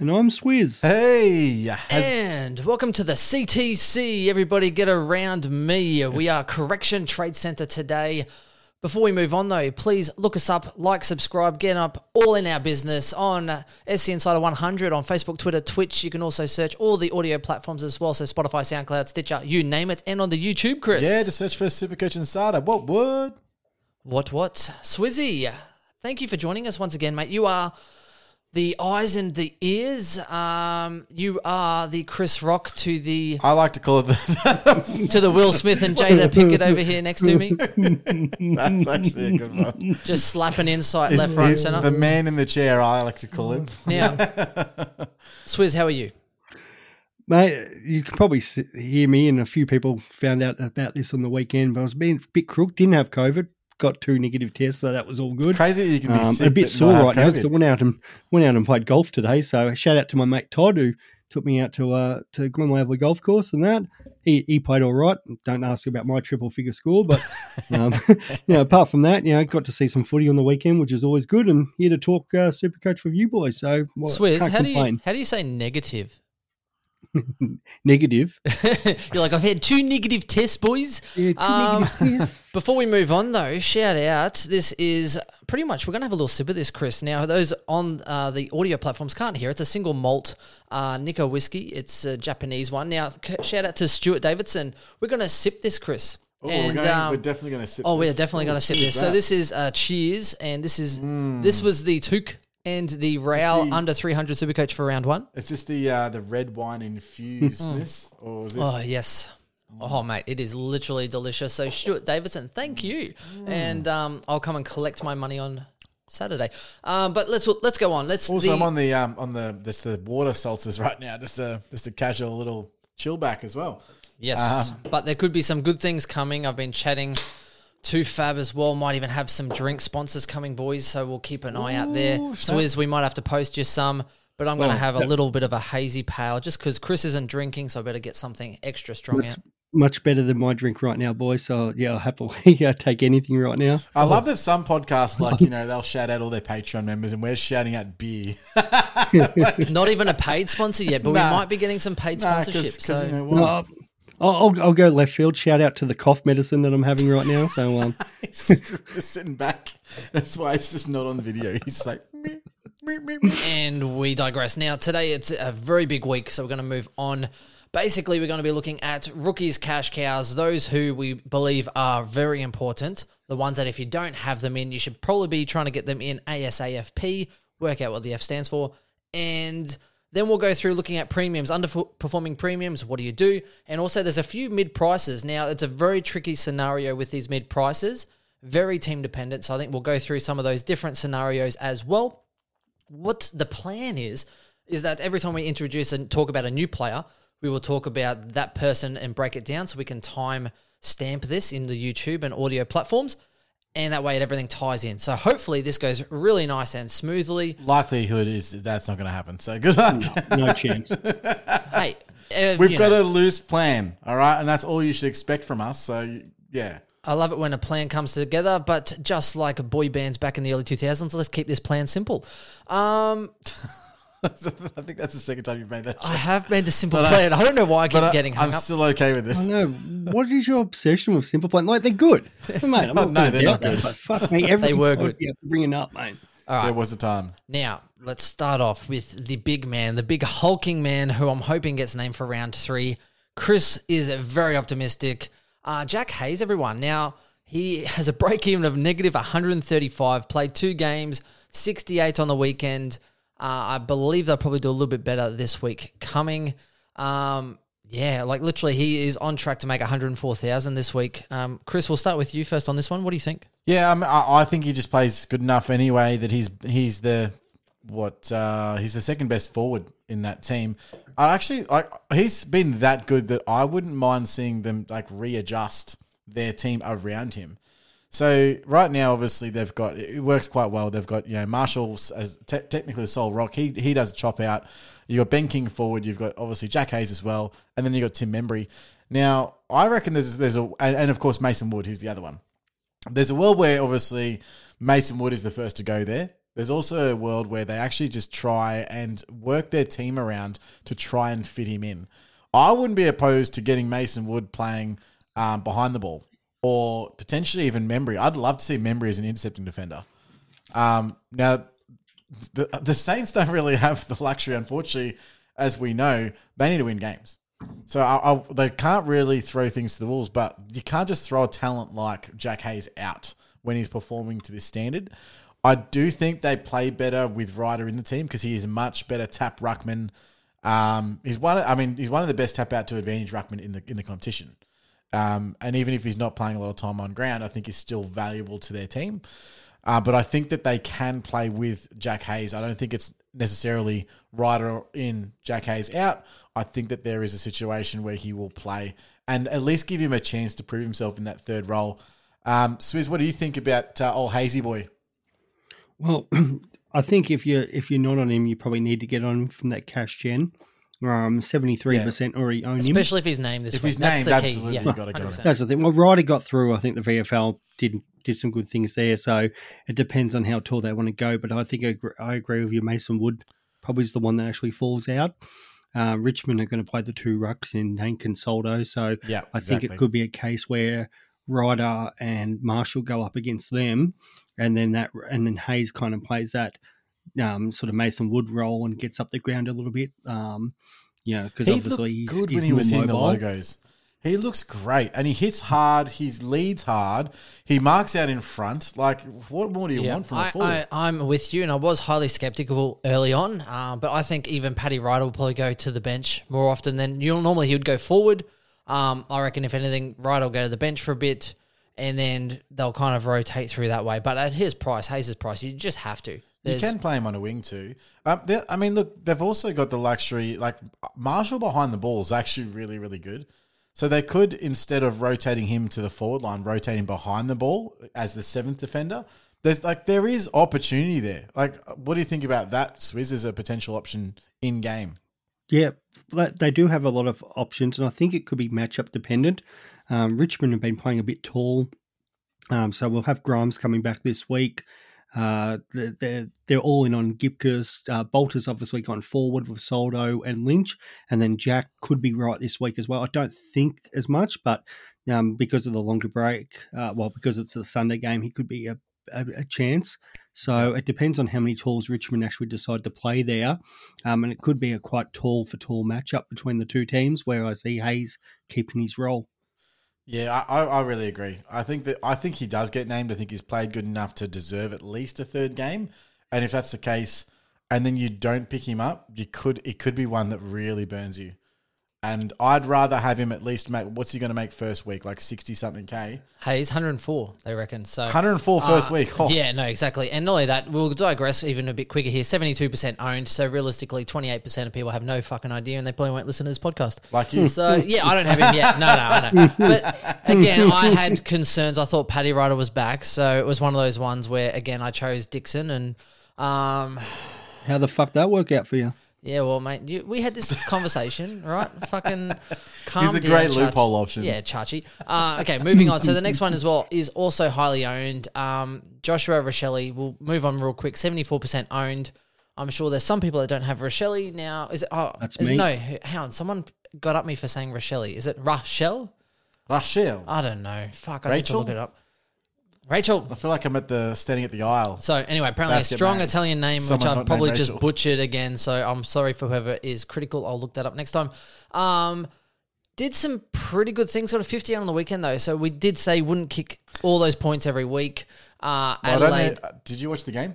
And I'm Swizz. Hey, And welcome to the CTC. Everybody get around me. We are Correction Trade Center today. Before we move on, though, please look us up, like, subscribe, get up all in our business on SC Insider 100 on Facebook, Twitter, Twitch. You can also search all the audio platforms as well, so Spotify, SoundCloud, Stitcher, you name it, and on the YouTube, Chris. yeah, just search for Supercoach Insider. What would? What, what? Swizzy, thank you for joining us once again, mate. You are the eyes and the ears. Um, you are the Chris Rock to the I like to call it the. to the Will Smith and Jada Pickett over here next to me, that's actually a good one. just slapping insight left, right, and center. The man in the chair, I like to call him. now, Swizz, how are you? Mate, you can probably hear me, and a few people found out about this on the weekend, but I was being a bit crook, didn't have COVID, got two negative tests, so that was all good. Crazy that you can be Um, sick, a bit sore right have now because I went out and went out and played golf today. So shout out to my mate Todd who took me out to uh to Glen Waverley Golf Course and that. He he played all right. Don't ask about my triple figure score, but um, you know apart from that, you know got to see some footy on the weekend, which is always good. And here to talk uh, super coach with you boys. So well, Swizz, can't how do you how do you say negative? Negative. You're like I've had two negative tests, boys. Yeah, two Um, negative tests. Before we move on, though, shout out. This is pretty much, we're going to have a little sip of this, Chris. Now, those on uh, the audio platforms can't hear. It's a single malt uh, Nikka whiskey. It's a Japanese one. Now, shout out to Stuart Davidson. We're going to sip this, Chris. Oh, we're, And, going, um, we're definitely going to sit. Oh, we're this. definitely going to sip cheers this. So this is uh, Cheers, and this is this was the Took and the the- under 300 Supercoach for round one. It's just the uh, the red wine infusedness, or is this? Oh yes. Oh mate, it is literally delicious. So Stuart Davidson, thank you, and um, I'll come and collect my money on Saturday. Um, but let's let's go on. Let's also, the- I'm on the um on the this the water seltzers right now. Just a just a casual little chill back as well. yes, but there could be some good things coming. I've been chatting to Fab as well. Might even have some drink sponsors coming, boys. So we'll keep an eye out there. Swizz, we might have to post you some. But I'm going to oh, Well, have a that- little bit of a hazy pale just because Chris isn't drinking, so I better get something extra strong out. Much better than my drink right now, boys. So yeah, I'll happily yeah, take anything right now. I love that some podcasts, like you know, they'll shout out all their Patreon members, and we're shouting out beer. Not even a paid sponsor yet, but Nah. we might be getting some paid Nah, 'cause- sponsorship. 'cause, so you know No, what? I'll, I'll, I'll go left field. Shout out to the cough medicine that I'm having right now. So um, He's just, just sitting back. That's why it's just not on video. He's just like, "Meh, meh, meh, meh." and we digress. Now, today it's a very big week, so we're going to move on. Basically, we're going to be looking at rookies, cash cows, those who we believe are very important. The ones that if you don't have them in, you should probably be trying to get them in ASAFP, work out what the F stands for. And then we'll go through looking at premiums, underperforming premiums, what do you do? And also, there's a few mid prices. Now, it's a very tricky scenario with these mid prices, very team dependent. So I think we'll go through some of those different scenarios as well what the plan is is that every time we introduce and talk about a new player, we will talk about that person and break it down so we can time stamp this in the YouTube and audio platforms. And that way everything ties in. So hopefully this goes really nice and smoothly. Likelihood is that's not going to happen. So good luck. no chance. Hey, uh, We've got know, a loose plan, all right, and that's all you should expect from us. So yeah, I love it when a plan comes together, but just like boy bands back in the early 2000s, let's keep this plan simple. Um, I think that's the second time you've made that. I have made the simple But plan. I don't know why I keep I, getting hung I'm up. still okay with this. I know. What is your obsession with Simple Plan? Like they're good, mate. I'm not No, gonna they're not good. that, But fuck me, They were good. You have to bring it up, mate. All right. There was a time. Now, let's start off with the big man, the big hulking man who I'm hoping gets named for round three. Chris is very optimistic. Uh, Jack Hayes, everyone. Now, he has a break even of negative 135, played two games, 68 on the weekend. Uh, I believe they'll probably do a little bit better this week coming. Um, yeah, like literally, he is on track to make 104,000 this week. Um, Chris, we'll start with you first on this one. What do you think? Yeah, I, mean, I, I think he just plays good enough anyway that he's he's the what uh, he's the second best forward in that team. I actually like he's been that good that I wouldn't mind seeing them like readjust their team around him. So right now, obviously they've got it works quite well. They've got you know Marshall as te- technically the sole rock. He he does chop out. You got Ben King forward. You've got obviously Jack Hayes as well, and then you got Tim Membrey. Now I reckon there's there's a and, and of course Mason Wood, who's the other one. There's a world where obviously Mason Wood is the first to go there. There's also a world where they actually just try and work their team around to try and fit him in. I wouldn't be opposed to getting Mason Wood playing um, behind the ball or potentially even Membrey. I'd love to see Membrey as an intercepting defender. Um, now, the, the Saints don't really have the luxury, unfortunately, as we know, they need to win games. So I, I, they can't really throw things to the walls, but you can't just throw a talent like Jack Hayes out when he's performing to this standard. I do think they play better with Ryder in the team because he is a much better tap ruckman. Um, he's one. I mean, he's one of the best tap out to advantage ruckman in the in the competition. Um, and even if he's not playing a lot of time on ground, I think he's still valuable to their team. Uh, but I think that they can play with Jack Hayes. I don't think it's necessarily Ryder in, Jack Hayes out. I think that there is a situation where he will play and at least give him a chance to prove himself in that third role. Um, Swizz, what do you think about uh, old Hazy boy? Well, I think if you're if you're not on him, you probably need to get on him from that cash gen. Um, seventy three percent already own him. Especially if he's named this If week. he's That's named, the key. absolutely, Yeah, you've gotta get on 100%. That's the thing. Well, Ryder got through. I think the VFL did did some good things there. So it depends on how tall they want to go. But I think I agree, I agree with you. Mason Wood probably is the one that actually falls out. Uh, Richmond are going to play the two rucks in Nank and Soldo. So Yeah, I think exactly. it could be a case where Ryder and Marshall go up against them, and then that and then Hayes kind of plays that um, sort of Mason Wood role and gets up the ground a little bit. Um, you know, because He obviously he's, good he's when he more was hitting the mobile. logos. He looks great, and he hits hard. He leads hard. He marks out in front. Like, what more do you Yeah, want from a I, forward? I, I'm with you, and I was highly skeptical early on, uh, but I think even Paddy Ryder will probably go to the bench more often than you normally. He would go forward. Um, I reckon if anything, Ryder will go to the bench for a bit, and then they'll kind of rotate through that way. But at his price, Hayes' price, you just have to. You can play him on a wing too. Um, I mean, look, they've also got the luxury. Like Marshall behind the ball is actually really, really good. So they could instead of rotating him to the forward line, rotate him behind the ball as the seventh defender. There's like there is opportunity there. Like, what do you think about that? Swizz as a potential option in game. Yeah, they do have a lot of options, and I think it could be matchup dependent. Um, Richmond have been playing a bit tall, um, so we'll have Grimes coming back this week. Uh, they're, they're, all in on Gibcus. Uh, Balta's obviously gone forward with Soldo and Lynch, and then Jack could be right this week as well. I don't think as much, but um, because of the longer break, uh, well, because it's a Sunday game, he could be a, a, a chance. So it depends on how many tools Richmond actually decide to play there. Um, and it could be a quite tall for tall matchup between the two teams where I see Hayes keeping his role. Yeah, I, I really agree. I think that I think he does get named. I think he's played good enough to deserve at least a third game. And if that's the case, and then you don't pick him up, you could it could be one that really burns you. And I'd rather have him at least make what's he going to make first week like sixty something k, Hey, he's 104, they reckon. So 104 first Uh, week. Oh, Yeah, no, exactly. And not only that, we'll digress even a bit quicker here. 72% owned. So realistically, 28% of people have no fucking idea and they probably won't listen to this podcast. like you. So, yeah, I don't have him yet. No, no, I know. But again, I had concerns. I thought Paddy Ryder was back. So it was one of those ones where, again, I chose Dixon. And um, How the fuck that work out for you? Yeah, well, mate, you, we had this conversation, right? Fucking calm He's a down, great Chachi. loophole option. Yeah, Chachi. Uh, okay, moving on. So the next one as well is also highly owned. Um, Joshua Rochelle. We'll move on real quick. Seventy-four percent owned. I'm sure there's some people that don't have Rochelle now. Is it? Oh, That's is me. no, hound. Someone got up me for saying Rochelle. Is it Rochelle? Rachel. I don't know. Fuck, I need to look it up. Rachel. I feel like I'm at the standing at the aisle. So anyway, apparently a strong man. Italian name, Someone which I've probably just Rachel. butchered again. So I'm sorry for whoever is critical. I'll look that up next time. Um, did some pretty good things. Got a 50 on the weekend though. So we did say wouldn't kick all those points every week. Uh, Well, I don't Adelaide. know, did you watch the game?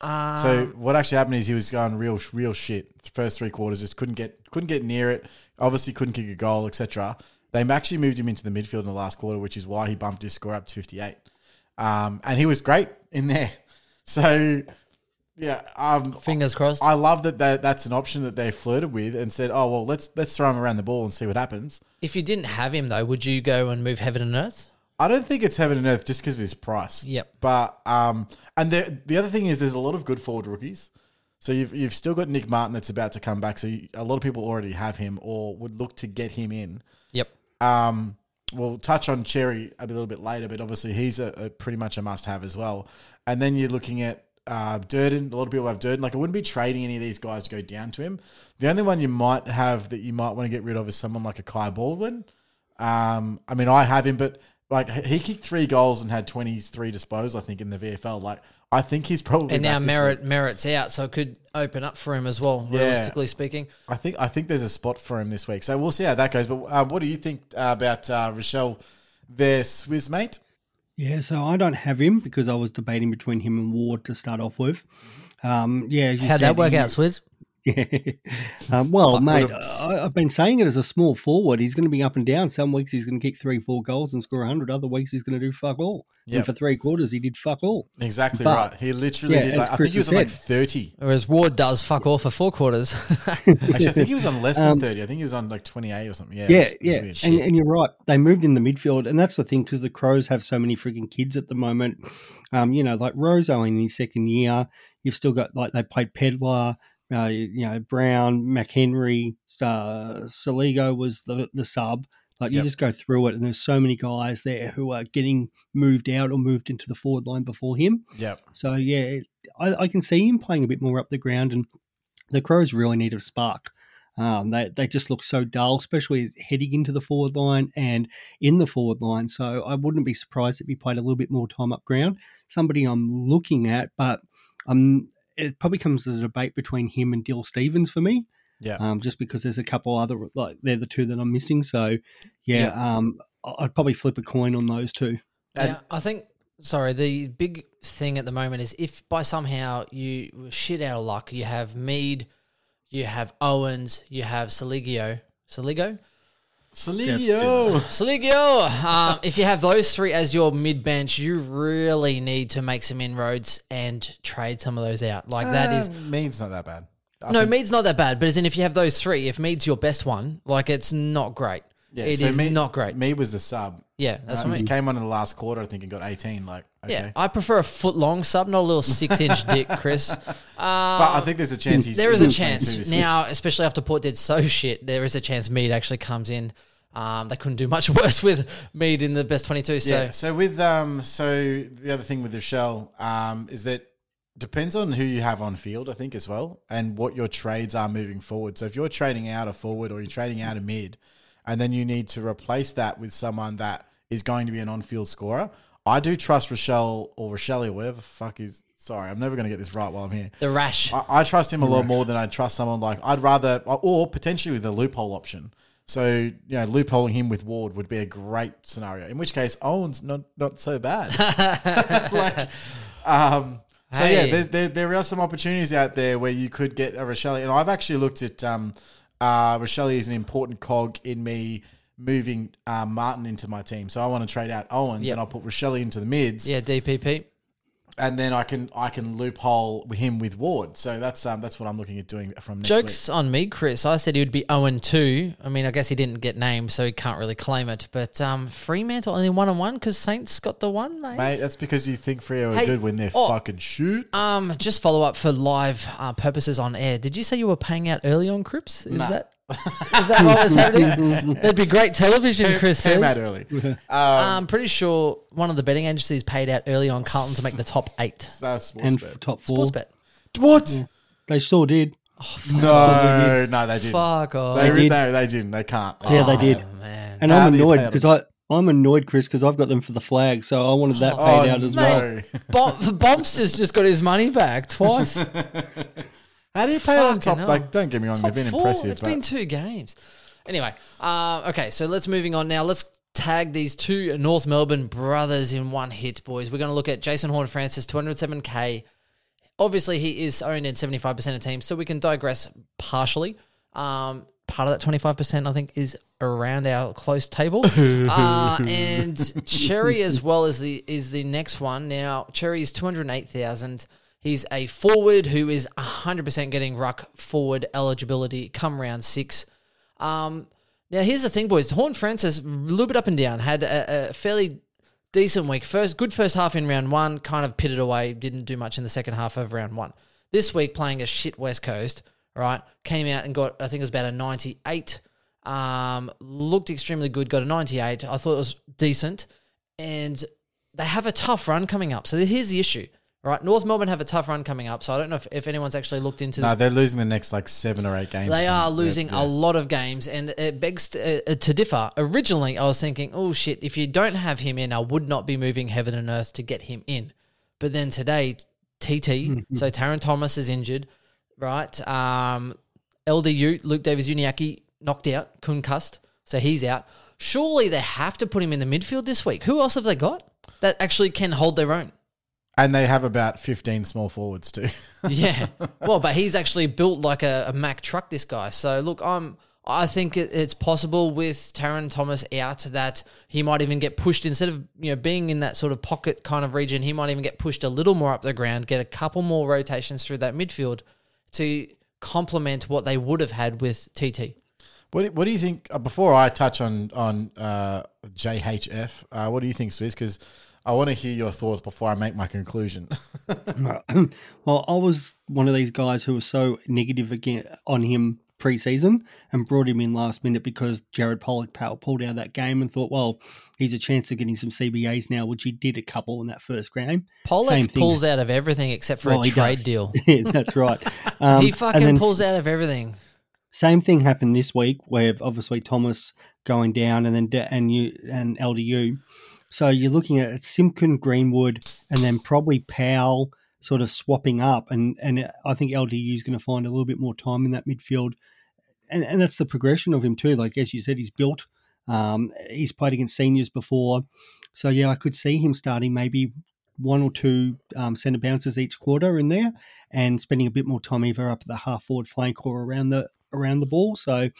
Uh, So what actually happened is he was going real, real shit. The first three quarters just couldn't get, couldn't get near it. Obviously, couldn't kick a goal, etc. They actually moved him into the midfield in the last quarter, which is why he bumped his score up to fifty-eight. Um, and he was great in there. So Yeah, um, Fingers crossed. I love that they, that's an option that they flirted with and said, "Oh well, let's let's throw him around the ball and see what happens." if you didn't have him though, would you go and move heaven and earth? I don't think it's heaven and earth just because of his price. Yep. But um, and the the other thing is there's a lot of good forward rookies. So you've you've still got Nick Martin that's about to come back. So you, a lot of people already have him or would look to get him in. Yep. Um, we'll touch on Xerri a little bit later, but obviously he's a, a pretty much a must have as well. And then you're looking at uh, Durden. A lot of people have Durden. Like I wouldn't be trading any of these guys to go down to him. The only one you might have that you might want to get rid of is someone like a Kai Baldwin. Um, I mean, I have him, but like he kicked three goals and had 23 disposals, I think, in the VFL. Like I think he's probably And now back this merit week. merits out, so it could open up for him as well. Yeah. Realistically speaking, I think I think there's a spot for him this week. So we'll see how that goes. But um, what do you think uh, about uh, Rochelle, their Swiss mate? Yeah, so I don't have him because I was debating between him and Ward to start off with. Um, yeah, you how'd said, that work he- out, Swizz? Yeah. um, well, mate, would've- I, I've been saying it as a small forward. He's going to be up and down. Some weeks he's going to kick three, four goals and score 100. Other weeks he's going to do fuck all. Yep. And for three quarters, he did fuck all. Exactly But- right. He literally Yeah, did. as Like, I think he was has on like 30. Whereas Ward does fuck all for four quarters. Actually, I think he was on less than 30. I think he was on like 28 or something. Yeah. it Yeah, was- it was yeah, weird. and, and you're right. They moved in the midfield, and that's the thing because the Crows have so many freaking kids at the moment. Um, you know, like Rozo in his second year, you've still got like they played Pedlar, uh, you know, Brown, McHenry, uh, Saligo was the the sub. Like you Yep. just go through it, and there's so many guys there who are getting moved out or moved into the forward line before him. Yep. So yeah, I, I can see him playing a bit more up the ground, and the Crows really need a spark. Um, they they just look so dull, especially heading into the forward line and in the forward line. So I wouldn't be surprised if he played a little bit more time up ground. Somebody I'm looking at, but um, it probably comes to the debate between him and Dill Stevens for me. Yeah. Um, just because there's a couple other like they're the two that I'm missing. So yeah, um, I- I'd probably flip a coin on those two. And- yeah, I think. Sorry, the big thing at the moment is if by somehow you were shit out of luck, you have Mead, you have Owens, you have Saligio, Saligo, Saligio. Saligio. Um, if you have those three as your mid bench, you really need to make some inroads and trade some of those out. Like that is Uh, Mead's not that bad. I no think- Mead's not that bad, but as in if you have those three, if Mead's your best one, like it's not great. Yeah, It is so Mead- not great. Mead was the sub. Yeah, that's Uh, what I he mean. came on in the last quarter, I think, and got 18. Like, okay. Yeah, I prefer a foot long sub, not a little six inch dick, Chris. but I think there's a chance he's There is a chance now, especially after Port did so shit. There is a chance Mead actually comes in. Um, they couldn't do much worse with Mead in the best twenty-two. So Yeah. So with um, so the other thing with Rochelle um is that depends on who you have on field, I think as well, and what your trades are moving forward. So if you're trading out a forward or you're trading out a mid, and then you need to replace that with someone that is going to be an on-field scorer, I do trust Rochelle or Rochelle or whatever the fuck is. Sorry, I'm never going to get this right while I'm here. the rash. I, I trust him a lot more than I trust someone like I'd rather, or potentially with the loophole option. So you know, loopholing him with Ward would be a great scenario. In which case, Owen's not not so bad. like, um, so yeah, there, there there are some opportunities out there where you could get a Rochelle, and I've actually looked at um, uh, Rochelle is an important cog in me moving uh, Martin into my team. So I want to trade out Owens, Yep. and I'll put Rochelle into the mids yeah, DPP. and then I can I can loophole him with Ward. So that's um that's what I'm looking at doing from next Jokes on me, Chris. I said he would be 0 2. I mean, I guess he didn't get named, so he can't really claim it. But um, Fremantle only one on one because Saints got the one, mate. mate. That's because you think Freo are Hey, good when they're oh. fucking shoot. Um, just follow up for live uh, purposes on air. Did you say you were paying out early on Crips? Is Nah. that is that what was happening? That'd be great television, Chris Came says. out early. Um, I'm pretty sure one of the betting agencies paid out early on Carlton to make the top eight. That's sports and bet. top four. Sports bet. What? They sure did. Oh, no, no, they didn't. Fuck off. They, re- did. no, they didn't. They can't. Yeah, they oh, did. Oh, man. And How I'm do you annoyed pay because? I I'm annoyed, Chris, because I've got them for the flag, so I wanted that Oh, paid out as well. no. Bom- Bombster's just got his money back twice. How do you pay it on Fucking top? hell. Like, don't get me wrong, Top they've been four. impressive. It's but been two games. Anyway, uh, okay, so let's moving on now. Let's tag these two North Melbourne brothers in one hit, boys. We're going to look at Jason Horne-Francis, 207k. Obviously, he is owned in 75% of teams, so we can digress partially. Um, part of that 25%, I think, is around our close table. uh, and Xerri as well as the is the next one. Now, Xerri is 208,000. He's a forward who is 100% getting ruck forward eligibility come round six. Um, now, here's the thing, boys. Horne-Francis, a little bit up and down, had a, a fairly decent week. First, good first half in round one, kind of pitted away, didn't do much in the second half of round one. This week, playing a shit West Coast, right, came out and got, I think it was about a 98. Um, looked extremely good, got a 98. I thought it was decent. And they have a tough run coming up. So here's the issue, right? North Melbourne have a tough run coming up. So I don't know if, if anyone's actually looked into this No, they're losing the next like seven or eight games. they are something. losing Yeah, a lot of games, and it begs to, uh, to differ. Originally, I was thinking, oh shit, if you don't have him in, I would not be moving heaven and earth to get him in. But then today, TT, so Tarryn Thomas is injured, right? Um, LDU, Luke Davies-Uniacke, knocked out, concussed, so he's out. Surely they have to put him in the midfield this week. Who else have they got that actually can hold their own? And they have about 15 small forwards too. Yeah. Well, but he's actually built like a, a Mack truck, this guy. So look, I'm I think it, it's possible with Tarryn Thomas out that he might even get pushed instead of you know being in that sort of pocket kind of region. He might even get pushed a little more up the ground, get a couple more rotations through that midfield to complement what they would have had with TT. what, do- what do you think? Uh, before I touch on on uh, JHF, uh, what do you think, Swiss? Because I want to hear your thoughts before I make my conclusion. well, I was one of these guys who was so negative again on him pre-season and brought him in last minute because Jared Polec pulled out of that game and thought, well, he's a chance of getting some CBAs now, which he did a couple in that first game. Same Polec pulls out of everything except for Well, a trade does. deal. yeah, that's right. Um, he fucking then pulls out of everything. Same thing happened this week, where obviously Thomas going down, and then De- and you and LDU. So you're looking at Simpkin, Greenwood, and then probably Powell sort of swapping up, and and I think LDU is going to find a little bit more time in that midfield, and and that's the progression of him too. Like as you said, he's built. Um, he's played against seniors before, so yeah, I could see him starting maybe one or two um, centre bounces each quarter in there, and spending a bit more time either up at the half forward flank or around the around the ball. So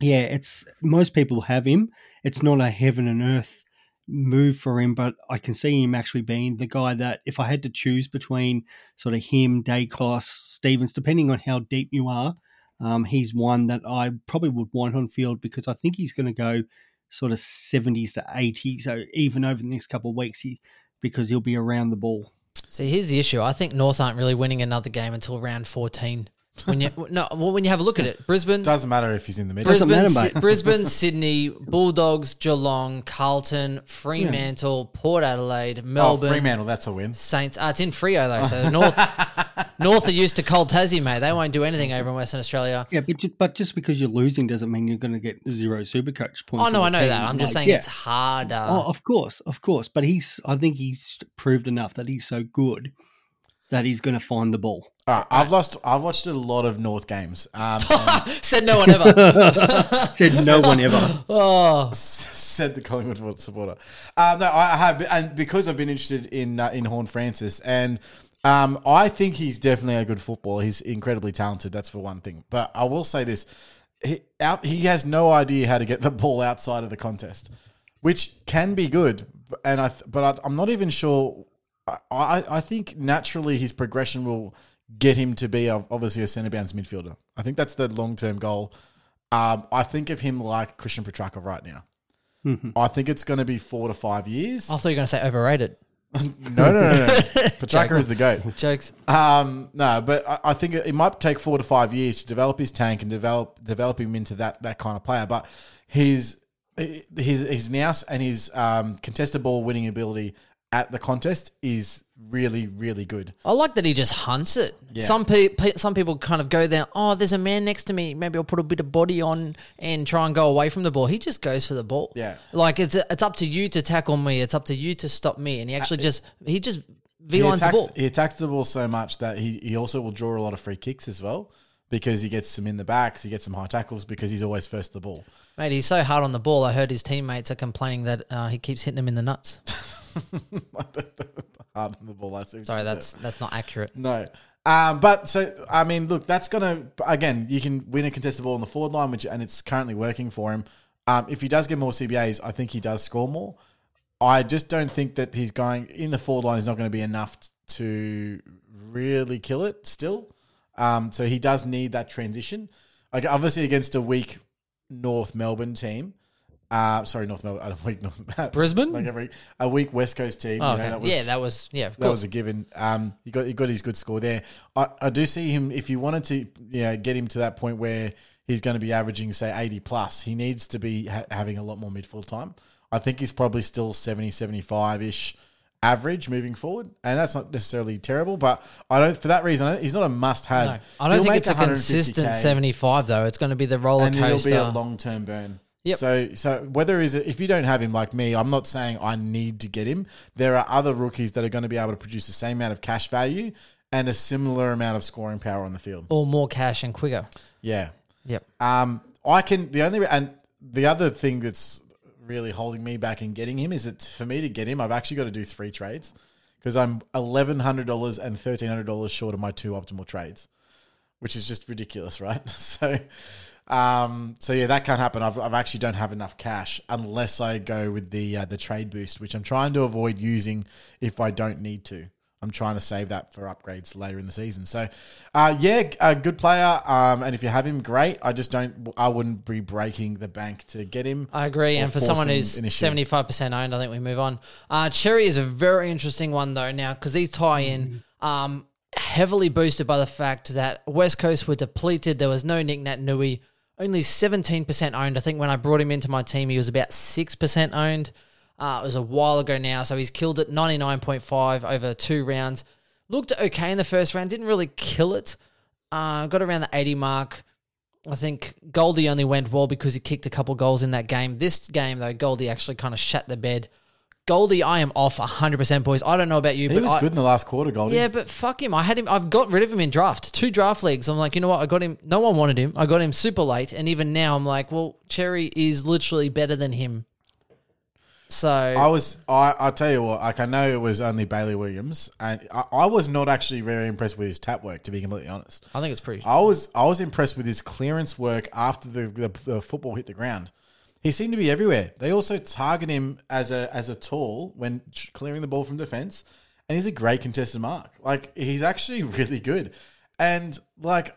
yeah, it's most people have him. It's not a heaven and earth move for him, but I can see him actually being the guy that if I had to choose between sort of him, Daicos, Stevens, depending on how deep you are, um, he's one that I probably would want on field because I think he's going to go sort of 70s to 80s. So even over the next couple of weeks, he because he'll be around the ball. See, here's the issue. I think North aren't really winning another game until round 14. When you no, well, when you have a look at it, Brisbane, Doesn't matter if he's in the middle. Doesn't Brisbane, matter, Sy- mate. Brisbane, Sydney, Bulldogs, Geelong, Carlton, Fremantle, Port Adelaide, Oh, Melbourne, Fremantle, that's a win. Saints. Uh, it's in Freo though, so North North are used to cold Tassie, mate. They won't do anything over in Western Australia. Yeah, but just, but just because you're losing doesn't mean you're going to get zero super coach points. Oh no, on I the know team. that. I'm just Like, saying yeah. it's harder. Oh, of course, of course. But he's, I think he's proved enough that he's so good that he's going to find the ball. All right, I've lost. I've watched a lot of North games. Um, Said no one ever. Said no one ever. oh, said the Collingwood supporter. Um, no, I I have, and because I've been interested in uh, in Horne-Francis, and um, I think he's definitely a good footballer. He's incredibly talented. That's for one thing. But I will say this: he, out, he has no idea how to get the ball outside of the contest, which can be good. And I, but I, I'm not even sure. I, I, I think naturally his progression will get him to be a, obviously a centre bounce midfielder. I think that's the long term goal. Um, I think of him like Christian Petracca right now. I think it's going to be four to five years. I thought you were going to say overrated. No, no, no, no. Petracca is the goat. Jokes. Um, no, but I, I think it, it might take four to five years to develop his tank and develop develop him into that that kind of player. But his his his nous and his um, contested ball winning ability at the contest is really really good. I like that he just hunts it. Yeah. Some pe- pe- some people kind of go there. Oh, there's a man next to me. Maybe I'll put a bit of body on and try and go away from the ball. He just goes for the ball. Yeah. like it's it's up to you to tackle me. It's up to you to stop me. And he actually just he just v He lines the attacks, ball. he attacks the ball so much that he, he also will draw a lot of free kicks as well because he gets some in the backs, he gets some high tackles because he's always first to the ball. Mate, he's so hard on the ball. I heard his teammates are complaining that uh, he keeps hitting them in the nuts. Hard on the ball. I see. Sorry, that's that's not accurate. No. Um, but so I mean, look, that's gonna again. You can win a contested ball on the forward line, which and it's currently working for him. Um, if he does get more CBAs, I think he does score more. I just don't think that he's going in the forward line is not going to be enough to really kill it still. Um, so he does need that transition. Like obviously against a weak North Melbourne team. Uh, sorry, North Melbourne. A weak North Brisbane? like every a weak West Coast team. Oh, you know, okay. that was, yeah, that was yeah. Of that course. was a given. Um, he got he got his good score there. I, I do see him if you wanted to, yeah, get him to that point where he's going to be averaging say eighty plus. He needs to be ha- having a lot more midfield time. I think he's probably still 70, 75 ish average moving forward, and that's not necessarily terrible. But I don't for that reason he's not a must have. No, I don't think it's a consistent 75 though. It's going to be the roller and it'll coaster. be a long term burn. Yep. So so whether is it if you don't have him like me, I'm not saying I need to get him. There are other rookies that are going to be able to produce the same amount of cash value and a similar amount of scoring power on the field. or more cash and quicker. Yeah. Yep. Um, I can the only and the other thing that's really holding me back in getting him is that for me to get him, I've actually got to do three trades because I'm eleven hundred dollars and thirteen hundred dollars short of my two optimal trades, which is just ridiculous, right? So, um, so yeah, that can't happen. I've, I've actually don't have enough cash unless I go with the uh, the trade boost, which I'm trying to avoid using if I don't need to. I'm trying to save that for upgrades later in the season. So, uh, yeah, a good player. Um, and if you have him, great. I just don't. I wouldn't be breaking the bank to get him. I agree. And for someone who's seventy five percent owned, I think we move on. Uh, Xerri is a very interesting one though now because these tie in um, heavily boosted by the fact that West Coast were depleted. There was no Nic Naitanui. Only seventeen percent owned. I think when I brought him into my team, he was about six percent owned. Uh, it was a while ago now, so he's killed it ninety nine point five over two rounds. Looked okay in the first round, didn't really kill it. Uh, got around the eighty mark. I think Goldie only went well because he kicked a couple goals in that game. This game, though, Goldie actually kind of shat the bed. Goldie, I am off 100%, boys. I don't know about you, He but was I, good in the last quarter, Goldie. yeah, but fuck him. I had him. I've got rid of him in draft. Two draft leagues. I'm like, you know what? I got him. No one wanted him. I got him super late, and even now, I'm like, well, Xerri is literally better than him. So I was. I. I tell you what. Like I know it was only Bailey Williams, and I, I was not actually very impressed with his tap work. To be completely honest, I think it's pretty. I was. I was impressed with his clearance work after the, the, the football hit the ground. He seemed to be everywhere. They also target him as a as a tall when clearing the ball from defense, and he's a great contested mark. Like he's actually really good, and like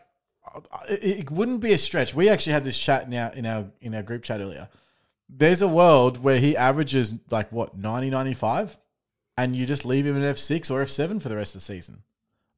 it, wouldn't be a stretch. We actually had this chat our in our in our group chat earlier. There's a world where he averages like what 90, 95, and you just leave him at F6 or F7 for the rest of the season.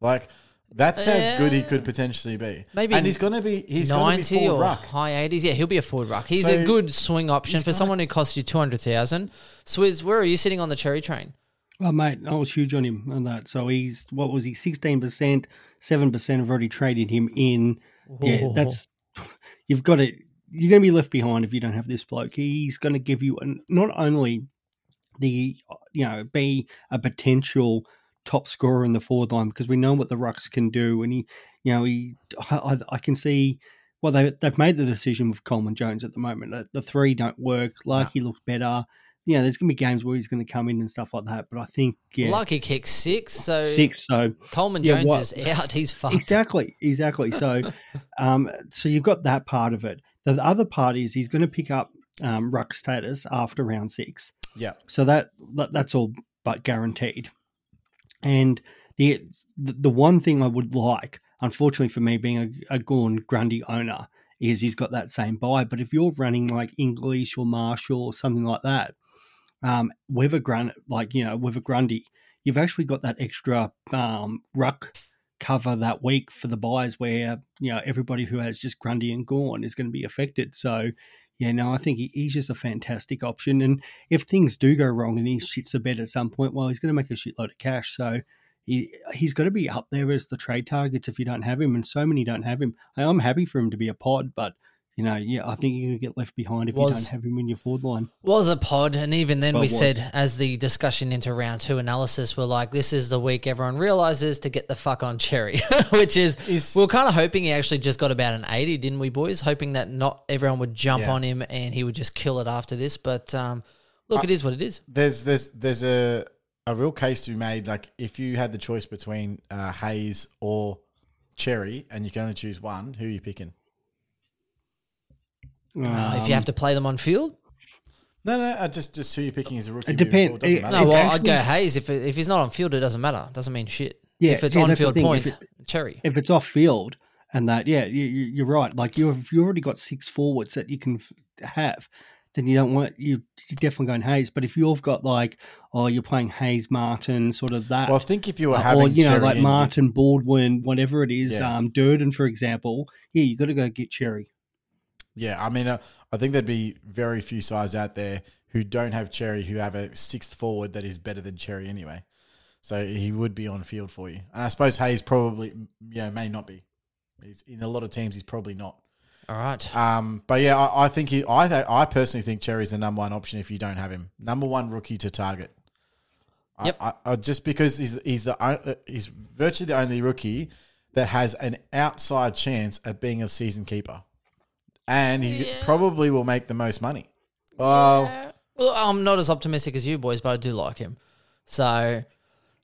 Like that's how good he could potentially be. Maybe and he's gonna be he's gonna be 90 full or ruck. high 80s. Yeah, he'll be a forward ruck. He's So a good swing option for someone who costs you 200,000. Swizz, where are you sitting on the Xerri train? Oh, mate, I was huge on him on that. So he's, what was he, 16%, 7% have already traded him in. Yeah, that's, you've got to, you're going to be left behind if you don't have this bloke. He's going to give you an, not only the, you know, be a potential top scorer in the forward line because we know what the Rucks can do. And he, you know, he, I, I can see, well, they, they've made the decision with Coleman Jones at the moment. The, the three don't work. Larkey looks better. You know, there's going to be games where he's going to come in and stuff like that. But I think, yeah, Lucky kick six. So six. So Coleman Yeah, Jones what- is out. He's fucked. exactly, exactly. So, um, so you've got that part of it. The other part is he's going to pick up um, ruck status after round six. Yeah. So that, that that's all but guaranteed. And the the one thing I would like, unfortunately for me, being a, a Gawn Grundy owner, is he's got that same buy. But if you're running like English or Marshall or something like that, um, with a like you know with a Grundy, you've actually got that extra um, ruck cover that week for the buys where you know everybody who has just Grundy and Gawn is going to be affected. So. Yeah, no, I think he, he's just a fantastic option. And if things do go wrong and he shits the bed at some point, well, he's going to make a shitload of cash. So he he's got to be up there as the trade targets if you don't have him, and so many don't have him. I'm happy for him to be a pod, but you know, yeah, I think you're going to get left behind if you don't have him in your forward line. was a pod, and even then Well, we said, as the discussion into round two analysis, we're like, this is the week everyone realizes to get the fuck on Xerri, which is, Is- we are kind of hoping he actually just got about an 80, didn't we, boys? Hoping that not everyone would jump Yeah. on him and he would just kill it after this. But um, look, it is what it is. there's there's there's a a real case to be made. Like if you had the choice between uh, Hayes or Xerri, and you can only choose one, who are you picking? Uh, if you have to play them on field, No, no, uh, just just who you're picking as a rookie. It depends. depend- forward, doesn't it- matter. No, It well, I'd go Hayes. If if he's not on field, it doesn't matter. It Doesn't mean shit. Yeah, if it's yeah, on field thing. If points, it- Xerri. if it's off field and that, yeah, you, you, you're right. Like you've you already got six forwards that you can have. Then you don't want you. You're definitely going Hayes. But if you've got like, oh, you're playing Hayes, Martin, sort of that, Well, I think if you were uh, having or you know, Xerri like Martin, Baldwin, whatever it is, Yeah. um, Durden, for example, yeah, you got to go get Xerri. Yeah, I mean, uh, I think there'd be very few sides out there who don't have Xerri who have a sixth forward that is better than Xerri anyway. So he would be on field for you. And I suppose Hayes probably, you know, may not be. He's, in a lot of teams, he's probably not. All right. Um, but yeah, I, I think he. I th- I personally think Xerri's the number one option if you don't have him. Number one rookie to target. Yep. I, I, just because he's he's the uh, he's virtually the only rookie that has an outside chance at being a season keeper, and he probably will make the most money. Well, Well, I'm not as optimistic as you boys, but I do like him. So,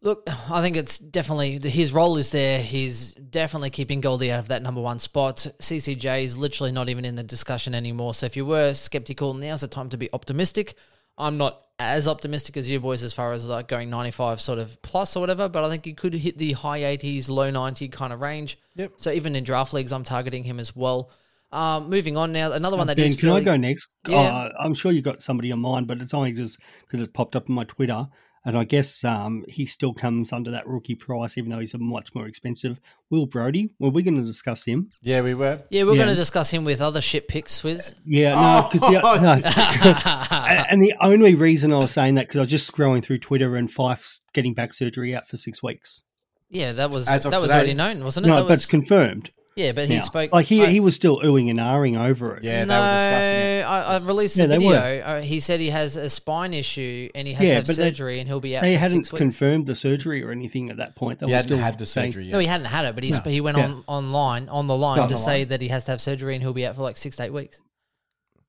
look, I think it's definitely his role is there. He's definitely keeping Goldie out of that number one spot. CCJ is literally not even in the discussion anymore. So, if you were skeptical, now's the time to be optimistic. I'm not as optimistic as you boys as far as like going 95 sort of plus or whatever, but I think he could hit the high 80s, low 90 kind of range. Yep. So even in draft leagues, I'm targeting him as well. Um, moving on now, another one that ben, is can I go next? Yeah. Uh, I'm sure you've got somebody in mind, but it's only just because it popped up on my Twitter. And I guess um, he still comes under that rookie price, even though he's a much more expensive. Will Brodie? Well, we're going to discuss him. yeah, we were. Yeah, we're Yeah. going to discuss him with other shit picks, Swizz. Yeah, no, because the, Oh, no, and the only reason I was saying that because I was just scrolling through Twitter and Fyfe's getting back surgery out for six weeks. Yeah, that was As of that was already known, wasn't it? No, that but was, it's confirmed. Yeah, but he now. spoke like he I- he was still oohing and ahhing over it. Yeah, no, they were discussing it. I, I released Yeah, a video. were. Uh, he said he has a spine issue and he has Yeah, to have but they- surgery and he'll be out They for hadn't six weeks. confirmed the surgery or anything at that point. They He were hadn't still had the saying- surgery no, he hadn't had it, but he's, No. he went Yeah. on online on the line On to the say line. that he has to have surgery and he'll be out for like six to eight weeks.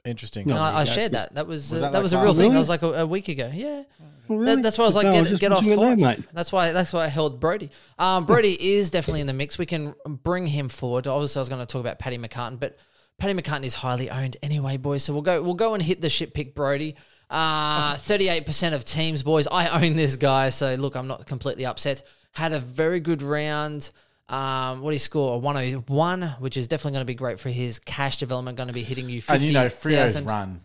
Interesting. No, And I, I you shared that. That was, Was uh, that that, like was a last real thing. week? That was like a, a week ago. Yeah. Well, That- really? that's why I was like, No, get, just get off watching it there, five. mate. That's why that's why I held Brodie. Um, Brodie is definitely in the mix. We can bring him forward. Obviously, I was going to talk about Paddy McCartin, but Paddy McCartin is highly owned anyway, boys. So we'll go we'll go and hit the shit pick Brodie. Thirty-eight percent of teams, boys. I own this guy, so look, I'm not completely upset. Had a very good round. Um, what did he score? A 101, which is definitely going to be great for his cash development. Going to be hitting you 50, and you know, Freo's 1,000. run.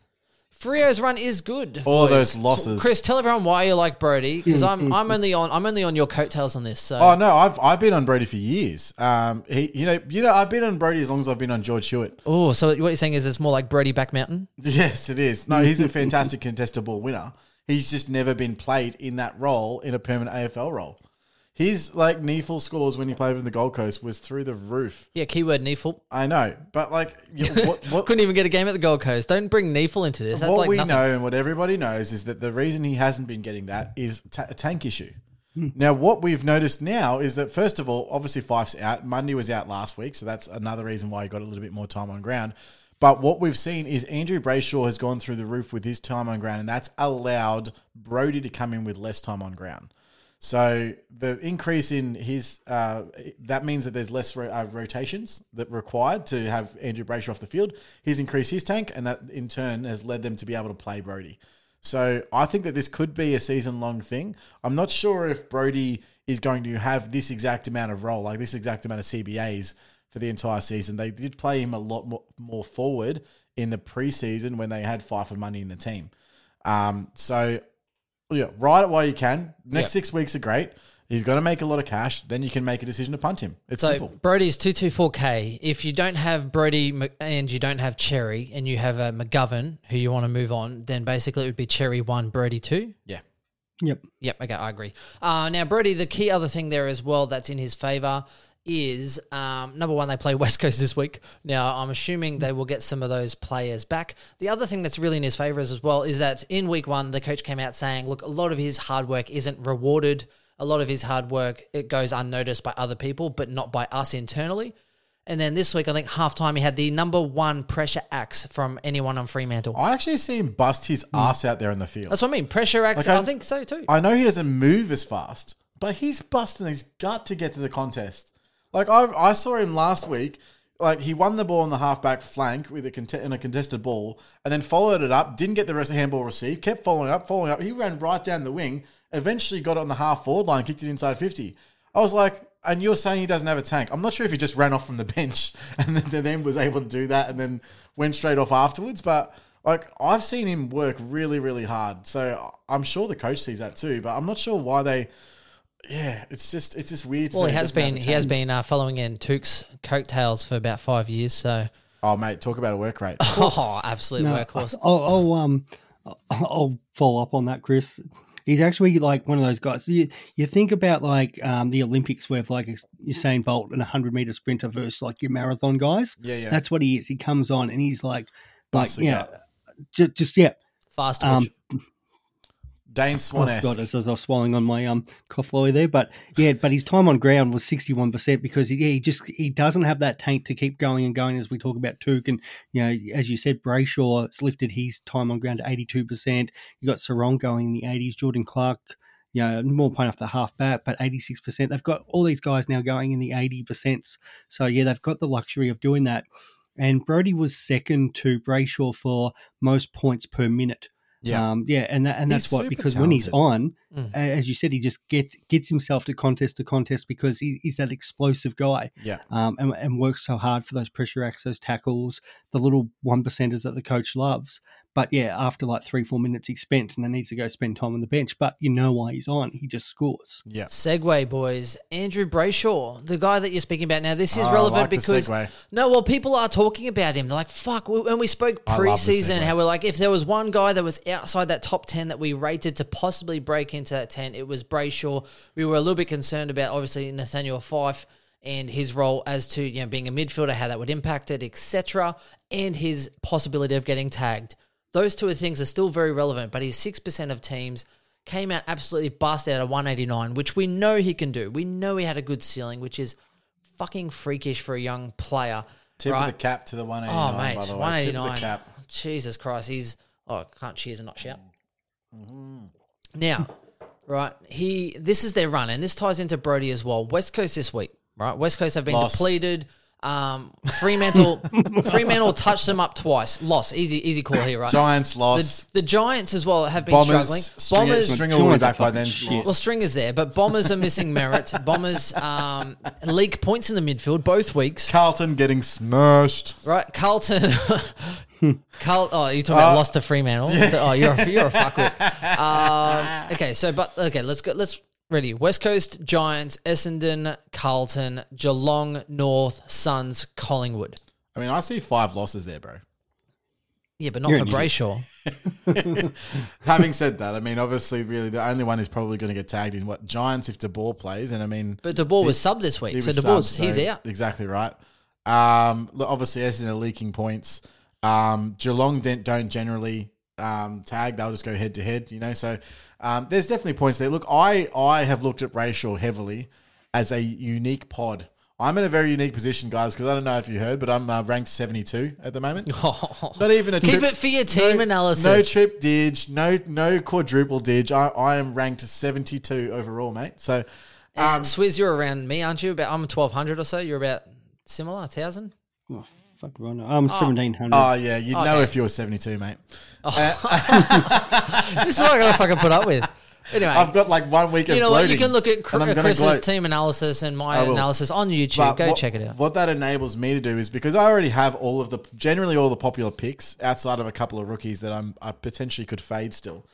Freo's run is good. All boys. those losses. Chris, tell everyone why you like Brodie because I'm I'm only on I'm only on your coattails on this. So Oh no, I've I've been on Brodie for years. Um, he, you know, you know, I've been on Brodie as long as I've been on George Hewitt. oh, so what you're saying is it's more like Brodie back mountain. Yes, it is. No, he's a fantastic contestable winner. He's just never been played in that role in a permanent AFL role. His like NEAFL scores when he played in the Gold Coast was through the roof. Yeah, keyword NEAFL. I know, but like you- what what, Couldn't even get a game at the Gold Coast. Don't bring NEAFL into this. That's what like we nothing. know and what everybody knows is that the reason he hasn't been getting that is ta- a tank issue. Hmm. Now, what we've noticed now is that first of all, obviously Fyfe's out. Mundy was out last week, so that's another reason why he got a little bit more time on ground. But what we've seen is Andrew Brayshaw has gone through the roof with his time on ground, and that's allowed Brodie to come in with less time on ground. So the increase in his uh, that means that there's less ro- uh, rotations that required to have Andrew Brayshaw off the field. He's increased his tank, and that in turn has led them to be able to play Brodie. So I think that this could be a season long thing. I'm not sure if Brodie is going to have this exact amount of role, like this exact amount of CBAs for the entire season. They did play him a lot more, more forward in the preseason when they had Pfeiffer money in the team. Um, so yeah, ride it while you can. Next Yep. six weeks are great. He's going to make a lot of cash. Then you can make a decision to punt him. It's So simple. Brodie's two two four k. If you don't have Brodie Mc- and you don't have Xerri and you have a McGovern who you want to move on, then basically it would be Xerri one, Brodie two. Yeah. Yep. Yep. Okay, I agree. Uh, now, Brodie, the key other thing there as well that's in his favour is um, number one, they play West Coast this week. Now, I'm assuming they will get some of those players back. The other thing that's really in his favour as well is that in week one, the coach came out saying, look, a lot of his hard work isn't rewarded. A lot of his hard work it goes unnoticed by other people, but not by us internally. And then this week, I think halftime, he had the number one pressure axe from anyone on Fremantle. I actually see him bust his ass out there in the field. That's what I mean. Pressure axe. Like, I I- think so too. I know he doesn't move as fast, but he's busting his gut to get to the contest. Like I, I saw him last week. like he won the ball on the halfback flank with a in a contested ball, and then followed it up. Didn't get the rest of the handball received. Kept following up, following up. He ran right down the wing. Eventually got it on the half forward line, kicked it inside fifty. I was like, and you're saying he doesn't have a tank. I'm not sure if he just ran off from the bench and then, then was able to do that and then went straight off afterwards. But like I've seen him work really, really hard. So I'm sure the coach sees that too. But I'm not sure why they. Yeah, it's just it's just weird. Well, he has been he has been uh, following in Touk's coattails for about five years. So, Oh mate, talk about a work rate. oh, absolute No, workhorse. I'll, I'll um, I'll follow up on that, Chris. He's actually like one of those guys. You, you think about like um, the Olympics with like Usain Bolt and a hundred meter sprinter versus like your marathon guys. Yeah, yeah. That's what he is. He comes on and he's like, like Busting yeah, up. just, just yeah. Fast Um, Dane Oh Swan God, as, I was swallowing on my um cough lolly there, but yeah, but his time on ground was sixty one percent because he, he just he doesn't have that tank to keep going and going as we talk about Touk and you know as you said Brayshaw's lifted his time on ground to eighty two percent. You got Serong going in the eighties, Jordan Clark, you know more point off the half bat, but eighty six percent. They've got all these guys now going in the eighty percent. So yeah, they've got the luxury of doing that. And Brodie was second to Brayshaw for most points per minute. Yeah. Um, yeah, and that, and He's that's what super because when he's on, Mm. as you said, he just gets gets himself to contest to contest because he, he's that explosive guy, Yeah. um, and, and works so hard for those pressure acts, those tackles, the little one percenters that the coach loves. But yeah, after like three four minutes, he's spent and then needs to go spend time on the bench. But you know why he's on? He just scores. Yeah. Segway boys, Andrew Brayshaw, the guy that you're speaking about now. This is Oh, relevant like because segue. no, well, people are talking about him. They're like, "Fuck!" we- When we spoke I love preseason, how we're like, if there was one guy that was outside that top ten that we rated to possibly break into that ten, it was Brayshaw. We were a little bit concerned about obviously Nathaniel Fyfe and his role as to you know being a midfielder, how that would impact it, etc., and his possibility of getting tagged. Those two things are still very relevant, but he's six percent of teams came out absolutely busted out of 189, which we know he can do. We know he had a good ceiling, which is fucking freakish for a young player. Tip right? of the cap to the 189. Oh, mate, by the way. Tip of 189. the cap. Jesus Christ, he's oh, can't cheers and not shout. Mm-hmm. Now, right, he this is their run, and this ties into Brodie as well. West Coast this week, right? West Coast have been Loss. depleted. Um, Fremantle, Fremantle touched them up twice. Loss, easy, easy call here, right? Giants the, loss. the Giants as well have been Bombers. struggling. Stringer, Bombers, Stringer will be back by then. shit. well, Stringer's there, but Bombers are missing Merrett. Bombers um, leak points in the midfield both weeks. Carlton getting smashed. Right, Carlton. Carl, oh, you're talking about Uh, lost to Fremantle. Oh, you're a, you're a fuckwit. Um, okay, so but okay, let's go. Let's ready. West Coast Giants, Essendon, Carlton, Geelong, North, Suns, Collingwood. I mean, I see five losses there, bro. Yeah, but not You're for. Brayshaw. Having said that, I mean, obviously, really, the only one who's probably going to get tagged in what Giants if De Boer plays, and I mean, But De Boer was sub this week, so was De Boer's he's so- out. Exactly right. Um, obviously, Essendon are leaking points. Um, Geelong don't, don't generally um, tag; they'll just go head to head. You know, so um, there's definitely points there. Look, I I have looked at Racial heavily as a unique pod. I'm in a very unique position, guys, because I don't know if you heard, but I'm uh, ranked 72 at the moment. Not even a trip, Keep it for your team no, analysis. No trip dig, no no quadruple dig. I, I am ranked 72 overall, mate. So Um, Swizz, you're around me, aren't you? About I'm 1200 or so. You're about similar, 1,000. Oh, fuck, right now. I'm oh. seventeen hundred. Oh yeah, you'd oh, know Okay. if you were 72, mate. Oh. Uh, this is what I gotta fucking put up with. Anyway, I've got like one week of you know what? You gloating, can look at Cr- and I'm gonna Chris's gloat. team analysis and my I will. analysis on YouTube. But Go what- check it out. What that enables me to do is because I already have all of the generally all the popular picks outside of a couple of rookies that I'm I potentially could fade still.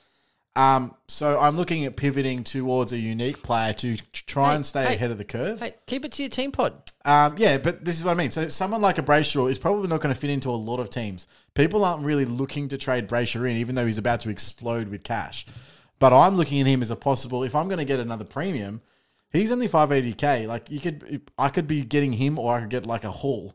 Um, so I'm looking at pivoting towards a unique player to try Hey, and stay hey, ahead of the curve. Hey, keep it to your team pod. Um, yeah, but this is what I mean. So someone like a Brayshaw is probably not going to fit into a lot of teams. People aren't really looking to trade Brayshaw in, even though he's about to explode with cash. But I'm looking at him as a possible. If I'm going to get another premium, he's only 580k. Like you could, I could be getting him, or I could get like a haul.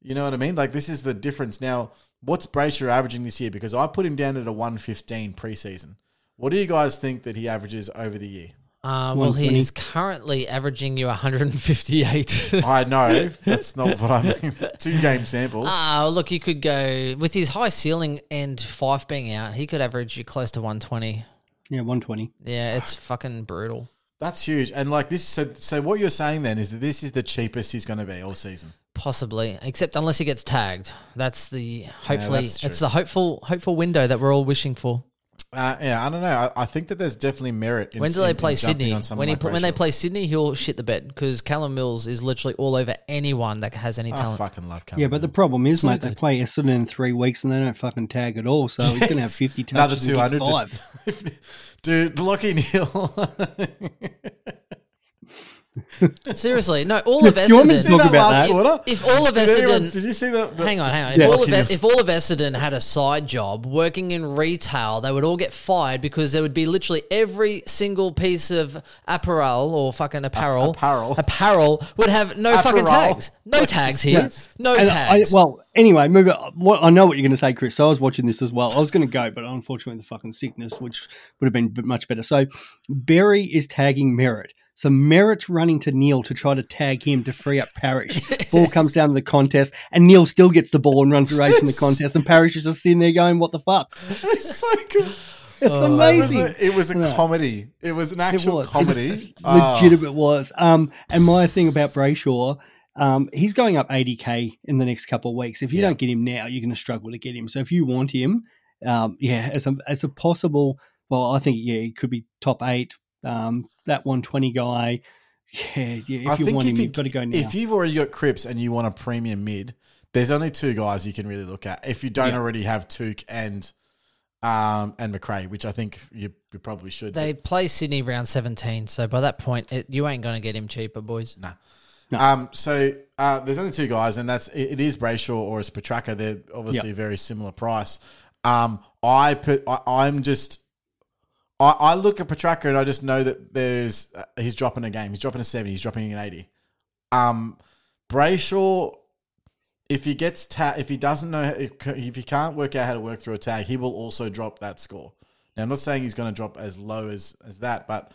You know what I mean? Like this is the difference. Now, what's Brayshaw averaging this year? Because I put him down at a 115 preseason. What do you guys think that he averages over the year? Uh, well, 120. he's currently averaging you 158. I know that's not what I mean. Two game sample. Ah, look, he could go with his high ceiling and Fyfe being out. He could average you close to 120. Yeah, one twenty. Yeah, it's fucking brutal. That's huge. And like this, so so what you're saying then is that this is the cheapest he's going to be all season. Possibly, except unless he gets tagged. That's the hopefully that's true. it's the hopeful hopeful window that we're all wishing for. Uh, yeah, I don't know. I, I think that there's definitely merit. In, When do they in play jumping Sydney? on someone When he like when they play Sydney, he'll shit the bed because Callum Mills is literally all over anyone that has any talent. I talent. fucking love Callum Yeah, but the problem is, So mate, they play Essendon in three weeks and they don't fucking tag at all. So he's going to have 50 another touches two and hundred. five. Dude, Lachie Neale. Seriously, no. All of Do you want me to Essendon. talk about that? quarter? If all of Did, anyone- Essendon, did you see that? hang on, hang on. If, Yeah. all of, if all of Essendon had a side job working in retail, they would all get fired because there would be literally every single piece of apparel or fucking apparel, apparel. apparel would have no fucking tags. No tags here. Yes. No And tags. I, well, anyway, move it. Uh, what I know what you're going to say, Chris. So I was watching this as well. I was going to go, but unfortunately, the fucking sickness, which would have been much better. So Berry is tagging Merrett. So Merrett's running to Neale to try to tag him to free up Parish. ball comes down to the contest, and Neale still gets the ball and runs away from the contest, and Parish is just sitting there going, "What the fuck?" It's so good. It's It was amazing. a, it was a comedy. It was an It actual was. comedy. Oh. legitimate was. Um, and my thing about Brayshaw, um, he's going up 80k in the next couple of weeks. If you Yeah. don't get him now, you're going to struggle to get him. So if you want him, um, yeah, as a as a possible, well, I think yeah, he could be top eight. Um, that 120 guy, yeah, yeah. I If you want if him, you- you've got to go now. If you've already got Cripps and you want a premium mid, there's only two guys you can really look at. If you don't Yeah. already have Touk and um and Macrae, which I think you, you probably should. they play Sydney round 17, so by that point, it, you ain't going to get him cheaper, boys. Nah. No. Um, so uh, there's only two guys, and that's it, it is Brayshaw or it's Petracca. They're obviously Yep. very similar price. Um, I put I, I'm just I, I look at Petracca and I just know that there's uh, he's dropping a game. He's dropping a seventy. He's dropping an eighty. Um, Brayshaw, if he gets ta- if he doesn't know if, he can't work out how to work through a tag, he will also drop that score. Now I'm not saying he's going to drop as low as as that, but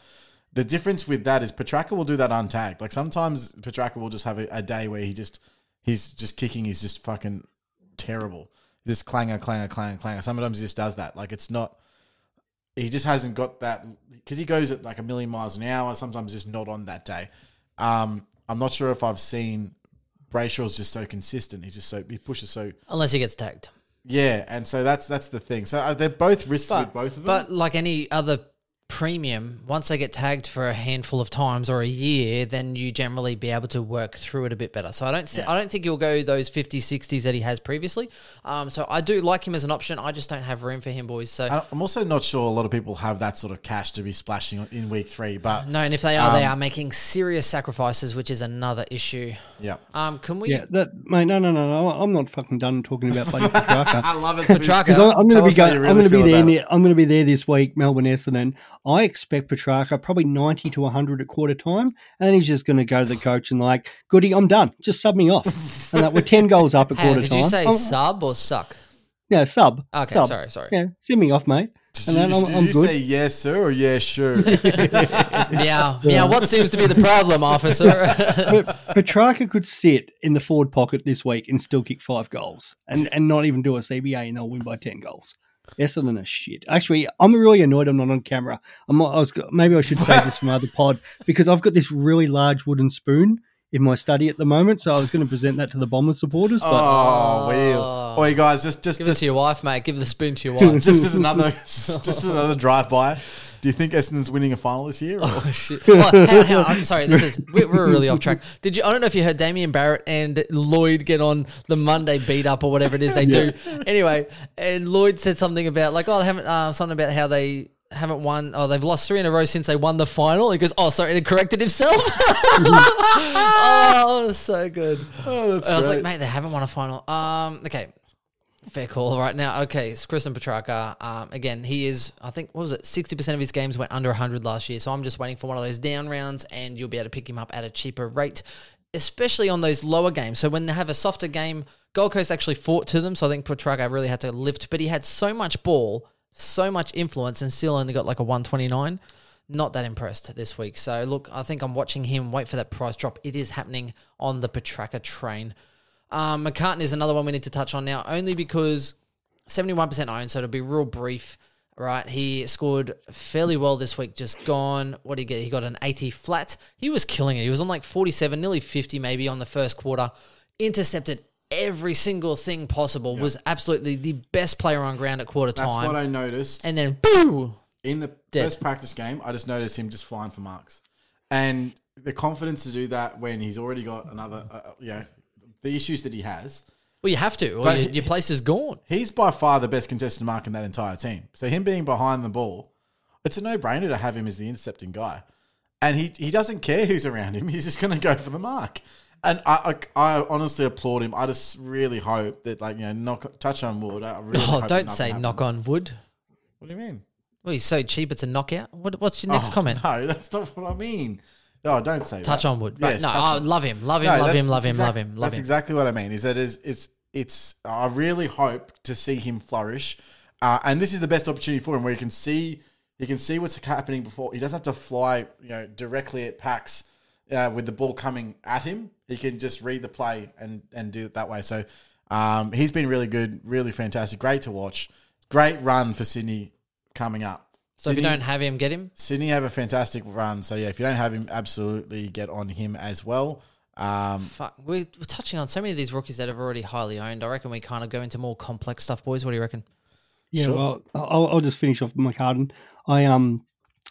the difference with that is Petracca will do that untagged. Like sometimes Petracca will just have a, a day where he just he's just kicking. He's just fucking terrible. Just clanger, clanger, clanger, clanger. Sometimes he just does that. Like it's not. He just hasn't got that because he goes at like a million miles an hour. Sometimes just not on that day. Um, I'm not sure if I've seen Brayshaw's just so consistent. He's just so he pushes so Unless he gets tagged. yeah, and so that's that's the thing. So uh, they're both risky But, with both of them. but like any other premium, once they get tagged for a handful of times or a year, then you generally be able to work through it a bit better. So I don't, see, I don't think you'll go those 50, 60s that he has previously. Um, so I do like him as an option. I just don't have room for him, boys. So I- I'm also not sure a lot of people have that sort of cash to be splashing in week three. But no, and if they are, they Um, are making serious sacrifices, which is another issue. yeah, Um, can we? yeah, that mate. No, no, no, no. I'm not fucking done talking about bloody Petracca. I love it. Petracca. Because I'm, I'm going to be going. you I'm going to be there. about I'm going to be there this week, Melbourne Essendon. I expect Petracca probably 90 to 100 at quarter time, and then he's just going to go to the coach and like, "Goody, I'm done. Just sub me off." and that we're 10 goals up at Hang on, quarter did time. Did you say I'm- sub or suck? yeah, sub. Okay, sub. sorry, sorry. Yeah, send me off, mate. Did And you, then I'm, did I'm you good. say yes, sir, or yes, sure? Yeah, yeah. What seems to be the problem, officer? But Petracca could sit in the forward pocket this week and still kick five goals and, and not even do a CBA and they'll win by 10 goals. Essendon are shit. Actually, I'm really annoyed I'm not on camera. I'm not, I was maybe I should save this from another pod because I've got this really large wooden spoon in my study at the moment. So I was going to present that to the Bomber supporters, but oh, weird. Oh, you guys, just just Give it just, to your wife, mate. Give the spoon to your just, wife. just as another just another drive by. Do you think Essendon's winning a final this year? Oh, shit. Oh, hang on, hang. I'm sorry. This is we're, we're really off track. Did you? I don't know if you heard Damian Barrett and Lloyd get on the Monday beat up or whatever it is they do. Anyway, and Lloyd said something about like, oh, they haven't uh, something about how they haven't won. Oh, they've lost three in a row since they won the final. He goes, oh, sorry, and he corrected himself. oh, so good. Oh, I was like, mate, they haven't won a final. Um, okay. Fair call right now. Okay, it's Christian Petracca. Um, again, he is, I think, what was it? 60% of his games went under 100 last year. So I'm just waiting for one of those down rounds and you'll be able to pick him up at a cheaper rate, especially on those lower games. So when they have a softer game, Gold Coast actually fought to them. So I think Petracca really had to lift, but he had so much ball, so much influence, and still only got like a 129 not that impressed this week. So look, I think I'm watching him wait for that price drop. It is happening on the Petracca train. Um, McCartin is another one we need to touch on now, only because 71% owned, so it'll be real brief. Right, he scored fairly well this week. Just gone. What did he get? He got an 80 flat. He was killing it. He was on like 47, nearly 50, maybe on the first quarter. intercepted every single thing possible. Was absolutely the best player on ground at quarter That's time. That's what I noticed. and then boo. in the Dead. first practice game, I just noticed him just flying for marks, and the confidence to do that when he's already got another, uh, you know, the issues that he has. Well, you have to, or But your, your place is gone. He's by far the best contested mark in that entire team. So him being behind the ball, it's a no-brainer to have him as the intercepting guy, and he he doesn't care who's around him. He's just going to go for the mark. And I, I, I honestly applaud him. I just really hope that, like, you know, knock touch on wood. I really Oh, hope don't nothing say happens. knock on wood. What do you mean? Well, he's so cheap, it's a knockout. What, what's your oh, next Oh, comment? No, that's not what I mean. No, don't say that. Touch that. on wood. Yes, no, I on- love him. Love him, No, love him, love him, that's love him, love That's him. exactly what I mean. Is that is it's it's. I really hope to see him flourish, uh, and this is the best opportunity for him where you can see you can see what's happening before he doesn't have to fly you know directly at packs uh, with the ball coming at him. He can just read the play and and do it that way. So um, he's been really good, really fantastic, great to watch. Great run for Sydney coming up. So if you don't have him, get him. Sydney have a fantastic run. So yeah, if you don't have him, absolutely get on him as well. Um, Fuck, we're, we're touching on so many of these rookies that have already highly owned. I reckon we kind of go into more complex stuff, boys. What do you reckon? Yeah, Sure. well, I'll, I'll just finish off with McCartin. I um,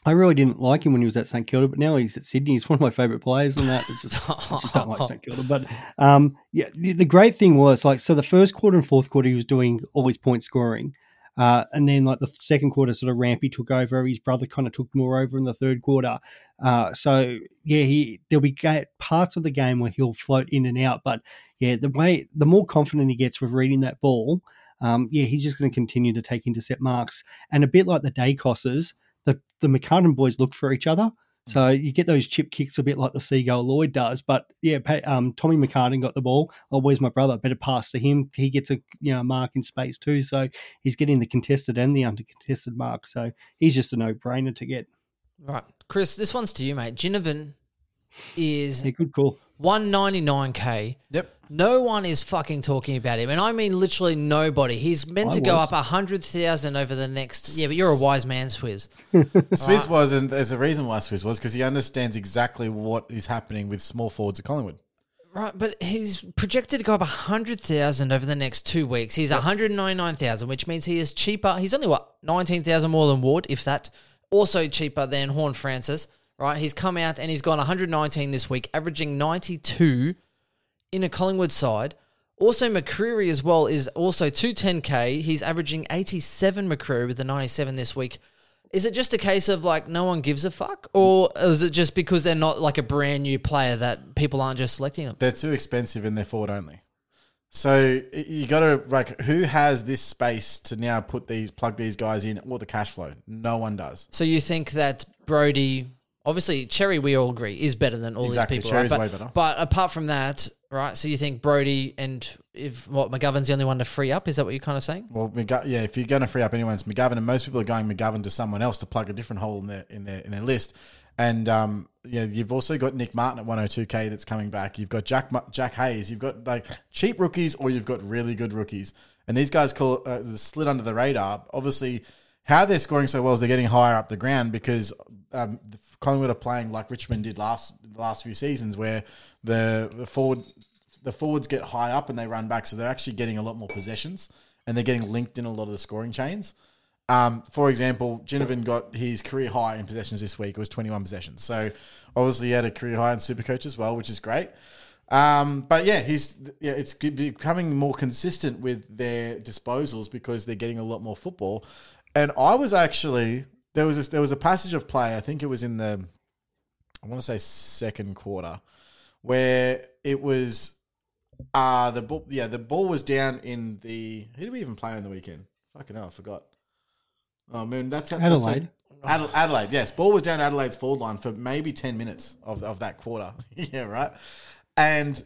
I really didn't like him when he was at St Kilda, but now he's at Sydney. He's one of my favourite players, and that it's just, I just don't like St Kilda. But um, yeah, the, the great thing was like so the first quarter and fourth quarter he was doing all his point scoring, uh, and then like the second quarter sort of Rampe took over. His brother kind of took more over in the third quarter. Uh, so yeah, he there'll be parts of the game where he'll float in and out, but yeah, the way the more confident he gets with reading that ball, um, yeah, he's just going to continue to take intercept marks. And a bit like the Daicoses, the the McCartin boys look for each other. So you get those chip kicks a bit like the Seagull Lloyd does. But yeah, um, Tommy McCartin got the ball. Oh, where's my brother? Better pass to him. He gets a you know mark in space too. So he's getting the contested and the uncontested mark. So he's just a no brainer to get. Right, Chris, this one's to you, mate. Ginnivan is Yeah, good call. 199k. yep. No one is fucking talking about him, and I mean literally nobody. He's meant I to go was. up a hundred thousand over the next. Yeah, but you're a wise man, Swizz. Swizz was, and there's a reason why Swizz was because he understands exactly what is happening with small forwards at Collingwood. Right, but he's projected to go up a hundred thousand over the next two weeks. He's one hundred ninety nine thousand, which means he is cheaper. He's only what nineteen thousand more than Ward, if that. Also cheaper than Horne-Francis. Right, he's come out and he's gone one hundred nineteen this week, averaging ninety two in a Collingwood side. Also, McCreery as well is also 210k. He's averaging 87 McCreery with the 97 this week. Is it just a case of like no one gives a fuck, or is it just because they're not like a brand new player that people aren't just selecting them? They're too expensive and they're forward only. So you got to like, who has this space to now put these, plug these guys in, or the cash flow? No one does. So you think that Brodie, obviously Xerri, we all agree is better than all Exactly, these people, Xerri's right? way But, better. but apart from that, right? So you think Brodie and if what McGovern's the only one to free up? Is that what you're kind of saying? Well, McGo- yeah, if you're going to free up anyone, it's McGovern, and most people are going McGovern to someone else to plug a different hole in their in their in their list. And um, yeah, you've also got Nick Martin at 102k that's coming back. You've got Jack Ma- Jack Hayes. You've got like cheap rookies, or you've got really good rookies. And these guys call uh, slid under the radar. Obviously, how they're scoring so well is they're getting higher up the ground because um, the Collingwood are playing like Richmond did last last few seasons, where the the forward the forwards get high up and they run back, so they're actually getting a lot more possessions and they're getting linked in a lot of the scoring chains. Um, for example, Ginnivan got his career high in possessions this week. It was 21 possessions. So obviously he had a career high in Supercoach as well, which is great. Um, but yeah, he's yeah, it's becoming more consistent with their disposals because they're getting a lot more football. And I was actually there was this, there was a passage of play. I think it was in the I want to say second quarter where it was uh the ball yeah the ball was down in the who did we even play on the weekend? Fucking hell, I forgot. Oh man, that's that's Adelaide. Adelaide, Adelaide, yes. Ball was down Adelaide's forward line for maybe 10 minutes of, of that quarter. yeah, right. And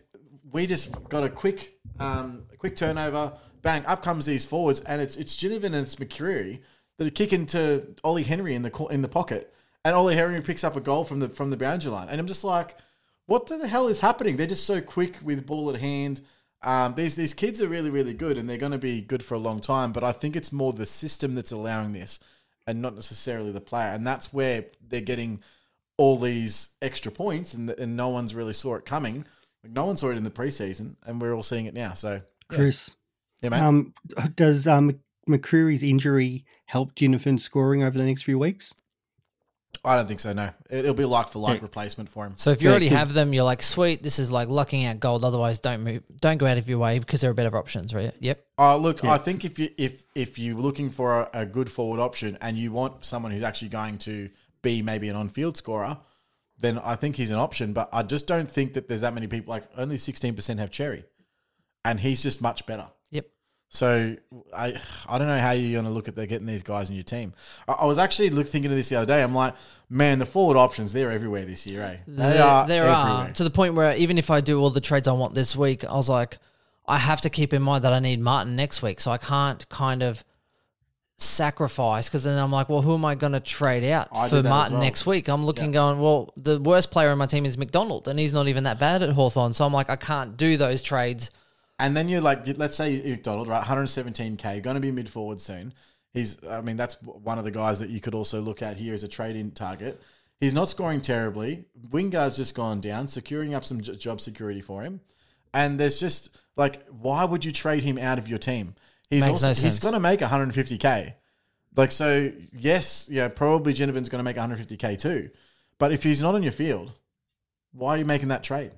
we just got a quick um, a quick turnover. Bang, up comes these forwards, and it's it's Ginnivan and it's McCreery that are kicking to Ollie Henry in the in the pocket. And Ollie Henry picks up a goal from the from the boundary line. And I'm just like, what the hell is happening? They're just so quick with ball at hand. Um, these these kids are really really good, and they're going to be good for a long time. But I think it's more the system that's allowing this, and not necessarily the player. And that's where they're getting all these extra points, and and no one's really saw it coming. Like, no one saw it in the preseason, and we're all seeing it now. So, yeah, Chris, yeah mate. um, does um, McCreery's injury help Ginnivan's scoring over the next few weeks? I don't think so. No, it, it'll be like for like Yeah. replacement for him. So if you Yeah, already 'cause- have them, you're like, sweet, this is like lucking out gold. Otherwise, don't move, don't go out of your way because there are better options, right? Yep. Uh, look, Yeah. I think if you if if you're looking for a, a good forward option and you want someone who's actually going to be maybe an on-field scorer, then I think he's an option. But I just don't think that there's that many people. Like only 16% have Xerri, and he's just much better. So I I don't know how you're going to look at the, getting these guys in your team. I, I was actually look, thinking of this the other day. I'm like, man, the forward options they're everywhere this year. Eh? They there, are there everywhere. are to the point where even if I do all the trades I want this week, I was like, I have to keep in mind that I need Martin next week, so I can't kind of sacrifice because then I'm like, well, who am I going to trade out I for did that as Martin well. next week? I'm looking, going, well, the worst player in my team is McDonald, and he's not even that bad at Hawthorn, so I'm like, I can't do those trades. And then you're like, let's say McDonald, right? 117k, going to be mid forward soon. He's, I mean, that's one of the guys that you could also look at here as a trade in target. He's not scoring terribly. Wingard's just gone down, securing up some job security for him. And there's just like, why would you trade him out of your team? He's Makes also no he's going to make 150k. Like so, yes, yeah, probably Ginnivan's going to make 150k too. But if he's not on your field, why are you making that trade?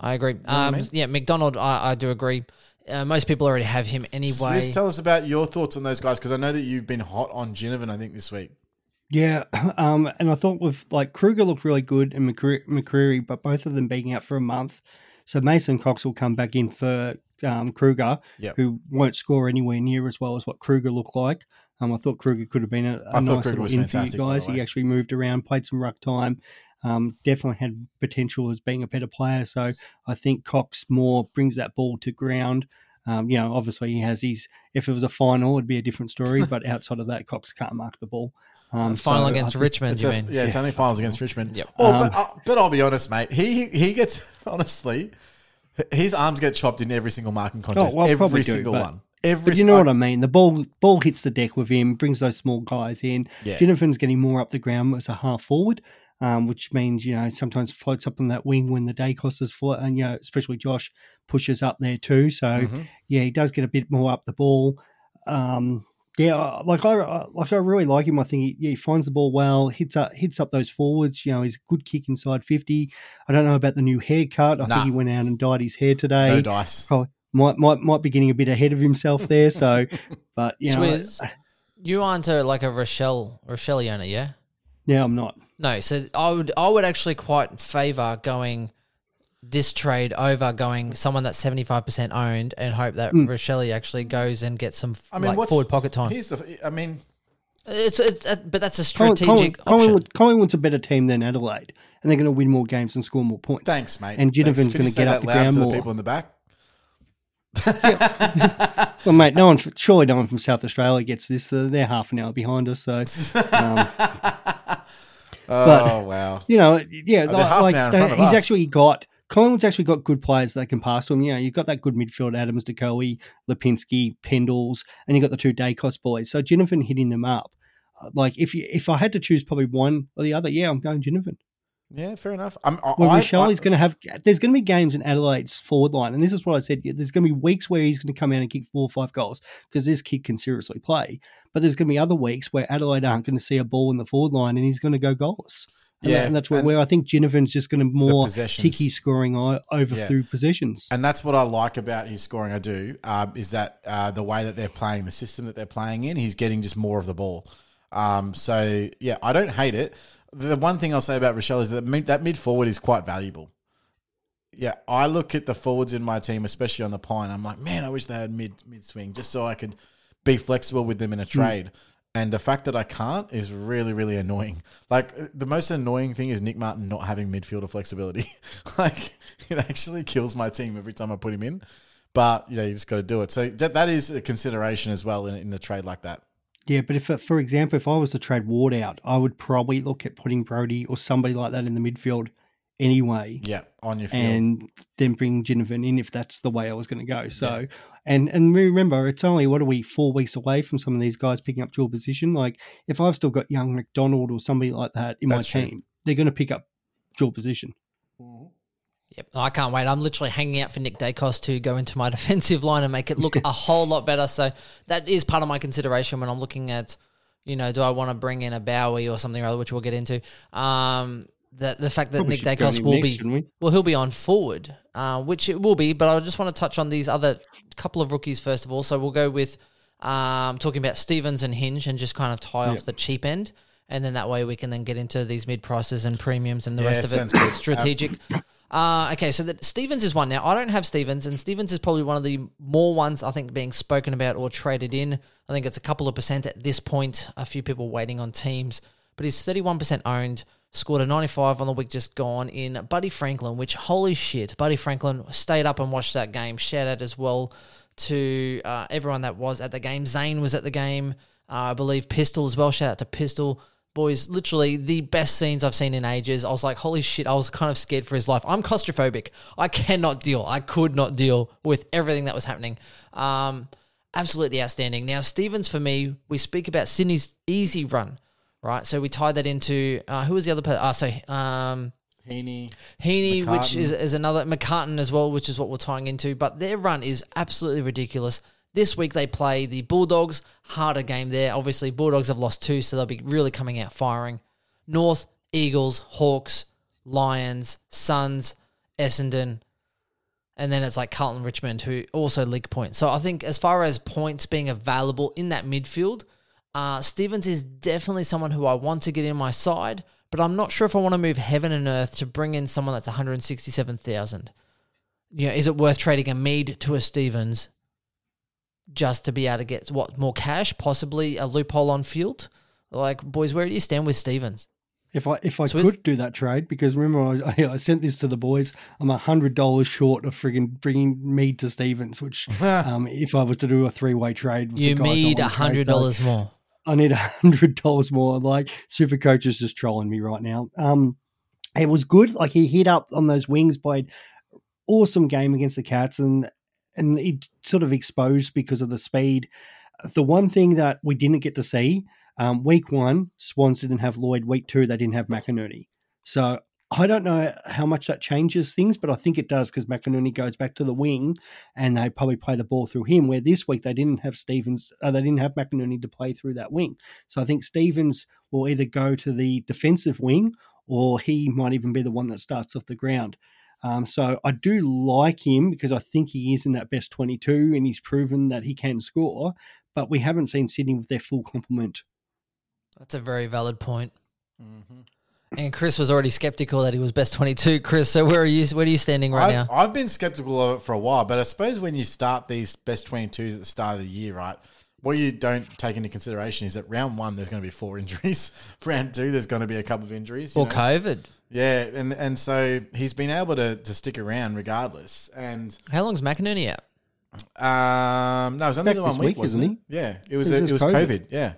I agree. what I Um, mean? Yeah, McDonald, I, I do agree. Uh, most people already have him anyway. Swizz, tell us about your thoughts on those guys because I know that you've been hot on Ginnivan, I think, this week. Yeah, um, and I thought with like Kreuger looked really good and McCre- McCreery, but both of them being out for a month, so Mason Cox will come back in for um, Kreuger, Yep. who won't score anywhere near as well as what Kreuger looked like. Um, I thought Kreuger could have been a, a I thought nice Kreuger little was in for you fantastic, guys. He actually moved around, played some ruck time. Um, definitely had potential as being a better player. So I think Cox more brings that ball to ground. Um, you know, obviously he has his. If it was a final, it'd be a different story. but outside of that, Cox can't mark the ball. Um, Final I against Richmond, It's you a- mean? yeah, it's only finals against Richmond. Yep. Oh, Um, but, uh, but I'll be honest, mate. He he gets honestly, his arms get chopped in every single marking contest. Oh, well, every probably do, single but- one. Every. But you know what I mean. The ball ball hits the deck with him, brings those small guys in. Yeah. Ginnivan's getting more up the ground as a half forward, um, which means you know sometimes floats up on that wing when the day cost is full, and you know especially Josh pushes up there too. So Mhm. yeah, he does get a bit more up the ball. Um, yeah, like I like I really like him. I think he, yeah, he finds the ball well, hits up hits up those forwards. You know, he's a good kick inside fifty. I don't know about the new haircut. I Nah. think he went out and dyed his hair today No dice. probably might might might be getting a bit ahead of himself there. So, but you know, Swizz, you aren't a, like a Rachele Rachele owner, yeah? yeah, I'm not. No, so I would I would actually quite favour going this trade over going someone that's seventy five percent owned and hope that Mm. Rachele actually goes and gets some I mean, like what's forward pocket time. Here's the. I mean, It's, it's uh, but that's a Colin- strategic Colin- option. Collingwood, Collingwood's a better team than Adelaide, and they're going to win more games and score more points. thanks, mate. And Ginnivan's gonna get up the ground to the more. people in the back. Well, mate, no one, surely no one from South Australia gets this. They're, they're half an hour behind us, so um, oh wow. you know, yeah, like, half like in they- front of he's us. actually got Collingwood's actually got good players that can pass to him. You know, you've got that good midfield, Adams, De Goey, Lipinski, Pendles, and you've got the two Daicos boys. So Ginnivan hitting them up. Uh, Like if you if I had to choose probably one or the other, yeah, I'm going Ginnivan. Yeah, fair enough. I'm, I, Well, Rachele is going to have. There's going to be games in Adelaide's forward line, and this is what I said. There's going to be weeks where he's going to come out and kick four or five goals because this kid can seriously play. But there's going to be other weeks where Adelaide aren't going to see a ball in the forward line, and he's going to go goalless. And, Yeah, that- and that's where, and where I think Ginnivan's just going to more ticky scoring over Yeah. through possessions. And that's what I like about his scoring. I do um, is that uh, the way that they're playing, the system that they're playing in, he's getting just more of the ball. Um, so yeah, I don't hate it. The one thing I'll say about Rachele is that mid, that mid forward is quite valuable. Yeah, I look at the forwards in my team, especially on the pine. I'm like, man, I wish they had mid mid swing just so I could be flexible with them in a hmm. trade. And the fact that I can't is really, really annoying. Like the most annoying thing is Nick Martin not having midfielder flexibility. like it actually kills my team every time I put him in. But you know, you just got to do it. So that, that is a consideration as well in, in a trade like that. Yeah, but if, uh, for example, if I was to trade Ward out, I would probably look at putting Brodie or somebody like that in the midfield anyway. Yeah, on your field. and then bring Ginnivan in if that's the way I was going to go. So, and and remember, it's only what are we four weeks away from some of these guys picking up dual position. Like if I've still got young McDonald or somebody like that in That's my true. team, they're going to pick up dual position. Mm-hmm. Yep, I can't wait. I'm literally hanging out for Nick Daicos to go into my defensive line and make it look a whole lot better. So that is part of my consideration when I'm looking at, you know, do I want to bring in a Bowey or something or other, which we'll get into. Um, that the fact that Probably Nick should Daicos will next, be we? well, he'll be on forward, uh, which it will be. But I just want to touch on these other couple of rookies first of all. So we'll go with um, talking about Stevens and Hinge and just kind of tie off the cheap end. And then that way we can then get into these mid prices and premiums and the Yeah, rest of it. sounds good. Strategic. Uh, okay, so that Stevens is one now. I don't have Stevens, and Stevens is probably one of the more ones I think being spoken about or traded in. I think it's a couple of percent at this point. A few people waiting on teams, but he's thirty-one percent owned. Scored a ninety-five on the week just gone in Buddy Franklin. Which holy shit, Buddy Franklin stayed up and watched that game. Shout out as well to uh, everyone that was at the game. Zane was at the game. Uh, I believe Pistol as well. Shout out to Pistol. Boys, literally the best scenes I've seen in ages. I was like, holy shit, I was kind of scared for his life. I'm claustrophobic. I cannot deal. I could not deal with everything that was happening. Um, absolutely outstanding. Now, Stevens, for me, we speak about Sydney's easy run, right? So we tied that into uh, who was the other person? Ah, so um, Heeney. Heeney, which is, is another McCartin as well, which is what we're tying into. But their run is absolutely ridiculous. This week they play the Bulldogs, harder game there. Obviously, Bulldogs have lost two, so they'll be really coming out firing. North, Eagles, Hawks, Lions, Suns, Essendon, and then it's like Carlton Richmond, who also leak points. So I think as far as points being available in that midfield, uh, Stevens is definitely someone who I want to get in my side, but I'm not sure if I want to move heaven and earth to bring in someone that's 167,000. You know, is it worth trading a Mead to a Stevens just to be able to get what more cash, possibly a loophole on field? Like, boys, where do you stand with Stevens? If I if I So could do that trade, because remember I, I sent this to the boys, I'm a hundred dollars short of friggin' bringing Mead to Stevens, which um, if I was to do a three way trade, with You the need hundred so dollars more. I need a hundred dollars more. Like Super Coach is just trolling me right now. Um, it was good. Like he hit up on those wings, played awesome game against the Cats, and and it sort of exposed because of the speed. The one thing that we didn't get to see, um, week one, Swans didn't have Lloyd. Week two, they didn't have McInerney. So I don't know how much that changes things, but I think it does because McInerney goes back to the wing, and they probably play the ball through him. Where this week they didn't have Stevens, uh, they didn't have McInerney to play through that wing. So I think Stevens will either go to the defensive wing, or he might even be the one that starts off the ground. Um, so I do like him because I think he is in that best 22 and he's proven that he can score, but we haven't seen Sydney with their full complement. That's a very valid point. And Chris was already skeptical that he was best twenty-two. Chris, so where are you? Where are you standing right I've, now? I've been skeptical of it for a while, but I suppose when you start these best 22s at the start of the year, right, what you don't take into consideration is that round one, there's going to be four injuries. round two, there's going to be a couple of injuries. Or know? COVID? Yeah, and, and so he's been able to, to stick around regardless. And How long's McInerney out? um, no, it was only Back the one week, week, wasn't isn't it? Yeah, it was It a, was it was COVID. COVID. Yeah,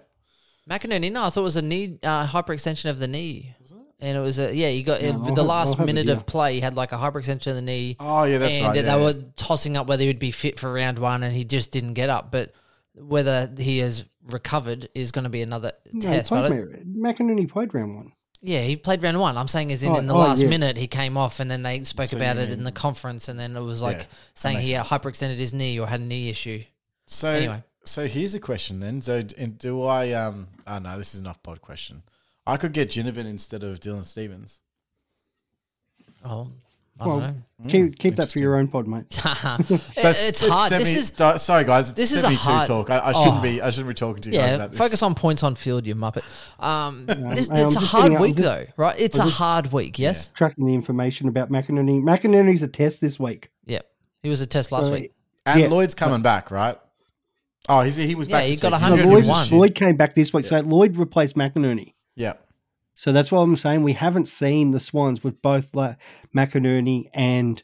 McInerney? No, I thought it was a knee uh, hyperextension of the knee. And it was a yeah. He got Yeah, uh, I'll the last have it, minute yeah. of play. He had like a hyperextension of the knee. Oh, yeah, that's and right, they yeah. were tossing up whether he would be fit for round one, and he just didn't get up. But whether he has recovered is going to be another No, test. played But McInerney played round one. Yeah, he played round one. I'm saying is in, Oh, in the oh, last yeah. minute he came off and then they spoke So about you it in the conference and then it was like Yeah, saying he sense. hyperextended his knee or had a knee issue. So Anyway. so here's a question then. So do I? Um, oh no, this is an off-pod question. I could get Ginnivan instead of Dylan Stevens. Oh, I Well, don't keep keep that for your own pod, mate. know. it's hard. this is di- sorry guys. It's this is a hard- talk. I, I shouldn't Oh. be. I shouldn't be talking to you guys about this. Focus on points on field, you muppet. Um, this, I'm it's a hard getting week just- though, right? It's a I'm just- hard week. Yes. Tracking the information about McInerney. McInerney's a test this week. Yeah. He was a test last So, week. and yeah. Lloyd's coming back, right? Oh, he's, he was Yeah, back. he this got week. No, 100 Lloyd, gonna one. be Lloyd came back this week, so Lloyd replaced McInerney. Yeah. So that's what I'm saying. We haven't seen the Swans with both like, McInerney and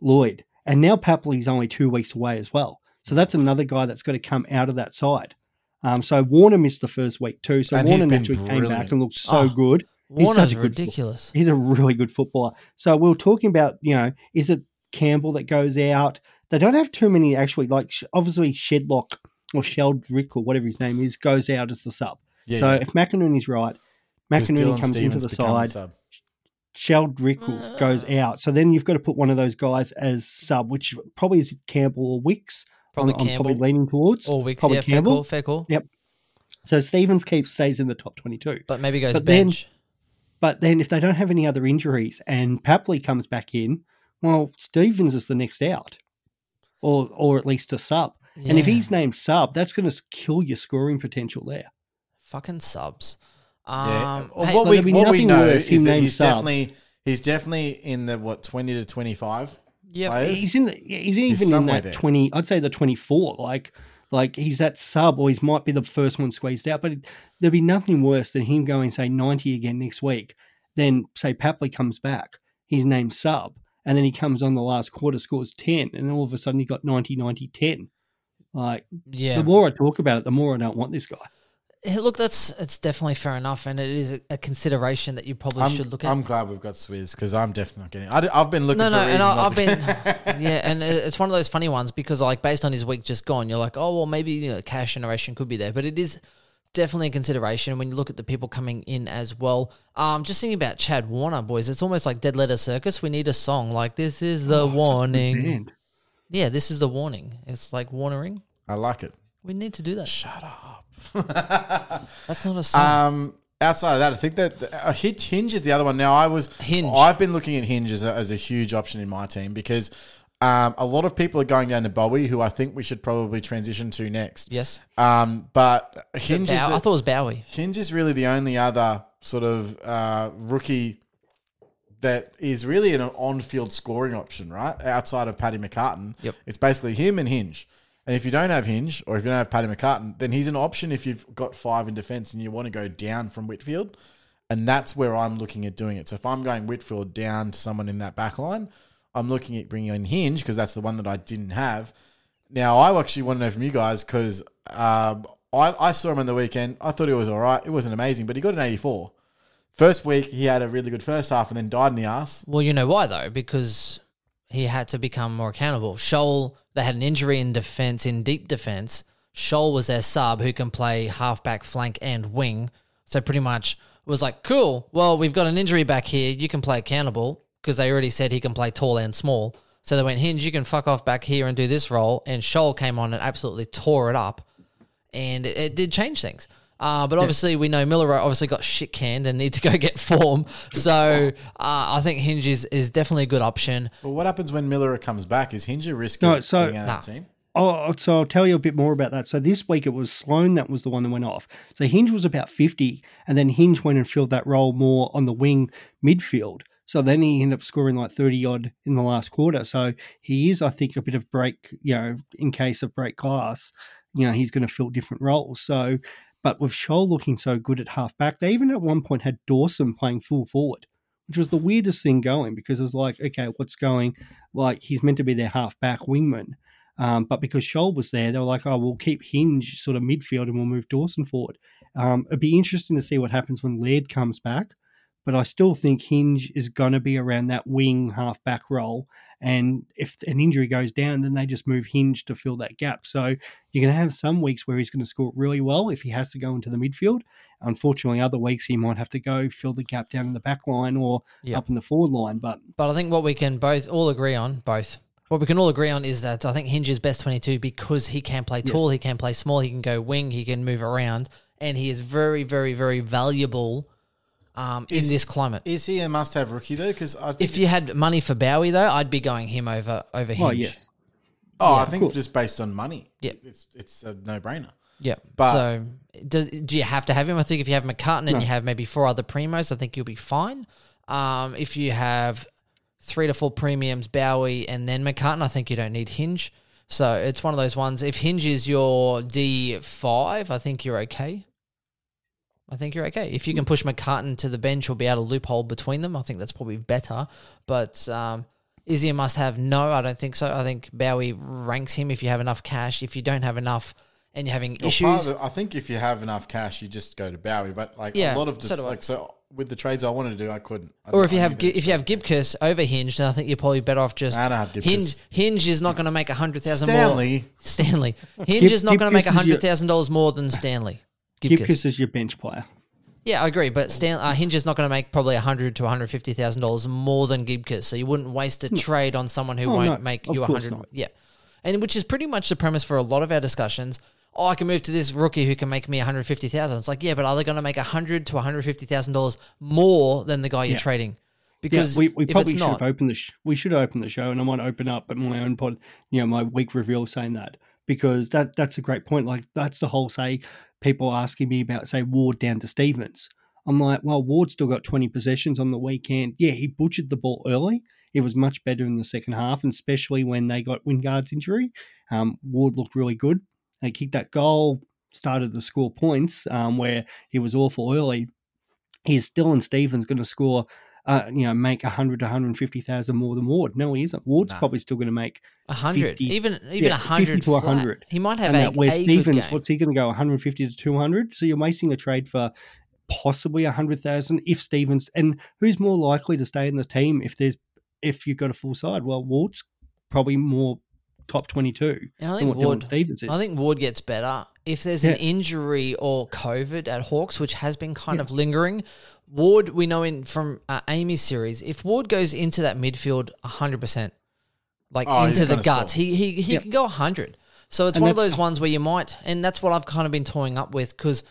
Lloyd. And now Papley's only two weeks away as well. So that's another guy that's got to come out of that side. Um, so Warner missed the first week too. So And Warner been naturally came back and looked so Oh, good. He's such a good ridiculous. He's a really good footballer. So we are talking about, you know, is it Campbell that goes out? They don't have too many actually. Like obviously Shedlock or Sheldrick or whatever his name is goes out as the sub. Yeah. so yeah. if McInerney's right, McInerney Dylan comes into the side. sub? Sheldrick mm. goes out. So then you've got to put one of those guys as sub, which probably is Campbell or Wicks. Probably I'm, I'm probably Campbell. leaning towards. Or Wicks, Probably yeah, fair Campbell. call, fair call. Yep. So Stevens keeps stays in the top 22. But maybe goes But then- bench. But then if they don't have any other injuries and Papley comes back in, well, Stevens is the next out. Or or at least a sub. And if he's named sub, that's going to kill your scoring potential there. Fucking subs. Yeah. Um, Well, hey, what we what we know is that he's sub. definitely he's definitely in the what twenty to twenty five. Yeah. He's in the, he's even in somewhere that there. 20, I'd say the 24. Like like he's that sub or he might be the first one squeezed out, but it, there'd be nothing worse than him going say 90 again next week. Then say Papley comes back, he's named sub, and then he comes on the last quarter, scores 10, and all of a sudden he got 90, 90, 10. Like Yeah. the more I talk about it, the more I don't want this guy. Hey, Look, that's it's definitely fair enough, and it is a, a consideration that you probably I'm, should look at. I'm glad we've got Swizz because I'm definitely not getting. I, have been looking. no, for no, and I, I've been, yeah, and it's one of those funny ones because, like, based on his week just gone, you're like, oh, well, maybe you know, cash generation could be there, but it is definitely a consideration when you look at the people coming in as well. Um, just thinking about Chad Warner, boys, it's almost like Dead Letter Circus. We need a song like this is the Oh, such a good warning. Yeah, this is the warning. It's like warning. I like it. We need to do that. Shut up. That's not a song. Um, outside of that, I think that uh, Hinge, Hinge is the other one. Now, I was Hinge. I've been looking at Hinge as a, as a huge option in my team because um, a lot of people are going down to Bowey, who I think we should probably transition to next. yes. Um, but Hinge is Bow- the, I thought it was Bowey. Hinge is really the only other sort of uh, rookie that is really an on-field scoring option, right? Outside of Paddy McCartin, Yep. it's basically him and Hinge. And if you don't have Hinge or if you don't have Paddy McCartin, then he's an option if you've got five in defence and you want to go down from Whitfield. And that's where I'm looking at doing it. So if I'm going Whitfield down to someone in that back line, I'm looking at bringing in Hinge because that's the one that I didn't have. Now, I actually want to know from you guys because um, I, I saw him on the weekend. I thought he was all right. It wasn't amazing, but he got an 84. First week, he had a really good first half and then died in the ass. Well, you know why though? Because he had to become more accountable. Sholl, they had an injury in defense, in deep defense. Sholl was their sub who can play halfback, flank, and wing. So pretty much was like, cool. Well, we've got an injury back here. You can play accountable because they already said he can play tall and small. So they went, Hinge, you can fuck off back here and do this role. And Sholl came on and absolutely tore it up. And it, it did change things. Uh, but obviously, we know Miller obviously got shit canned and need to go get form. So uh, I think Hinge is, is definitely a good option. But what happens when Miller comes back? Is Hinge a risk No, so- getting out of that team? Oh, so I'll tell you a bit more about that. So this week it was Sloane that was the one that went off. So Hinge was about 50, and then Hinge went and filled that role more on the wing midfield. So then he ended up scoring like 30 odd in the last quarter. So he is, I think, a bit of break, you know, in case of break glass, you know, he's going to fill different roles. So, but with Sholl looking so good at half back, they even at one point had Dawson playing full forward, which was the weirdest thing going because it was like, okay, what's going? Like he's meant to be their half back wingman. Um, but because Sholl was there, they were like, oh, we'll keep Hinge sort of midfield and we'll move Dawson forward. Um, it'd be interesting to see what happens when Laird comes back. But I still think Hinge is going to be around that wing half back role. And if an injury goes down, then they just move Hinge to fill that gap. So you're going to have some weeks where he's going to score really well if he has to go into the midfield. Unfortunately, other weeks he might have to go fill the gap down in the back line or Yeah. up in the forward line. But But I think what we can both all agree on, both, what we can all agree on is that I think Hinge is best 22 because he can play tall, he can play small, he can go wing, he can move around, and he is very, very, very valuable um, in this climate. Is he a must-have rookie though? Because If you had money for Bowey, though, I'd be going him over over Hinge. well, yes, oh, yeah, I think cool. just based on money, Yeah. it's it's a no-brainer. Yeah. But- so does, do you have to have him? I think if you have McCartin and No. you have maybe four other primos, I think you'll be fine. Um, if you have three to four premiums, Bowey and then McCartin, I think you don't need Hinge. So it's one of those ones. If Hinge is your D five, I think you're okay. I think you're okay. If you can push McCartin to the bench or be able to loophole between them, I think that's probably better. But um, is he a must have? No, I don't think so. I think Bowey ranks him if you have enough cash. If you don't have enough and you're having Well, issues, part of it- I think if you have enough cash, you just go to Bowey. But like Yeah, a lot of the so do like so with the trades I wanted to do, I couldn't. I- Or if you I have needed Gi- if you have Gibcus over Hinge, then I think you're probably better off just I don't have Gibcus. Hinge. Hinge is not going to make a hundred thousand more. Stanley. Stanley. Hinge Gib- is not going to make Gibcus a your- hundred thousand dollars more than Stanley. Gibcus is your bench player. Yeah, I agree, but Stan, uh, Hinge is not going to make probably a hundred to one hundred fifty thousand dollars more than Gibcus, so you wouldn't waste a trade on someone who Oh, won't no, make of you a hundred. Yeah, and which is pretty much the premise for a lot of our discussions. Oh, I can move to this rookie who can make me one hundred fifty thousand. It's like, yeah, but are they going to make a hundred to one hundred fifty thousand dollars more than the guy you're Yeah. trading? Yeah, Because we, we if probably should not, have opened the sh- we should opened the show, and I might open up at my own pod, you know, my week reveal saying that because that that's a great point. Like that's the whole say people asking me about say Ward down to Stevens. I'm like, well, Ward still got 20 possessions on the weekend. Yeah, he butchered the ball early. It was much better in the second half, and especially when they got Wingard's injury. Um, Ward looked really good. They kicked that goal, started to score points um, where he was awful early. He's still Dylan Stevens going to score? Uh, you know, make 100 to 150,000 more than Ward. No, he isn't. Ward's Nah. probably still going to make a hundred, 50 even even yeah, a hundred 50 to 100. He might have and a, where a Stevens, what's he going to go 150 to 200? So you're making a trade for possibly 100,000 if Stevens and who's more likely to stay in the team if there's if you've got a full side? Well, Ward's probably more top 22 And I than think Ward, Stevens is. I think Ward gets better if there's Yeah. an injury or COVID at Hawks, which has been kind of lingering. Ward, we know in from uh, Amy's series, if Ward goes into that midfield hundred percent, like Oh, he's into the gonna guts, score. he he he Yep. can go hundred. So it's And one of that's- those ones where you might, and that's what I've kind of been toying up with because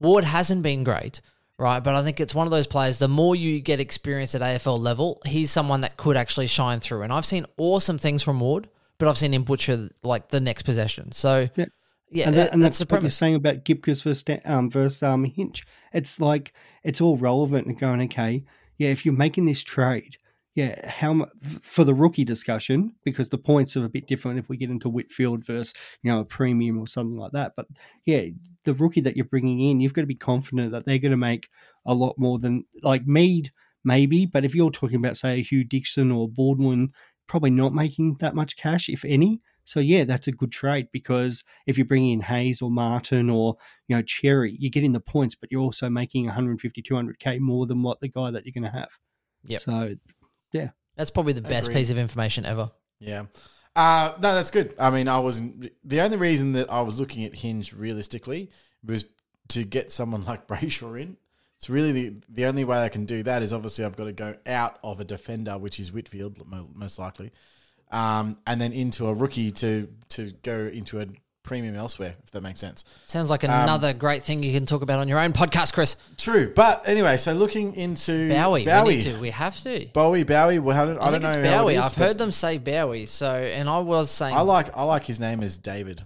Ward hasn't been great. Right, but I think it's one of those players. The more you get experience at AFL level, he's someone that could actually shine through. And I've seen awesome things from Ward, but I've seen him butcher like the next possession. So Yeah. yeah, and, that- that, and that's that's, the what you're premise. saying about Gibcus versus Sta- um, versus um, Hinge. It's like it's all relevant and going okay. Yeah, if you're making this trade, yeah, how much for the rookie discussion because the points are a bit different if we get into Whitfield versus you know a premium or something like that. But yeah, the rookie that you're bringing in, you've got to be confident that they're going to make a lot more than like Mead maybe. But if you're talking about say Hugh Dixon or Baldwin, probably not making that much cash if any. So yeah, that's a good trade because if you bring in Hayes or Martin or you know Xerri, you're getting the points, but you're also making 150, 200k more than what the guy that you're going to have. Yeah. So yeah, That's probably the best Agreed. piece of information ever. Yeah. Uh, no, that's good. I mean, I wasn't. The only reason that I was looking at Hinge realistically was to get someone like Brayshaw in. It's really the, the only way I can do that is obviously I've got to go out of a defender, which is Whitfield, most likely, um, and then into a rookie to to go into a premium elsewhere, if that makes sense. Sounds like Um, another great thing you can talk about on your own podcast, Chris. True. But anyway, so looking into Bowie, Bowie. we to. We have to. Bowie, Bowie. Well, I don't, I, I don't think know. it's Bowie. is, I've heard them say Bowie. So, and I was saying, I like I like his name as David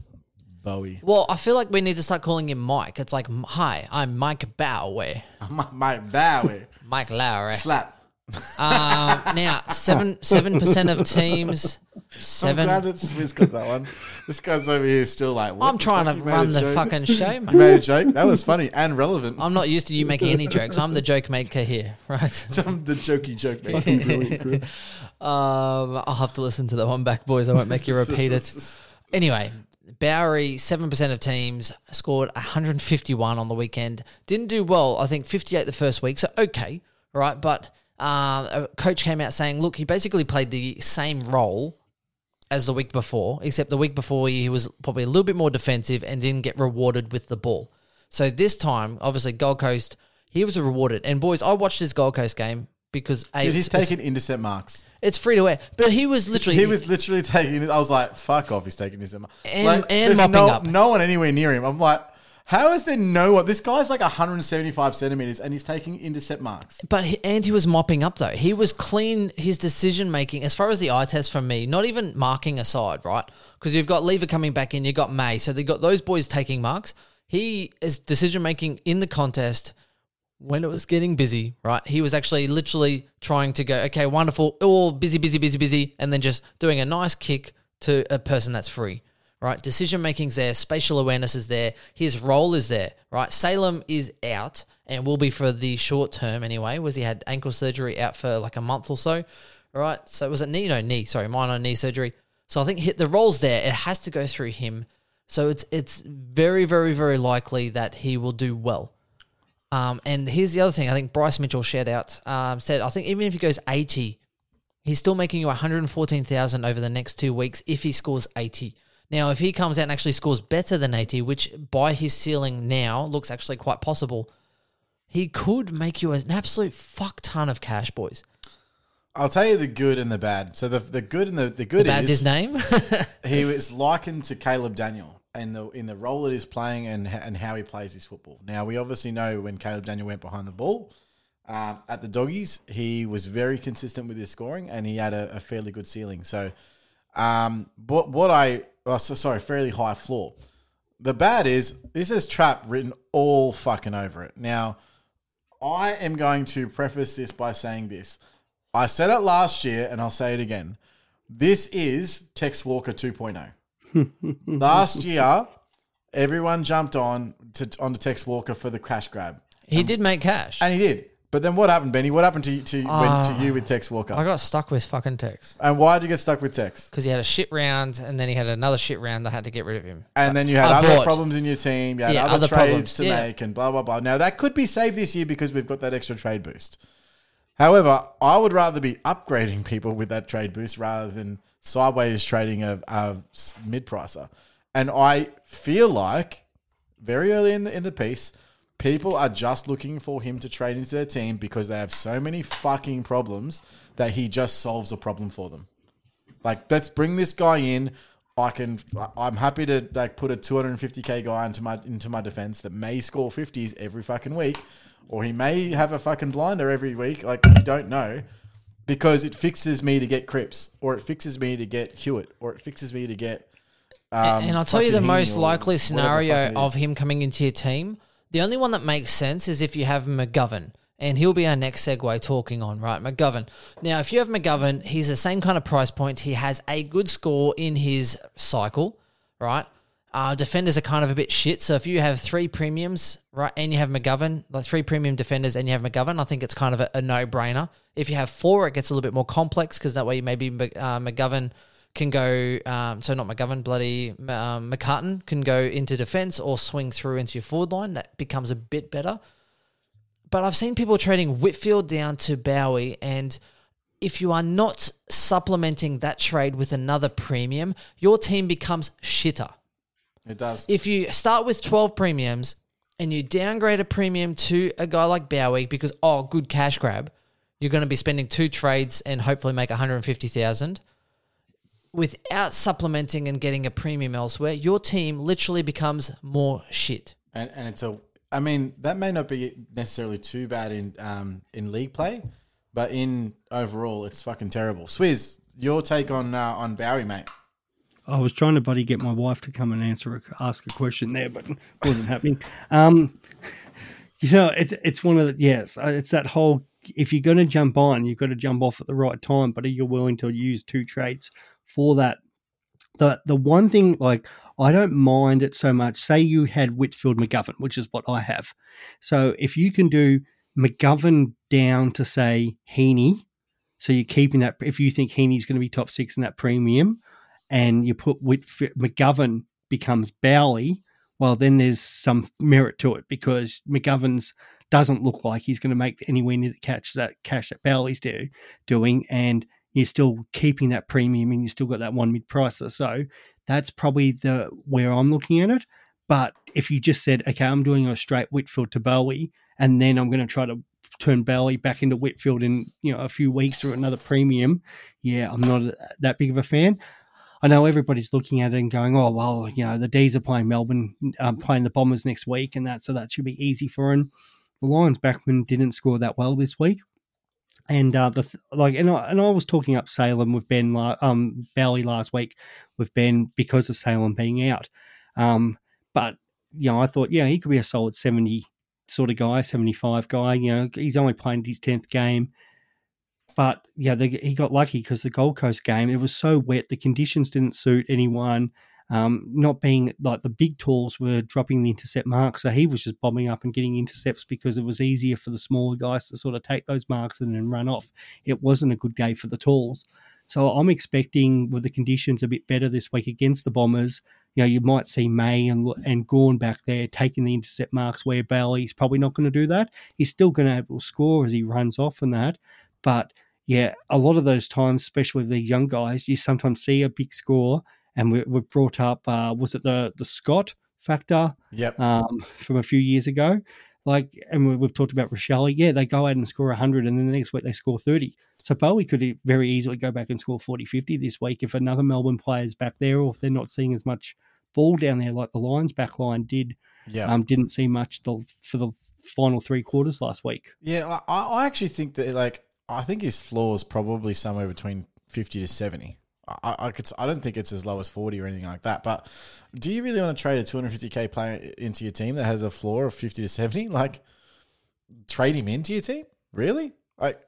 Bowie. well, I feel like we need to start calling him Mike. It's like, hi, I'm Mike Bowie, Mike Bowie. Mike Lowry. Slap. Um, now, seven seven percent of teams, I'm glad that Smith's got that one. This guy's over here still like. I'm trying to You made a run the joke? fucking show, You made a joke. That was funny and relevant. I'm not used to you making any jokes. I'm the joke maker here, right? I'm the jokey joke man. Um, I'll have to listen to that one back, boys. I won't make you repeat it. Anyway, Bowey, 7% of teams scored 151 on the weekend. Didn't do well, I think 58 the first week, so okay, right? But um, a coach came out saying, look, he basically played the same role as the week before, except the week before he was probably a little bit more defensive and didn't get rewarded with the ball. So this time, obviously, Gold Coast, he was rewarded. And boys, I watched this Gold Coast game because A, Dude, he's it's- taking intercept marks. it's free to wear, but he was literally He was literally taking. I was like, "Fuck off!" He's taking intercept marks. And- like, and mopping no, up. no one anywhere near him. I'm like, how is there no one? This guy's like 175 centimeters, and he's taking intercept marks. But he, and he was mopping up though. He was clean. His decision making, as far as the eye test from me, not even marking aside, right? Because you've got Lever coming back in, you've got May, so they got those boys taking marks. He is decision making in the contest when it was getting busy, right? He was actually literally trying to go, okay, wonderful, all busy, busy, busy, busy, and then just doing a nice kick to a person that's free, right? Decision making's there, spatial awareness is there, his role is there, right? Salem is out and will be for the short term anyway, was he had ankle surgery out for like a month or so, right? So was it knee? No, knee, sorry, minor knee surgery. So I think the role's there. It has to go through him. So it's it's very, very, very likely that he will do well. Um, and here's the other thing. I think Bryce Mitchell shared out um, said I think even if he goes 80, he's still making you 114,000 over the next two weeks if he scores 80. Now, if he comes out and actually scores better than 80, which by his ceiling now looks actually quite possible, he could make you an absolute fuck ton of cash, boys. I'll tell you the good and the bad. So the the good and the the good The bad's is his name. he was likened to Caleb Daniel in the in the role that he's playing and and how he plays his football. Now we obviously know when Caleb Daniel went behind the ball um, at the doggies, he was very consistent with his scoring and he had a, a fairly good ceiling. So, um, but what I oh, so, sorry, fairly high floor. The bad is this is trap written all fucking over it. Now, I am going to preface this by saying this. I said it last year and I'll say it again. This is Tex Walker 2.0. last year, everyone jumped on to onto Tex Walker for the crash grab. he did make cash. And he did. But then what happened, Benny? What happened to you, to, when, to you ah. with Tex Walker? I got stuck with fucking Tex and why did you get stuck with Tex? because he had a shit round and then he had another shit round. I had to get rid of him. And then you had I other bought. problems in your team. You had Yeah, other, other trades problems. to Yeah. make and blah, blah, blah. Now, that could be saved this year because we've got that extra trade boost. However, I would rather be upgrading people with that trade boost rather than sideways trading a, a mid pricer. And I feel like very early in the, in the piece, people are just looking for him to trade into their team because they have so many fucking problems that he just solves a problem for them. Like, let's bring this guy in. I can. I'm happy to like put a 250k guy into my into my defense that may score 50s every fucking week, or he may have a fucking blinder every week. Like you don't know, because it fixes me to get Cripps, or it fixes me to get Hewett, or it fixes me to get. Um, and I'll tell you the most likely scenario of him coming into your team. The only one that makes sense is if you have McGovern. And he'll be our next segue talking on, right? McGovern. Now, if you have McGovern, he's the same kind of price point. He has a good score in his cycle, right? Uh, defenders are kind of a bit shit. So if you have three premiums, right, and you have McGovern, like three premium defenders and you have McGovern, I think it's kind of a, a no brainer. If you have four, it gets a little bit more complex because that way you maybe uh, McGovern can go, um, so not McGovern, bloody um, McCartin can go into defense or swing through into your forward line. That becomes a bit better. But I've seen people trading Whitfield down to Bowey, and if you are not supplementing that trade with another premium, your team becomes shitter. It does. If you start with 12 premiums and you downgrade a premium to a guy like Bowey because, oh, good cash grab, you're going to be spending two trades and hopefully make 150,000 without supplementing and getting a premium elsewhere, your team literally becomes more shit. and, and it's a. I mean, that may not be necessarily too bad in um, in league play, but in overall, it's fucking terrible. Swizz, your take on uh, on Bowey, mate? I was trying to buddy get my wife to come and answer a, ask a question there, but it wasn't happening. Um, you know, it's it's one of the yes, uh, it's that whole. If you're going to jump on, you've got to jump off at the right time. But are you willing to use two trades for that? The the one thing like I don't mind it so much. Say you had Whitfield McGovern, which is what I have. So if you can do McGovern down to say Heeney, so you're keeping that. If you think Heeney's going to be top six in that premium, and you put Whitfield, McGovern becomes Bowey, well, then there's some merit to it because McGovern's doesn't look like he's going to make anywhere near the catch that cash that Bowey's do, doing, and you're still keeping that premium and you still got that one mid pricer. So that's probably the where I'm looking at it. But if you just said, okay, I'm doing a straight Whitfield to Bowey, and then I'm going to try to turn Bowey back into Whitfield in you know a few weeks through another premium, yeah, I'm not that big of a fan. I know everybody's looking at it and going, "Oh well, you know the D's are playing Melbourne, um, playing the Bombers next week, and that so that should be easy for him." The Lions backman didn't score that well this week, and uh, the like, and I, and I was talking up Salem with Ben, um, Bally last week with Ben because of Salem being out, um, but you know I thought, yeah, he could be a solid seventy sort of guy, seventy five guy. You know, he's only playing his tenth game. But yeah, they, he got lucky because the Gold Coast game it was so wet, the conditions didn't suit anyone. Um, not being like the big tools were dropping the intercept mark, so he was just bombing up and getting intercepts because it was easier for the smaller guys to sort of take those marks and then run off. It wasn't a good day for the tools, so I'm expecting with the conditions a bit better this week against the Bombers. You know, you might see May and and Gawn back there taking the intercept marks where Bailey's probably not going to do that. He's still going to able to score as he runs off and that, but yeah, a lot of those times, especially with the young guys, you sometimes see a big score, and we, we've brought up uh, was it the the Scott factor Yep. um, from a few years ago. Like, and we- we've talked about Rachele. Yeah, they go out and score 100, and then the next week they score 30. So Bowey could very easily go back and score 40, 50 this week if another Melbourne player is back there, or if they're not seeing as much ball down there like the Lions back line did. Yeah. Um, didn't see much the, for the final three quarters last week. Yeah, I, I actually think that like I think his floor is probably somewhere between fifty to seventy. I, I could I don't think it's as low as forty or anything like that. But do you really want to trade a two hundred fifty k player into your team that has a floor of fifty to seventy? Like trade him into your team? Really? Like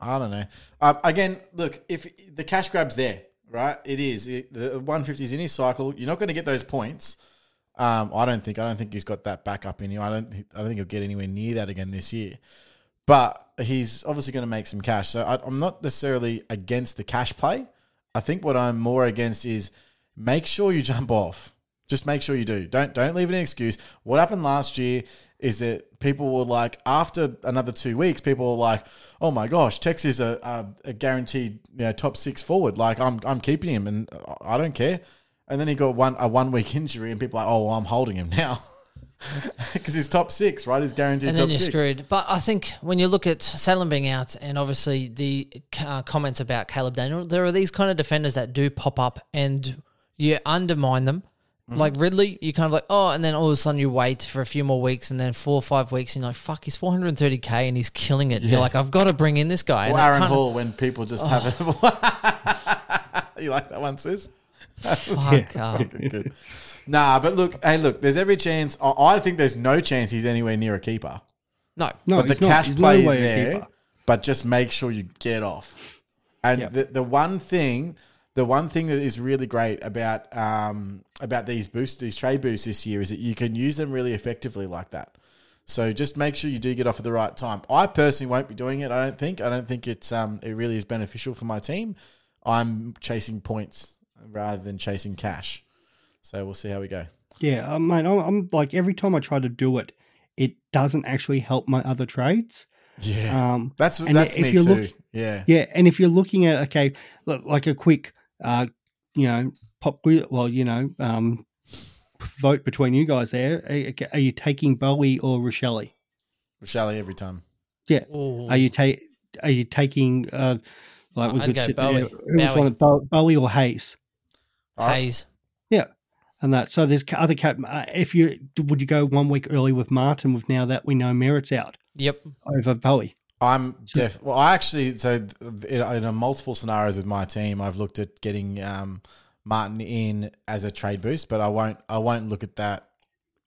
I don't know. Um, again, look if the cash grab's there, right? It is it, the is in his cycle. You're not going to get those points. Um, I don't think. I don't think he's got that backup in him. I don't. I don't think he'll get anywhere near that again this year. But he's obviously going to make some cash. So I, I'm not necessarily against the cash play. I think what I'm more against is make sure you jump off. Just make sure you do. Don't don't leave an excuse. What happened last year is that people were like, after another two weeks, people were like, "Oh my gosh, Tex is a, a, a guaranteed you know, top six forward. Like I'm I'm keeping him, and I don't care." And then he got one a one week injury, and people are like, "Oh, well, I'm holding him now." Because he's top six, right? He's guaranteed and top then you're six. screwed. But I think when you look at Salem being out and obviously the uh, comments about Caleb Daniel, there are these kind of defenders that do pop up and you undermine them. Mm-hmm. Like Ridley, you kind of like, oh, and then all of a sudden you wait for a few more weeks and then four or five weeks and you're like, fuck, he's 430k and he's killing it. You're like, I've got to bring in this guy. Or Aaron Hall when people just have it. you like that one, Sis? Fuck good. Nah, but look, hey, look, there's every chance. I, I think there's no chance he's anywhere near a keeper. No. No, but the he's not. cash He's play no is way a there. keeper. But just make sure you get off. And Yep. the, the one thing, the one thing that is really great about um, about these boosts, these trade boosts this year, is that you can use them really effectively like that. So just make sure you do get off at the right time. I personally won't be doing it. I don't think. I don't think it's um, it really is beneficial for my team. I'm chasing points rather than chasing cash. So we'll see how we go. Yeah, uh, mate, I'm, I'm like every time I try to do it, it doesn't actually help my other trades. Yeah, Um, that's and that's if me you too. look- yeah, yeah, and if you're looking at okay, look, like a quick, uh, you know, pop, quiz- well, you know, um, vote between you guys there. Are, are you taking Bowey or Rachele? Rachele every time. Yeah, Ooh. are you ta- Are you taking uh, like we I'd could go sit Bowey. there, who was Bowey. one of Bowey or Hayes? Hayes. Yeah, and that. So there's other cap. Uh, if you would you go one week early with Martin with now that we know Merrett's out Yep. over Bowey? I'm def. Well, I actually so th- in, in a multiple scenarios with my team, I've looked at getting um, Martin in as a trade boost, but I won't. I won't look at that.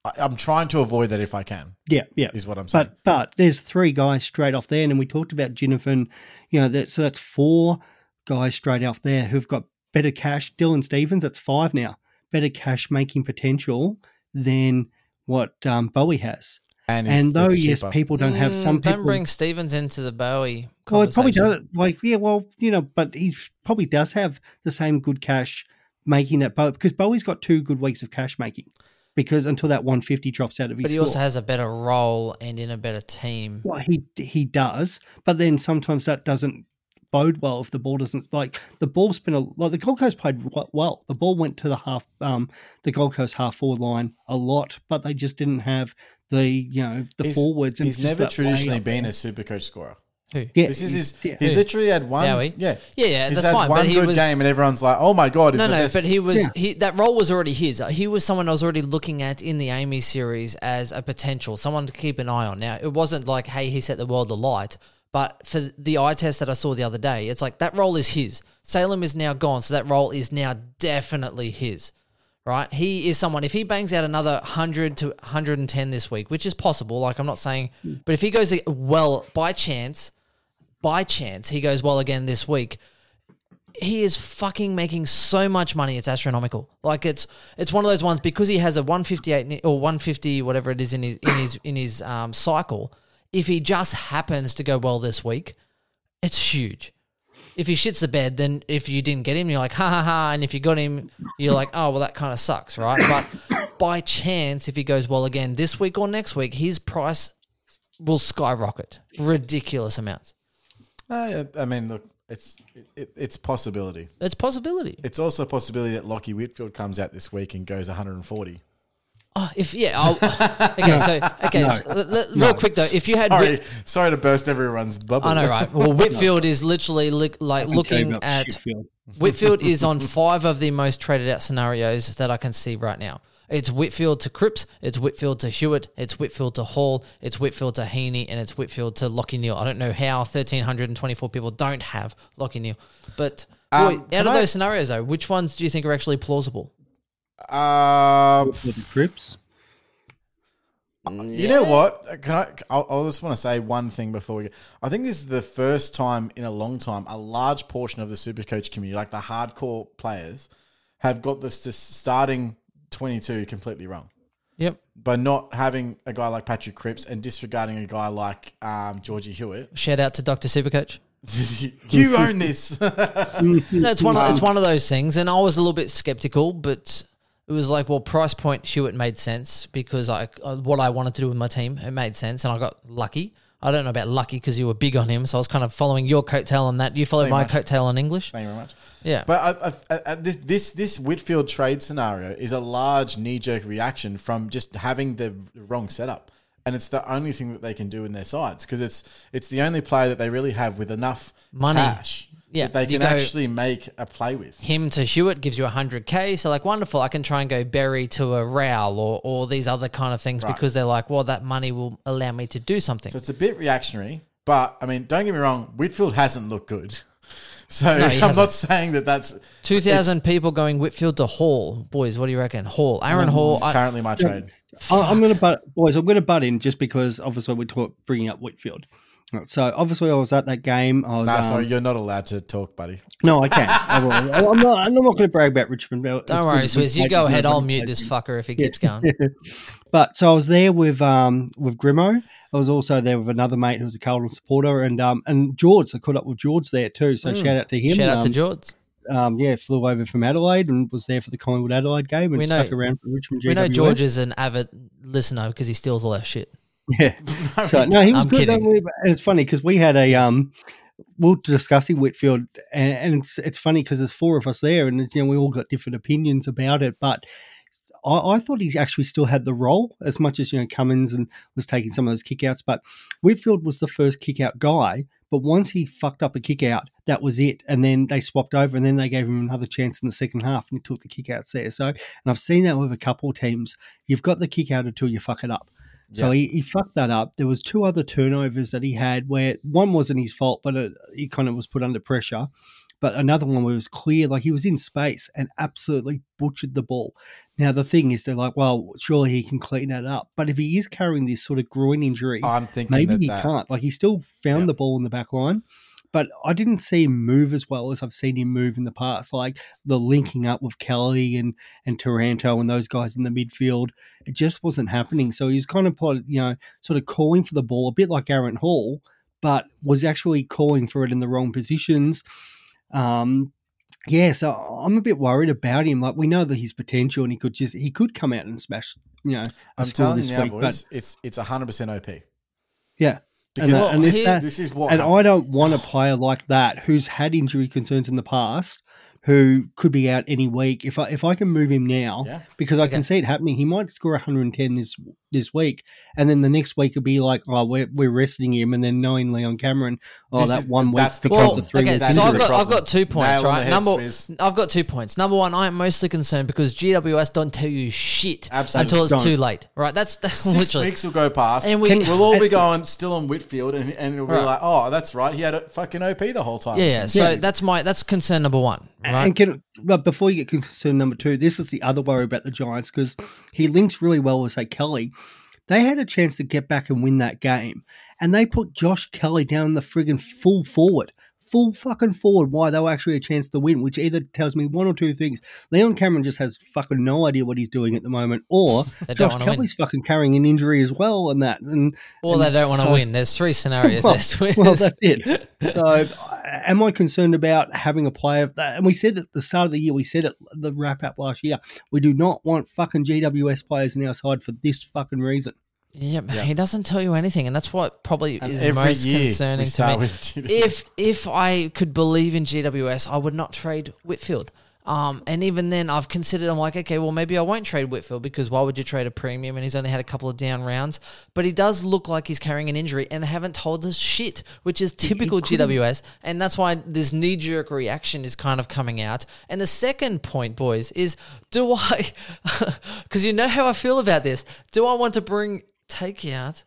I, I'm trying to avoid that if I can. Yeah, yeah. Is what I'm saying. But but there's three guys straight off there, and we talked about Ginnivan. You know, that, so that's four guys straight off there who've got better cash. Dylan Stephens, that's five now. Better cash making potential than what um, Bowey has. and And though yes, cheaper. people don't have Mm, some people. Don't bring Stevens into the Bowey. well, it probably conversation. does. Like yeah, well, you know, but he probably does have the same good cash making that Bowey because Bowey's got two good weeks of cash making because until that 150 drops out of his But he score. also has a better role and in a better team. Well, he he does, but then sometimes that doesn't bode well if the ball doesn't like the ball's been a like the Gold Coast played w- well. The ball went to the half um the Gold Coast half forward line a lot, but they just didn't have the you know the He's- forwards. And He's just never traditionally been there. a super coach scorer. Who? yeah. This is his. yeah. He's literally had one. Bowey? Yeah, Yeah, yeah, he's that's had fine. one But he good was game, and everyone's like, "Oh my god!" No, the no. best. But he was Yeah. he that role was already his. He was someone I was already looking at in the Amy series as a potential, someone to keep an eye on. Now it wasn't like, hey, he set the world alight. But for the eye test that I saw the other day, it's like that role is his. Salem is now gone, so that role is now definitely his. Right? He is someone, if he bangs out another 100 to 110 this week, which is possible, like I'm not saying, but if he goes well by chance, by chance, he goes well again this week, he is fucking making so much money. It's astronomical. Like it's it's one of those ones because he has a 158 or 150 whatever it is in his in his in his um, cycle. If he just happens to go well this week, it's huge. If he shits the bed, then if you didn't get him, you're like ha ha ha, and if you got him, you're like oh well that kind of sucks, right? But by chance, if he goes well again this week or next week, his price will skyrocket, ridiculous amounts. Uh, I mean, look, it's it, it, it's possibility. It's possibility. It's also a possibility that Lachie Whitfield comes out this week and goes 140. Oh, if yeah, I'll, okay. So okay, so, l- l- real quick though, if you had, Sorry, Whit, sorry to burst everyone's bubble. I know, right? Well, Whitfield is literally li- like I can tell you looking at Whitfield is on five of the most traded out scenarios that I can see right now. It's Whitfield to Cripps, it's Whitfield to Hewett, it's Whitfield to Hall, it's Whitfield to Heeney, and it's Whitfield to Lachie Neale. I don't know how 1,324 people don't have Lachie Neale. But boy, Um, out can of I- those scenarios, though, which ones do you think are actually plausible? Uh, For the Cripps. You know what? Can I? I I just want to say one thing before we. Go. I think this is the first time in a long time a large portion of the Supercoach community, like the hardcore players, have got this, this starting twenty two completely wrong Yep. by not having a guy like Patrick Cripps and disregarding a guy like um, Georgie Hewett. Shout out to Dr. Supercoach. you own this. No, it's one. Of, it's one of those things, and I was a little bit skeptical, but it was like, well, price point Hewett made sense because I uh, what I wanted to do with my team it made sense, and I got lucky. I don't know about lucky because you were big on him, so I was kind of following your coattail on that. You followed Pretty my much. coattail on English, Thank you very much. yeah. But I, I, I, I- this, this this Whitfield trade scenario is a large knee jerk reaction from just having the wrong setup, and it's the only thing that they can do in their sides because it's it's the only player that they really have with enough Money. cash Yeah, that they can actually make a play with. him to Hewett gives you 100k. So, like, wonderful. I can try and go Berry to a Rowell or, or these other kind of things Right. because they're like, well, that money will allow me to do something. So it's a bit reactionary, but I mean, don't get me wrong, Whitfield hasn't looked good. So he I'm hasn't. not saying that that's 2,000 people going Whitfield to Hall. Boys, what do you reckon? Hall. Aaron mm, Hall. it's I, currently my trade. I- I'm going to butt, boys. I'm going to butt in just because obviously we're talk, bringing up Whitfield. Right, So obviously I was at that game. I was. Nah, um, sorry, you're not allowed to talk, buddy. no, I can't. I will. I'm not. I'm not going to brag about Richmond. don't it's worry, good. Swizz. You go ahead. I'll mute this fucker if he keeps going. But so I was there with um with Grimo. I was also there with another mate who was a Carlton supporter, and um and George. I caught up with George there too. So shout out to him. Mm. Shout out to Um, George. Um, yeah, flew over from Adelaide and was there for the Collingwood Adelaide game and We know- stuck around for Richmond. We know George is an avid listener because he steals all our shit. Yeah. So no, he was I'm good. don't we? And it's funny because we had a um, we we're discussing Whitfield, and, and it's it's funny because there's four of us there, and you know we all got different opinions about it, but. I, I thought he actually still had the role as much as you know Cummins and was taking some of those kickouts, but Whitfield was the first kickout guy. But once he fucked up a kick out, that was it. And then they swapped over, and then they gave him another chance in the second half, and he took the kickouts there. So, and I've seen that with a couple of teams. You've got the kick out until you fuck it up. So he, he fucked that up. There was two other turnovers that he had where one wasn't his fault, but it, he kind of was put under pressure. But another one where it was clear, like he was in space and absolutely butchered the ball. Now the thing is, they're like, well, surely he can clean that up. But if he is carrying this sort of groin injury, I'm thinking maybe that, he that can't. Like he still found Yeah. the ball in the back line, but I didn't see him move as well as I've seen him move in the past. Like the linking up with Kelly and and Taranto and those guys in the midfield, it just wasn't happening. So he's kind of put, you know, sort of calling for the ball a bit like Aaron Hall, but was actually calling for it in the wrong positions. Um, yeah, so I'm a bit worried about him. Like we know that his potential, and he could just he could come out and smash, you know, a I'm score this now, week. boys, But it's it's 100 percent OP yeah, because and, Well, and this, he- that- this is what and I don't want a player like that who's had injury concerns in the past, who could be out any week. If I if I can move him now, Yeah. because I Okay. can see it happening, he might score 110 this this week, and then the next week it'll be like, oh, we're we're resting him, and then knowing Leon Cameron, oh, This that is- one week that's the becomes Well, a three okay, week That's so I've got, problem. I've got two points, Nail right? head, Number, Swizz. I've got two points. Number one, I'm mostly concerned because GWS don't tell you shit Absolutely until it's don't. too late, right? That's, that's Six literally. weeks will go past, And and we- we, will all be going still on Whitfield, and, and it'll be Right. like, oh, that's right, he had a fucking OP the whole time. Yeah, yeah. So Yeah. that's my that's concern number one, right? And can, but before you get concerned number two, this is the other worry about the Giants because he links really well with say Kelly. They had a chance to get back and win that game, and they put Josh Kelly down the friggin' full forward, full fucking forward. Why they were actually a chance to win, which either tells me one or two things: Leon Cameron just has fucking no idea what he's doing at the moment, or Josh win. Kelly's fucking carrying an injury as well, and that and or and they don't want to so- win. There's three scenarios. well, well, that's it. So, uh, am I concerned about having a player? That, and we said at the start of the year, we said at the wrap up last year, we do not want fucking GWS players in our side for this fucking reason. Yeah, but he doesn't tell you anything, and that's what probably And is most concerning to me. if if I could believe in GWS, I would not trade Whitfield. Um, and even then, I've considered. I'm like, okay, well, maybe I won't trade Whitfield because why would you trade a premium? And he's only had a couple of down rounds, but he does look like he's carrying an injury, and they haven't told us shit, which is typical GWS, and that's why this knee jerk reaction is kind of coming out. And the second point, boys, is do I? Because you know how I feel about this. Do I want to bring take out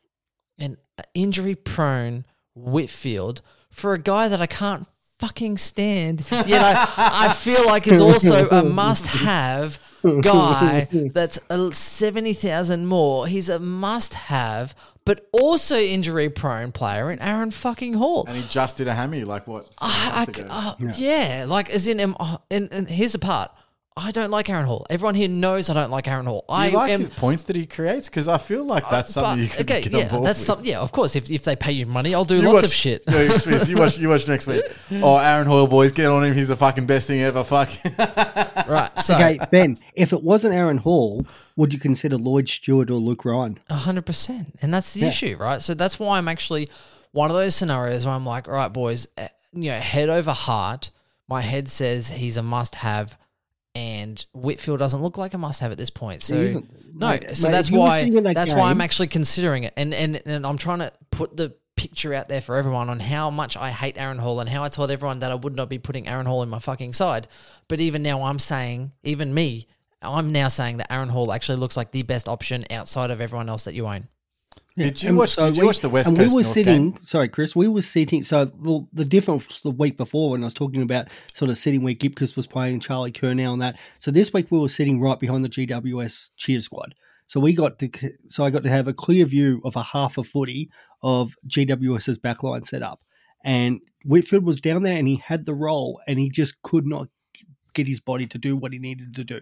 an injury prone Whitfield for a guy that I can't fucking stand. Yet I, I feel like is also a must have guy that's a 70,000 more. He's a must have, but also injury prone player in Aaron fucking Hall. And he just did a hammy, like what? a I, month ago? uh, yeah. like as in, um, uh, and, and here's the part. I don't like Aaron Hall. Everyone here knows I don't like Aaron Hall. Do I like am his points that he creates? Because I feel like that's something but- you could okay, get yeah, on board that's with. something. Yeah, of course. If, if they pay you money, I'll do You lots watch, of shit. Yeah, Smith, you watch. You watch next week. Oh, Aaron Hall, boys, get on him. He's the fucking best thing ever. Fuck. right. So, Okay, Ben, if it wasn't Aaron Hall, would you consider Lloyd Stewart or Luke Ryan? A hundred percent, and that's the Yeah. issue, right? So that's why I'm actually one of those scenarios where I'm like, all right, boys, eh, you know, head over heart. My head says he's a must-have, and Whitfield doesn't look like a must-have at this point. So He isn't. no, Mate, so mate, that's if you were why that that's why I'm actually considering it, and and and I'm trying to put the picture out there for everyone on how much I hate Aaron Hall and how I told everyone that I would not be putting Aaron Hall in my fucking side. But even now, I'm saying, even me, I'm now saying that Aaron Hall actually looks like the best option outside of everyone else that you own. Did you And watch? so did you we- watch the West and Coast we were North sitting. game? Sorry, Chris. We were sitting. So the, the difference the week before when I was talking about sort of sitting where Gibcus was playing Charlie Curnow and that. So this week we were sitting right behind the GWS cheer squad. So we got to. So I got to have a clear view of a half a footy of GWS's backline set up, and Whitfield was down there and he had the role and he just could not get his body to do what he needed to do,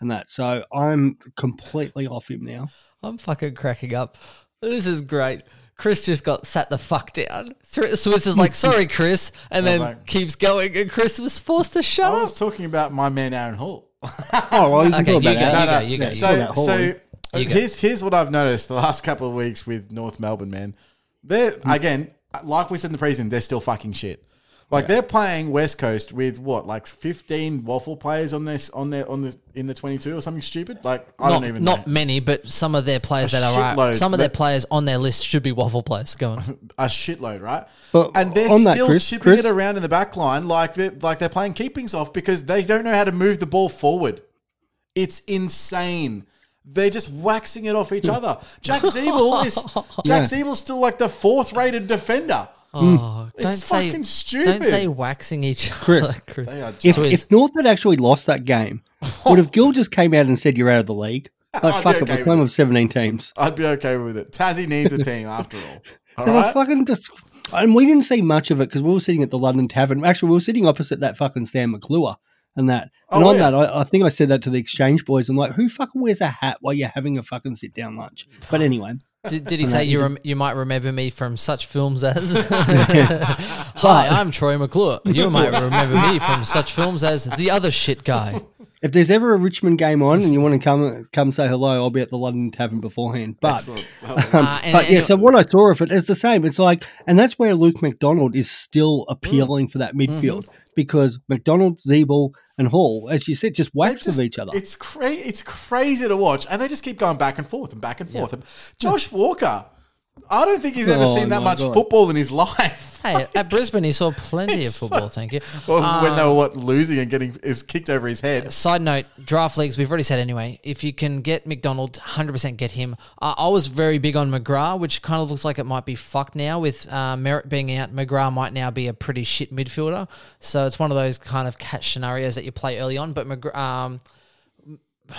and that. So I'm completely off him now. I'm fucking cracking up. This is great. Chris just got sat the fuck down. Swiss is like, sorry, Chris, and then like- keeps going, and Chris was forced to shut up. I up. was talking about my man Aaron Hall. Oh, well, you can Okay, talk you about go, that. you go, you go. So, talk about so You go. here's here's what I've noticed the last couple of weeks with North Melbourne, man. They're Hmm. again, like we said in the preseason, they're still fucking shit. Like they're playing West Coast with what, like fifteen waffle players on this on their on the in the twenty two or something stupid. Like I not, don't even not know. many, but some of their players A that are shitload, some of their but- players on their list should be waffle players. Go on. a shitload, right? But and they're on that, still Chris- chipping Chris- it around in the back line like they're like they're playing keepings off because they don't know how to move the ball forward. It's insane. They're just waxing it off each hmm. other. Jack Ziebell is Jack Yeah. Ziebell's still like the fourth rated defender. Mm. Oh, don't It's say fucking Don't say waxing each other, Chris. Chris. They are If, just, if North had actually lost that game, would have Gil just came out and said you're out of the league? I'd Like be it, okay we're with playing it. with 17 teams. I'd be okay with it. Tassie needs a team after all. All They were right. fucking just, and we didn't see much of it because we were sitting at the London Tavern. Actually, we were sitting opposite that fucking Sam McClure and that. Oh, and Oh, on yeah. that, I, I think I said that to the exchange boys. I'm like, who fucking wears a hat while you're having a fucking sit down lunch? But anyway, Did, did he say you rem- you might remember me from such films as? Hi, I'm Troy McClure. You might remember me from such films as the other shit guy. if there's ever a Richmond game on and you want to come come say hello, I'll be at the London Tavern beforehand. But Excellent. Um, uh, and, but yeah, anyway- so what I saw of it is the same. It's like, and that's where Luke McDonald is still appealing mm. for that midfield mm. Because McDonald, Ziebell, and Hall, as you said, just wax with each other. It's cra- It's crazy to watch, and they just keep going back and forth and back and forth. And Josh Walker, I don't think he's ever Oh seen that my much God. football in his life. Hey, at Brisbane, he saw plenty of football. Thank you. Well, when they Um, were what losing and getting is kicked over his head. Side note, draft leagues, we've already said anyway, if you can get McDonald, 100% get him. Uh, I was very big on McGrath, which kind of looks like it might be fucked now with uh, Merrett being out. McGrath might now be a pretty shit midfielder. So it's one of those kind of catch scenarios that you play early on. But McGrath, um,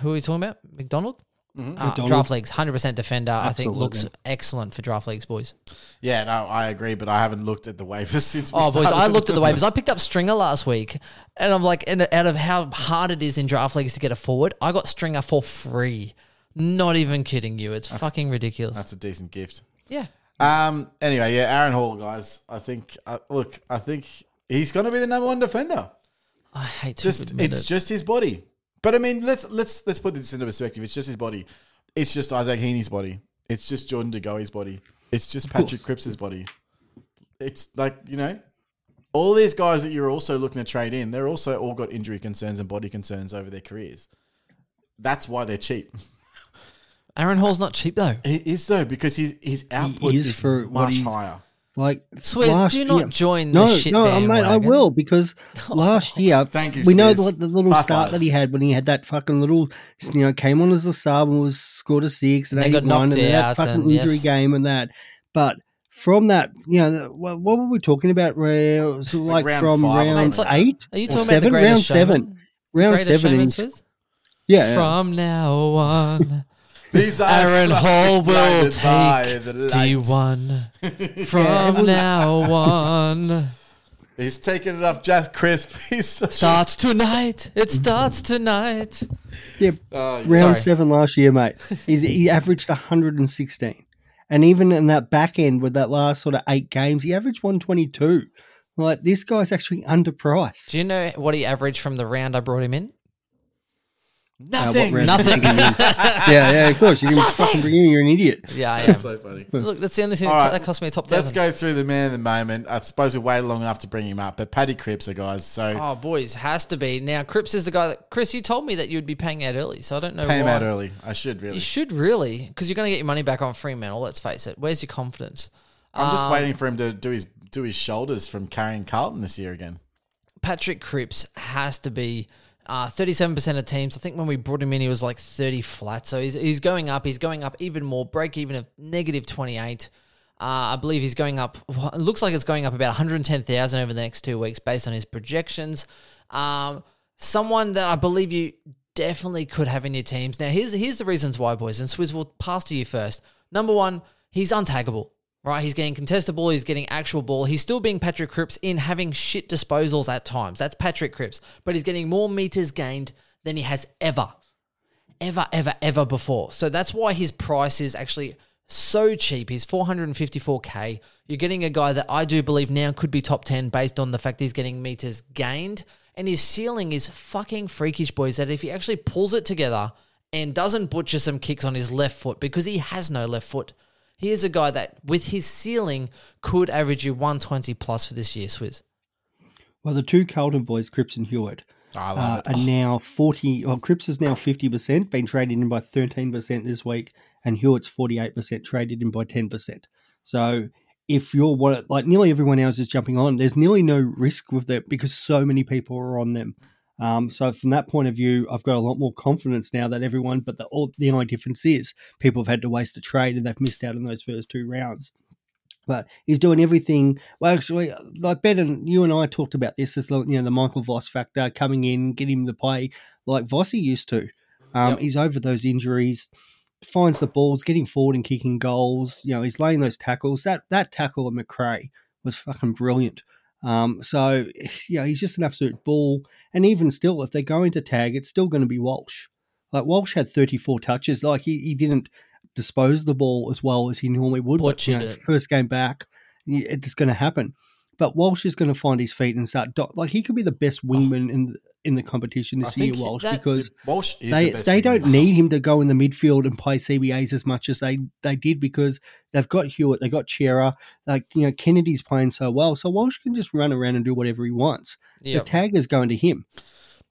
who are we talking about? McDonald? Uh, draft leagues, 100% defender, I think looks excellent for draft leagues, boys. Yeah, no, I agree, but I haven't looked at the waivers since. We Oh, boys, I looked at the doing waivers. I picked up Stringer last week, and I'm like, and out of how hard it is in draft leagues to get a forward, I got Stringer for free. Not even kidding you. It's fucking ridiculous. That's a decent gift. Yeah. Um. Anyway, yeah, Aaron Hall, guys. I think. Uh, look, I think he's going to be the number one defender. I hate to Just admit it's it. just his body. But I mean, let's let's let's put this into perspective. It's just his body. It's just Isaac Heeney's body. It's just Jordan De Goey's body. It's just Patrick Cripps's body. It's like you know, All these guys that you're also looking to trade in, they're also all got injury concerns and body concerns over their careers. That's why they're cheap. Aaron Hall's not cheap though. He is though because his his output is is, for much he- higher. Like Swizz, last do not year- join the no, shit no, I- mate, I will because oh, last year Thank you, we know the, the little High start five. that he had when he had that fucking little, you know, came on as a sub and was scored a six and And eight got one knocked and that fucking and injury yes. game and that. But from that, you know, the- what, what were we talking about? Ray? It was like, round from five round like- eight, Are you talking seven? about the round greatest seven, round Greatest seven. showman, he's- Swizz? yeah, From now on, These are Aaron Hall will blinded take the light. D1. From now on. He's taking it off just crisp. He's Starts tonight. It starts tonight. yeah. Oh, round Sorry. seven last year, mate. He, he averaged 116. And even in that back end with that last sort of eight games, he averaged 122. Like, this guy's actually underpriced. Do you know what he averaged from the round I brought him in? Nothing. round- Nothing. yeah, yeah, of course. You can fucking bring in, you're an idiot. yeah, I am. so funny. Look, that's the only thing All that, right. that cost me a top 10 Let's go through the man of the moment. I suppose we waited long enough to bring him up, but Paddy Cripps, are guys. So Oh, boys, has to be. Now, Cripps is the guy that. Chris, you told me that you'd be paying out early, so I don't know pay him why. out early. I should really. You should really, because you're going to get your money back on Fremantle, let's face it. Where's your confidence? I'm just Um, waiting for him to do his do his shoulders from carrying Carlton this year again. Patrick Cripps has to be uh, 37% of teams. I think when we brought him in, he was like 30 flat. So he's, he's going up. He's going up even more. Break even of negative 28. Uh, I believe he's going up. It looks like it's going up about 110,000 over the next two weeks based on his projections. Um, someone that I believe you definitely could have in your teams. Now, here's here's the reasons why, boys. And Swizz will pass to you first. Number one, he's untaggable. Right, he's getting contested ball, he's getting actual ball. He's still being Patrick Cripps in having shit disposals at times. That's Patrick Cripps, but he's getting more meters gained than he has ever, ever, ever, ever before. So that's why his price is actually so cheap. He's 454k. You're getting a guy that I do believe now could be top 10 based on the fact he's getting meters gained. And his ceiling is fucking freakish, boys. That if he actually pulls it together and doesn't butcher some kicks on his left foot because he has no left foot, he is a guy that with his ceiling could average you 120 plus for this year, Swizz. Well, the two Carlton boys, Cripps and Hewett, I uh, it. are now 40. Well, Cripps is now 50%, been traded in by 13% this week, and Hewett's 48%, traded in by 10%. So if you're what, like nearly everyone else is jumping on, there's nearly no risk with that because so many people are on them. Um, so from that point of view, I've got a lot more confidence now that everyone, but the, all, the only difference is people have had to waste a trade and they've missed out on those first two rounds. But he's doing everything. Well, actually, like Ben and you and I talked about this as the, you know the Michael Voss factor coming in, getting him to play like Vossi used to. Um, Yep. He's over those injuries, finds the balls, getting forward and kicking goals. You know, he's laying those tackles. That that tackle of Macrae was fucking brilliant. Um, so you know, he's just an absolute ball. And even still, if they're going to tag, it's still going to be Walsh. Like Walsh had 34 touches. Like he, he didn't dispose the ball as well as he normally would. But, you know, it. first game back, it's going to happen. But Walsh is going to find his feet and start. Do- like he could be the best oh. wingman in the, in the competition this year, Walsh, that- because Walsh is they the best they don't need him to go in the midfield and play CBAs as much as they they did because they've got Hewett, they got Cerra, like you know Kennedy's playing so well, so Walsh can just run around and do whatever he wants. Yep. The tag is going to him.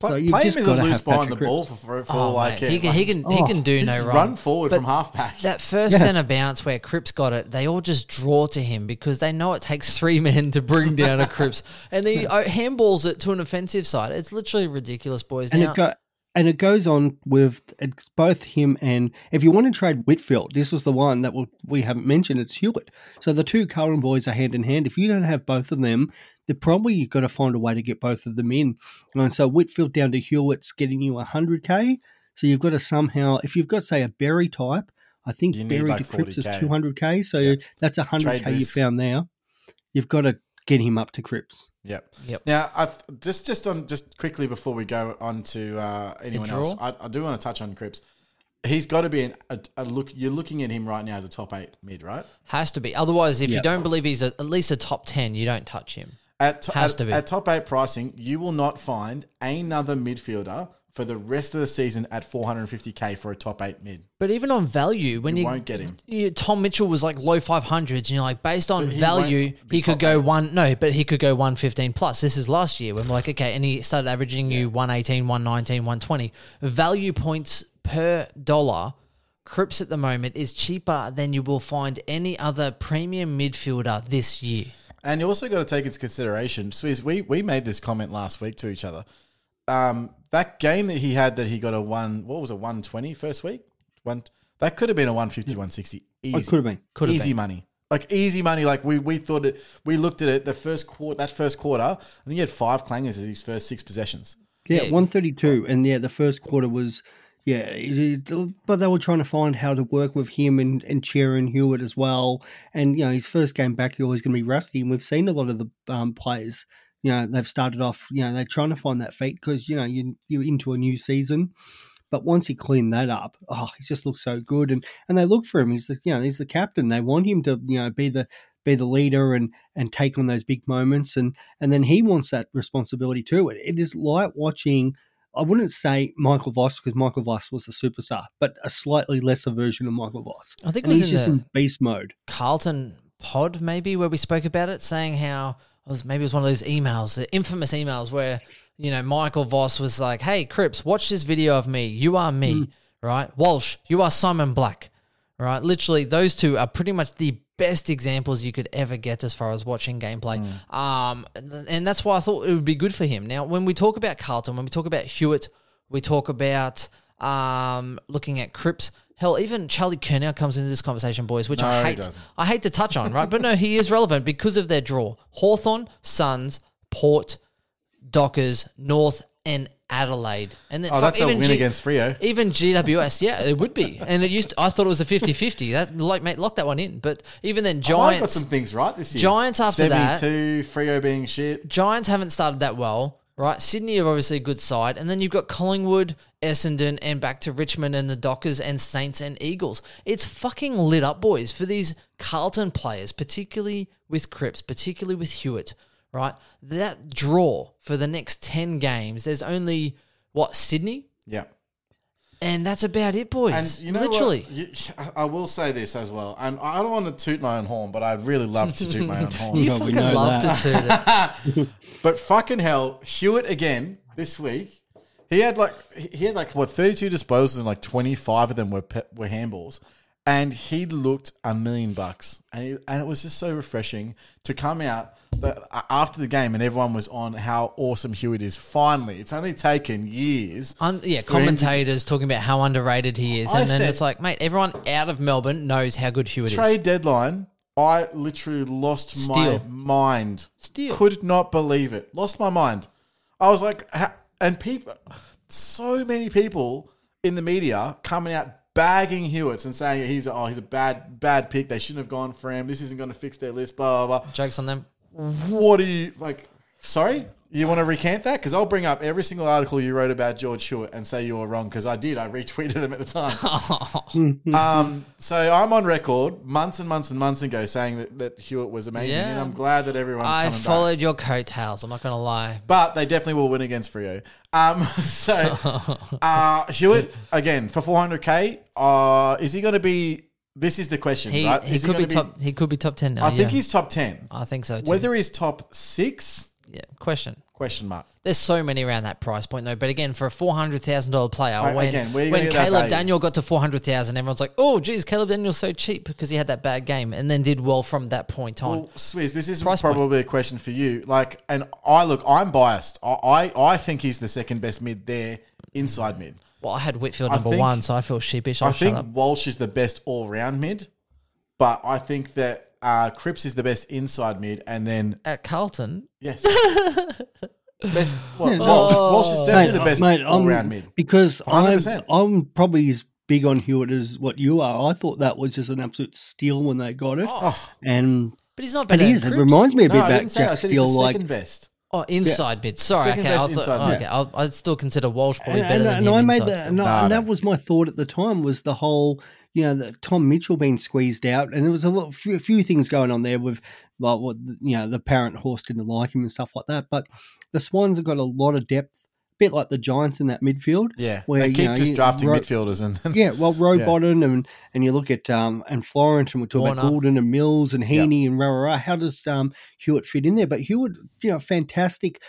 Play, So you've play him just as a gotta loose behind the Patrick ball for, for, for Oh, like mate, he can, he can he Oh, can do no wrong. run forward But from halfback. That first Yeah. centre bounce where Cripps got it, they all just draw to him because they know it takes three men to bring down a Cripps, and then he handballs it to an offensive side. It's literally ridiculous, boys. and now, it go and it goes on with both him and if you want to trade Whitfield, this was the one that we we haven't mentioned. It's Hewett. So the two Curran boys are hand in hand. If you don't have both of them, then probably you've got to find a way to get both of them in. And so Whitfield down to Hewett's getting you hundred k. So you've got to somehow, if you've got say a Berry type, I think You Berry like to Cripps is two hundred k. So Yep. that's 100k you boost. found there. You've got to get him up to Cripps. Yep. Yep. Now, I th- just just on just quickly before we go on to uh, anyone else, I, I do want to touch on Cripps. He's got to be an, a, a look. You're looking at him right now as a top eight mid, right? has to be. Otherwise, if you don't believe he's a, at least a top ten, you don't touch him. At, to- Has at, to be. at top eight pricing, you will not find another midfielder for the rest of the season at 450k for a top eight mid. But even on value, when You you, won't get him. you- Tom Mitchell was like low 500s, and you're like, based on he value, he could go 10. one, no, but he could go 115 plus. This is last year when we're like, okay, and he started averaging you 118, 119, 120. Value points per dollar. Cripps at the moment is cheaper than you will find any other premium midfielder this year. And you also got to take into consideration, Swizz, we, we made this comment last week to each other. Um, that game that he had that he got a one, what was it, 120 first week? One, that could have been a 150, 160. Easy. It could have been. Could have easy been. money. Like easy money. Like we, we thought it, we looked at it, the first quarter, that first quarter, I think he had five clangers in his first six possessions. Yeah, Yeah. 132. And yeah, the first quarter was, yeah, it- it- but they were trying to find how to work with him and, and Sharon Hewett as well. And, you know, his first game back, you're always going to be rusty. And we've seen a lot of the um, players, you know, they've started off, you know, they're trying to find that feet because, you know, you, you're into a new season. But once he cleaned that up, oh, he just looks so good. And and they look for him. He's the you know he's the captain. They want him to you know be the be the leader and and take on those big moments. And and then he wants that responsibility too. It, it is like watching. I wouldn't say Michael Voss because Michael Voss was a superstar, but a slightly lesser version of Michael Voss. I think it was he's in just in beast mode. Carlton pod maybe where we spoke about it, saying how it was maybe it was one of those emails, the infamous emails where you know Michael Voss was like, "Hey Cripps, watch this video of me. You are me, mm. right? Walsh, you are Simon Black, right? Literally, those two are pretty much the best examples you could ever get as far as watching gameplay. Um, and that's why I thought it would be good for him. Now, when we talk about Carlton, when we talk about Hewett, we talk about um, looking at Cripps. Hell, even Charlie Curnow comes into this conversation, boys, which No, I hate. I hate to touch on, right? But no, he is relevant because of their draw. Hawthorn, Suns, Port, Dockers, North, and Adelaide. And then Oh, fuck, that's a even win G- against Freo. even GWS, yeah, it would be. And it used to, I thought it was a 50-50. That like mate, lock that one in. But even then I got some things right this year. Giants after that- 72, Freo being shit. Giants haven't started that well, right? Sydney are obviously a good side, and then you've got Collingwood, Essendon, and back to Richmond and the Dockers and Saints and Eagles. It's fucking lit up, boys, for these Carlton players, particularly with Cripps, particularly with Hewett, right? That draw for the next ten games, there's only what Sydney, Yeah. and that's about it, boys. And you know Literally. what? You- I will say this as well, and I don't want to toot my own horn, but I'd really love to toot my own horn. You fucking know love that. to do that. But fucking hell, Hewett again this week. He had like he had like what thirty two disposals and like twenty five of them were pe- were handballs, and he looked a million bucks, and he, and it was just so refreshing to come out the, after the game and everyone was on how awesome Hewett is. Finally, it's only taken years. Un- yeah, for him commentators talking about how underrated he is, I and then said- it's like, mate, everyone out of Melbourne knows how good Hewett is. Trade deadline. I literally lost Steal. my mind. Steal. Could not believe it. Lost my mind. I was like, and people, so many people in the media coming out bagging Hewetts and saying he's oh he's a bad bad pick. They shouldn't have gone for him. This isn't going to fix their list. Blah blah. blah. Jokes on them. What do you like? Sorry, you want to recant that? Because I'll bring up every single article you wrote about George Hewett and say you were wrong because I did. I retweeted them at the time. um, so I'm on record months and months and months ago saying that, that Hewett was amazing, Yeah. and I'm glad that everyone's I coming back. followed your coattails. I'm not going to lie. But they definitely will win against Freo. Um, so uh, Hewett again for 400k. Uh, is he going to be? This is the question, He right? he Is could be, gonna top. He could be top ten now. I think yeah. he's top 10. I think so too. Whether he's top six? Yeah. Question. Question mark. There's so many around that price point though. But again, for a four hundred thousand dollar player, when again, when gonna get that Caleb? Daniel got to four hundred thousand, everyone's like, "Oh, geez, Caleb Daniel's so cheap because he had that bad game and then did well from that point on." Well, Swizz, this is Price point. probably a question for you. Like, and I look, I'm biased. I, I, I think he's the second best mid there, inside mid. well, I had Whitfield number think- one, so I feel sheepish. I'll I think. Walsh is the best all round mid, but I think that uh, Cripps is the best inside mid, and then At Carlton, yes, best what, Walsh. Oh. Walsh is definitely the best all I'm- round mid. Because I'm, I'm probably as big on Hewett as what you are. I thought that was just an absolute steal when they got it. Oh, And but he's not it better. than is. It reminds me a bit no, I about didn't say that. I Jack said he's the Steele. Like, second best. Oh, inside mid. Sorry, Second okay. I best thought, oh, okay. I'll, I'd still consider Walsh probably and, better and, than and him I made that, and, No, and no. that was my thought at the time was the whole, you know, the Tom Mitchell being squeezed out, and there was a lot, few, few things going on there with, like, what you know, the parent horse didn't like him and stuff like that. But the Swans have got a lot of depth, a bit like the Giants in that midfield. Yeah, where they you keep know, just drafting Ro- midfielders and Yeah, well, Rowbottom and and you look at um and Florent and we talk about Warner. Gulden and Mills and Heeney and rah, rah, rah. How does um Hewett fit in there? But Hewett, you know, fantastic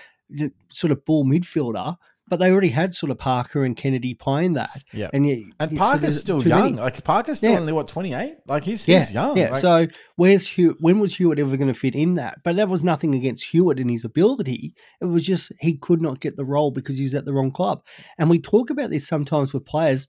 sort of ball midfielder. But they already had sort of Parker and Kennedy playing that. Yeah. and and so Parker's there's still young. many. Like Parker's still Yeah. only what twenty eight. Like he's Yeah, he's young. yeah. Like, so where's Hewett? When was Hewett ever going to fit in that? But that was nothing against Hewett and his ability. It was just he could not get the role because he was at the wrong club. And we talk about this sometimes with players,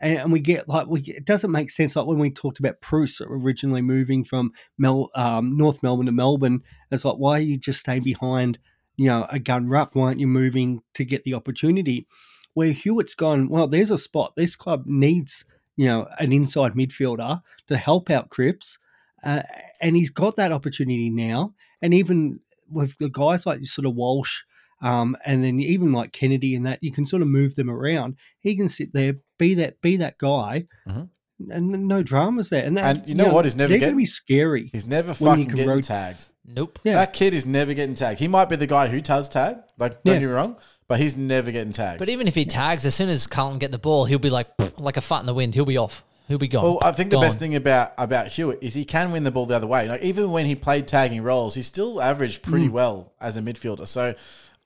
and, and we get like we it doesn't make sense. Like when we talked about Bruce originally moving from Mel um, North Melbourne to Melbourne, it's like why are you just staying behind? You know, a gun ruck. Why aren't you moving to get the opportunity? Where Hewett's gone, well, there's a spot. This club needs, you know, an inside midfielder to help out Cripps. Uh, and he's got that opportunity now. And even with the guys like sort of Walsh, um, and then even like Kennedy and that, you can sort of move them around. He can sit there, be that, be that guy, Mhm. And no dramas there. And, that, And you know what? He's never they're gonna be scary. he's never fucking getting rot- tagged. Nope. Yeah. That kid is never getting tagged. He might be the guy who does tag. Like don't Yeah. get me wrong, but he's never getting tagged. But even if he tags, as soon as Carlton get the ball, he'll be like like a fart in the wind. He'll be off. He'll be gone. Well, I think the Gone. best thing about about Hewett is he can win the ball the other way. Like even when he played tagging roles, he still averaged pretty Mm. well as a midfielder. So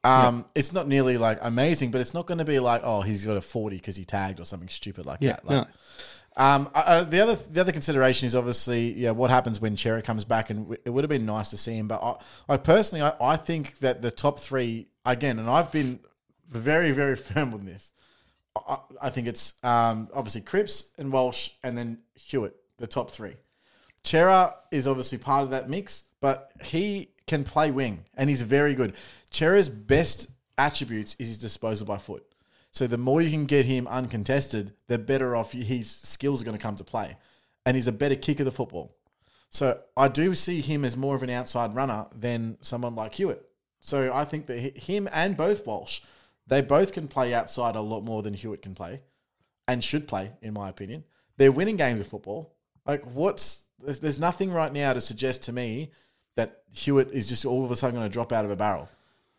um, it's not nearly like amazing, but it's not going to be like oh he's got a forty because he tagged or something stupid like Yeah, that. Like, no. Um, uh, uh, the other the other consideration is obviously yeah what happens when Cerra comes back, and w- it would have been nice to see him. But I, I personally I, I think that the top three again, and I've been very very firm with this. I, I think it's um, obviously Cripps and Walsh, and then Hewett, the top three. Cerra is obviously part of that mix, but he can play wing, and he's very good. Cerra's best attributes is his disposal by foot. So the more you can get him uncontested, the better off his skills are going to come to play, and he's a better kicker of the football. So I do see him as more of an outside runner than someone like Hewett. So I think that him and both Walsh, they both can play outside a lot more than Hewett can play, and should play, in my opinion. They're winning games of football. Like what's there's, there's nothing right now to suggest to me that Hewett is just all of a sudden going to drop out of a barrel.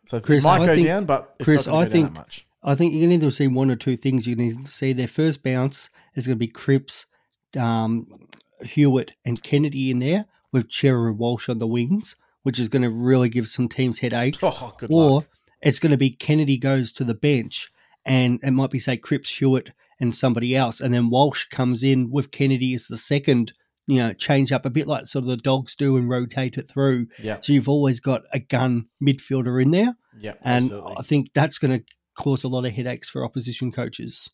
So Chris, it might I go think- down, but it's Chris, not going I to go down think- that much. I think you can either see one or two things. You can either see their first bounce is going to be Cripps, um, Hewett, and Kennedy in there with Cerra and Walsh on the wings, which is going to really give some teams headaches. Oh, or luck. it's going to be Kennedy goes to the bench, and it might be say Cripps, Hewett, and somebody else, and then Walsh comes in with Kennedy as the second. You know, change up a bit like sort of the dogs do and rotate it through. Yeah. So you've always got a gun midfielder in there. Yeah, And absolutely. I think that's going to cause a lot of headaches for opposition coaches.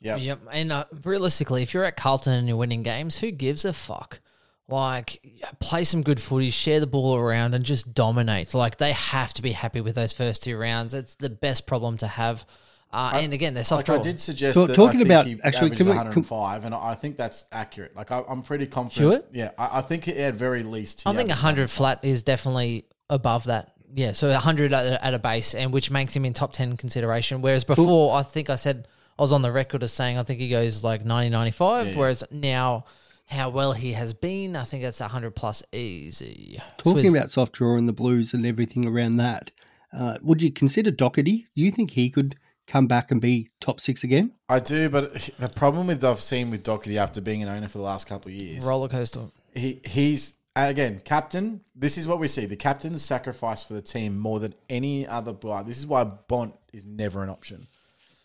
Yeah. Yep. And uh, realistically, if you're at Carlton and you're winning games, who gives a fuck? Like, play some good footy, share the ball around, and just dominate. Like, they have to be happy with those first two rounds. It's the best problem to have. Uh, and again, they're soft Like I did suggest Talk- that talking I think about- he actually, averages can we- can- and I think that's accurate. Like I, I'm pretty confident. Hewett? Yeah, I, I think at very least. he I think 100 flat is definitely above that. Yeah, so 100 at a, at a base, and which makes him in top 10 consideration. Whereas before, I think I said I was on the record as saying I think he goes like 90, 95. Yeah, yeah. Whereas now, how well he has been, I think it's 100 plus easy. Talking Swizz. about soft draw and the Blues and everything around that, uh, would you consider Docherty? Do you think he could come back and be top six again? I do, but the problem with I've seen with Docherty after being an owner for the last couple of years, roller coaster. he he's again captain. This is what we see: the captain's sacrifice for the team more than any other player. This is why Bont is never an option.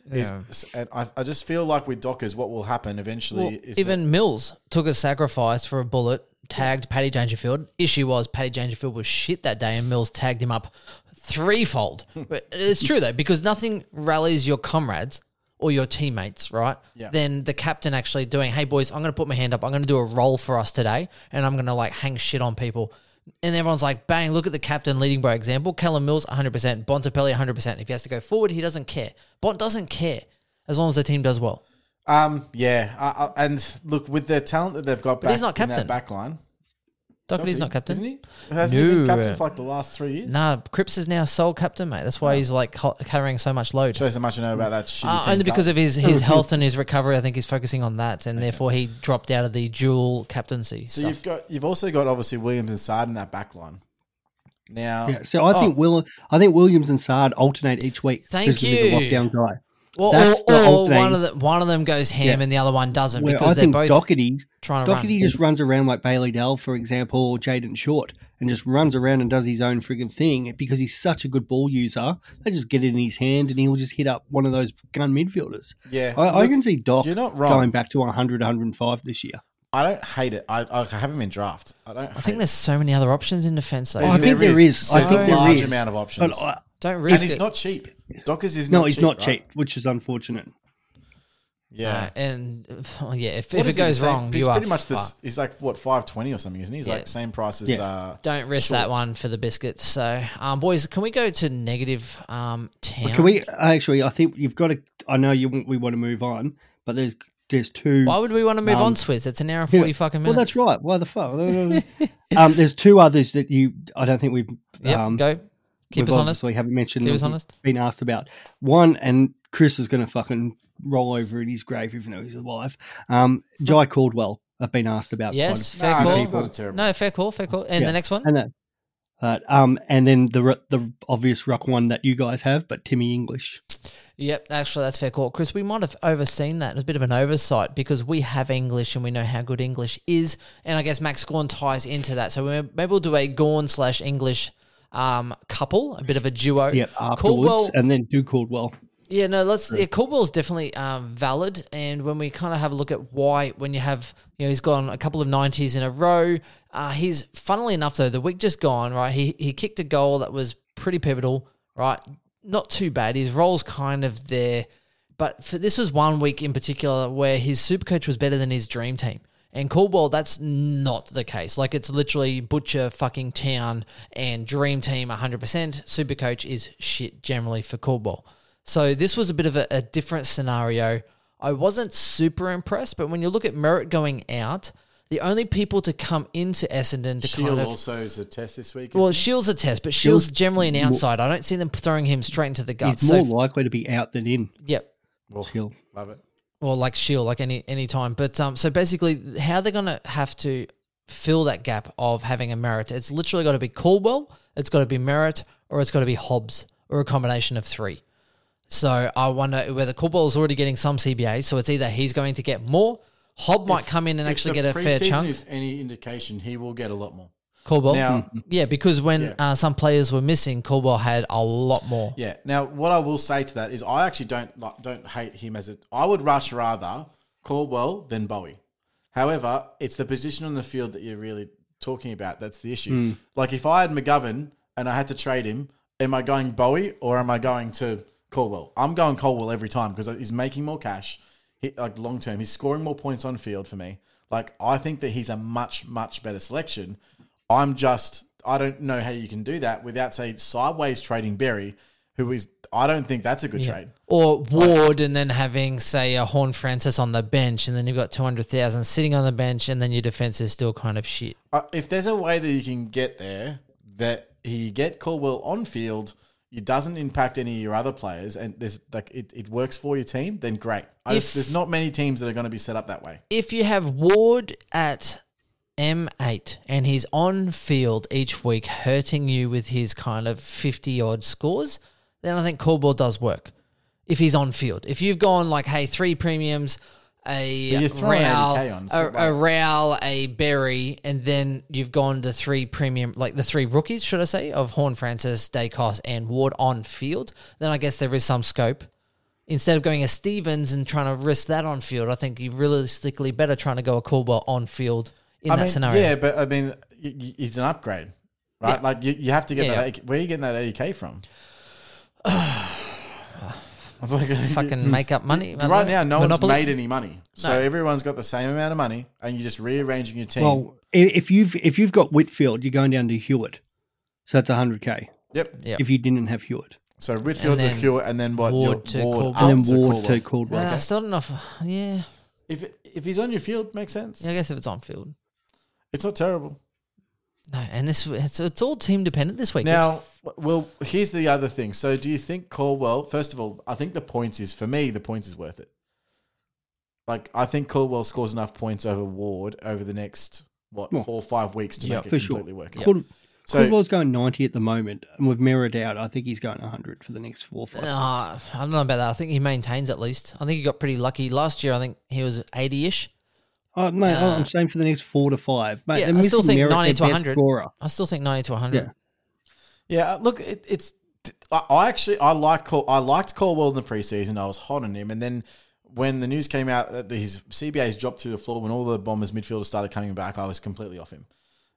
Is- and I, I just feel like with Dockers, what will happen eventually Well, is even Mills took a sacrifice for a bullet, tagged Paddy Dangerfield. Issue was Paddy Dangerfield was shit that day, and Mills tagged him up threefold. but it's true though, because nothing rallies your comrades or your teammates, right? Yeah. Then the captain actually doing, hey boys, I'm going to put my hand up. I'm going to do a roll for us today, and I'm going to like hang shit on people. And everyone's like, bang, look at the captain leading by example. Callum Mills, 100%. Bontempelli, 100%. If he has to go forward, he doesn't care. Bont doesn't care as long as the team does well. Um, yeah, I, I, and look with the talent that they've got But back he's not in captain. that back line. Docherty's not captain. isn't he? Hasn't he been No. captain for like the last three years? Nah, Cripps is now sole captain, mate. That's why he's like co- carrying so much load. Shows how much I know about that shitty Uh, only because cup. of his, his health and his recovery, I think he's focusing on that, and therefore he dropped out of the dual captaincy So stuff. you've got you've also got obviously Williams and Saad in that back line. Now, Yeah, so I think Will, I think Williams and Saad alternate each week. Thank who's the you. lockdown guy. Well, That's or, or alternating- one of the one of them goes ham Yeah. and the other one doesn't Where because I they're think both Docherty, trying to Docherty run. just runs around like Bailey Dale, for example, or Jayden Short, and just runs around and does his own frigging thing because he's such a good ball user. They just get it in his hand and he'll just hit up one of those gun midfielders. yeah, I, I can see Doc you're not wrong. going back to 100, 105 this year. I don't hate it. I, I have him in draft. I don't. I think there's so many other options in defence though. I think there is. I There's think a there large is. amount of options. But I, Don't risk and risk he's it. not cheap. Dockers is no, not he's cheap, not right? cheap, which is unfortunate. Yeah. No, and oh, yeah, if, What if is it he, the goes same- wrong, he's you are pretty much this. fucked. He's like what five twenty or something, isn't he? He's Yeah. like same price as. Yeah. Uh, Don't risk Sure. that one for the biscuits. So, um, boys, can we go to negative um, town? But can we actually? I think you've got to. I know you. want- We want to move on, but there's there's two. Why would we want to move Um, on, Swizz? It's an hour and Yeah. forty fucking minutes. Well, that's right. Why the fuck? um, there's two others that you. I don't think we've. Yep, um, go. Keep us honest. obviously haven't mentioned. Keep us honest. Been asked about one, and Chris is going to fucking roll over in his grave even though he's alive. Um, Jye Caldwell. I've been asked about. Yes, quite a- fair no, call. he's not a terrible. No, fair call, fair call. And Yeah. the next one? and that. Uh, um, and then the the obvious ruck one that you guys have, but Timmy English. Yep, actually, that's fair call. Chris, we might have overseen that. It's a bit of an oversight because we have English and we know how good English is. And I guess Max Gawn ties into that. So we- maybe we'll do a Gawn slash English um, couple, a bit of a duo. Yep, afterwards, Caldwell, and then do Caldwell. Yeah, no, let's. Yeah, Caldwell's definitely um, valid, and when we kind of have a look at why, when you have, you know, he's gone a couple of nineties in a row. Uh, he's funnily enough though, the week just gone, right? He he kicked a goal that was pretty pivotal, right? Not too bad. His role's kind of there, but for this was one week in particular where his super coach was better than his dream team. And Caldwell, that's not the case. Like it's literally butcher fucking town and dream team 100%. Super coach is shit generally for Caldwell. So this was a bit of a, a different scenario. I wasn't super impressed, but when you look at Merrett going out, the only people to come into Essendon to Shiel kind of also is a test this week. well, isn't Shiel's a test, but Shiel's, Shiel's- generally an outside. I don't see them throwing him straight into the guts. He's So, more likely to be out than in. yep, he? Well, Shiel. love it. Or like Shiel, like any any time. But um, so basically, how they're gonna have to fill that gap of having a Merrett? It's literally got to be Caldwell, it's got to be Merrett, or it's got to be Hobbs, or a combination of three. So I wonder whether Caldwell is already getting some CBA, so it's either he's going to get more, Hobb might come in and actually get a fair chunk. Is any indication, he will get a lot more. Caldwell, Now- yeah, because when Yeah. uh, some players were missing, Caldwell had a lot more. Yeah. Now, what I will say to that is, I actually don't like, don't hate him as a. I would rush rather Caldwell than Bowey. However, it's the position on the field that you're really talking about that's the issue. Like if I had McGovern and I had to trade him, am I going Bowey or am I going to Caldwell? I'm going Caldwell every time because he's making more cash. He, like long term, he's scoring more points on field for me. Like I think that he's a much much better selection. I'm just I don't know how you can do that without say sideways trading Berry, who is I don't think that's a good trade. Or Ward, and then having say a Horne-Francis on the bench, and then you've got two hundred thousand sitting on the bench, and then your defense is still kind of shit. Uh, if there's a way that you can get there that he get Caldwell on field, it doesn't impact any of your other players, and there's like it, it works for your team, then great. I If- just, there's not many teams that are going to be set up that way. If you have Ward at M eight and he's on field each week, hurting you with his kind of fifty odd scores, then I think Caldwell does work. If he's on field, if you've gone like, hey, three premiums, a But you're throwing Raul, 80K on, a, so a like- Raul, a Berry, and then you've gone to three premium, like the three rookies, should I say, of Horn Francis, Daicos, and Ward on field, then I guess there is some scope. Instead of going a Stevens and trying to risk that on field, I think you realistically better trying to go a Caldwell on field in I that mean, scenario. yeah, but I mean, y- y- it's an upgrade, right? Yeah. Like you, you have to get Yeah, that. 80 Where are you getting that 80k from? Fucking make up money. I don't right know. now, no Monopoly? one's made any money, so No. everyone's got the same amount of money, and you're just rearranging your team. Well, if you've if you've got Whitfield, you're going down to Hewett, so that's hundred k. yep. Yeah. If you didn't have Hewett, So Whitfield to Hewett, and then what? Ward to Ward Caldwell. up and then to Ward Caldwell. to Caldwell. Nah, I still don't know. Yeah. If if he's on your field, makes sense. yeah, I guess if it's on field. It's not terrible. No, and this it's, it's all team dependent this week. Now, well, here's the other thing. So, do you think Caldwell? First of all, I think the points is for me. The points is worth it. Like, I think Caldwell scores enough points over Ward over the next what Well, four or five weeks to yeah, make it for sure. completely work. Cord- So Football's going 90 at the moment, and with Merrett out, I think he's going 100 for the next four or five. Uh, I don't know about that. I think he maintains at least. I think he got pretty lucky last year. I think he was eighty ish. Oh, mate, Uh, I'm saying for the next four to five. Mate, Yeah, I still missing think Merrett, 90 to best 100. scorer. I still think ninety to hundred. Yeah. Yeah, look, it, it's. I, I actually I like Col- I liked Caldwell in the preseason. I was hot on him, and then when the news came out that his CBA's dropped through the floor, when all the Bombers midfielders started coming back, I was completely off him.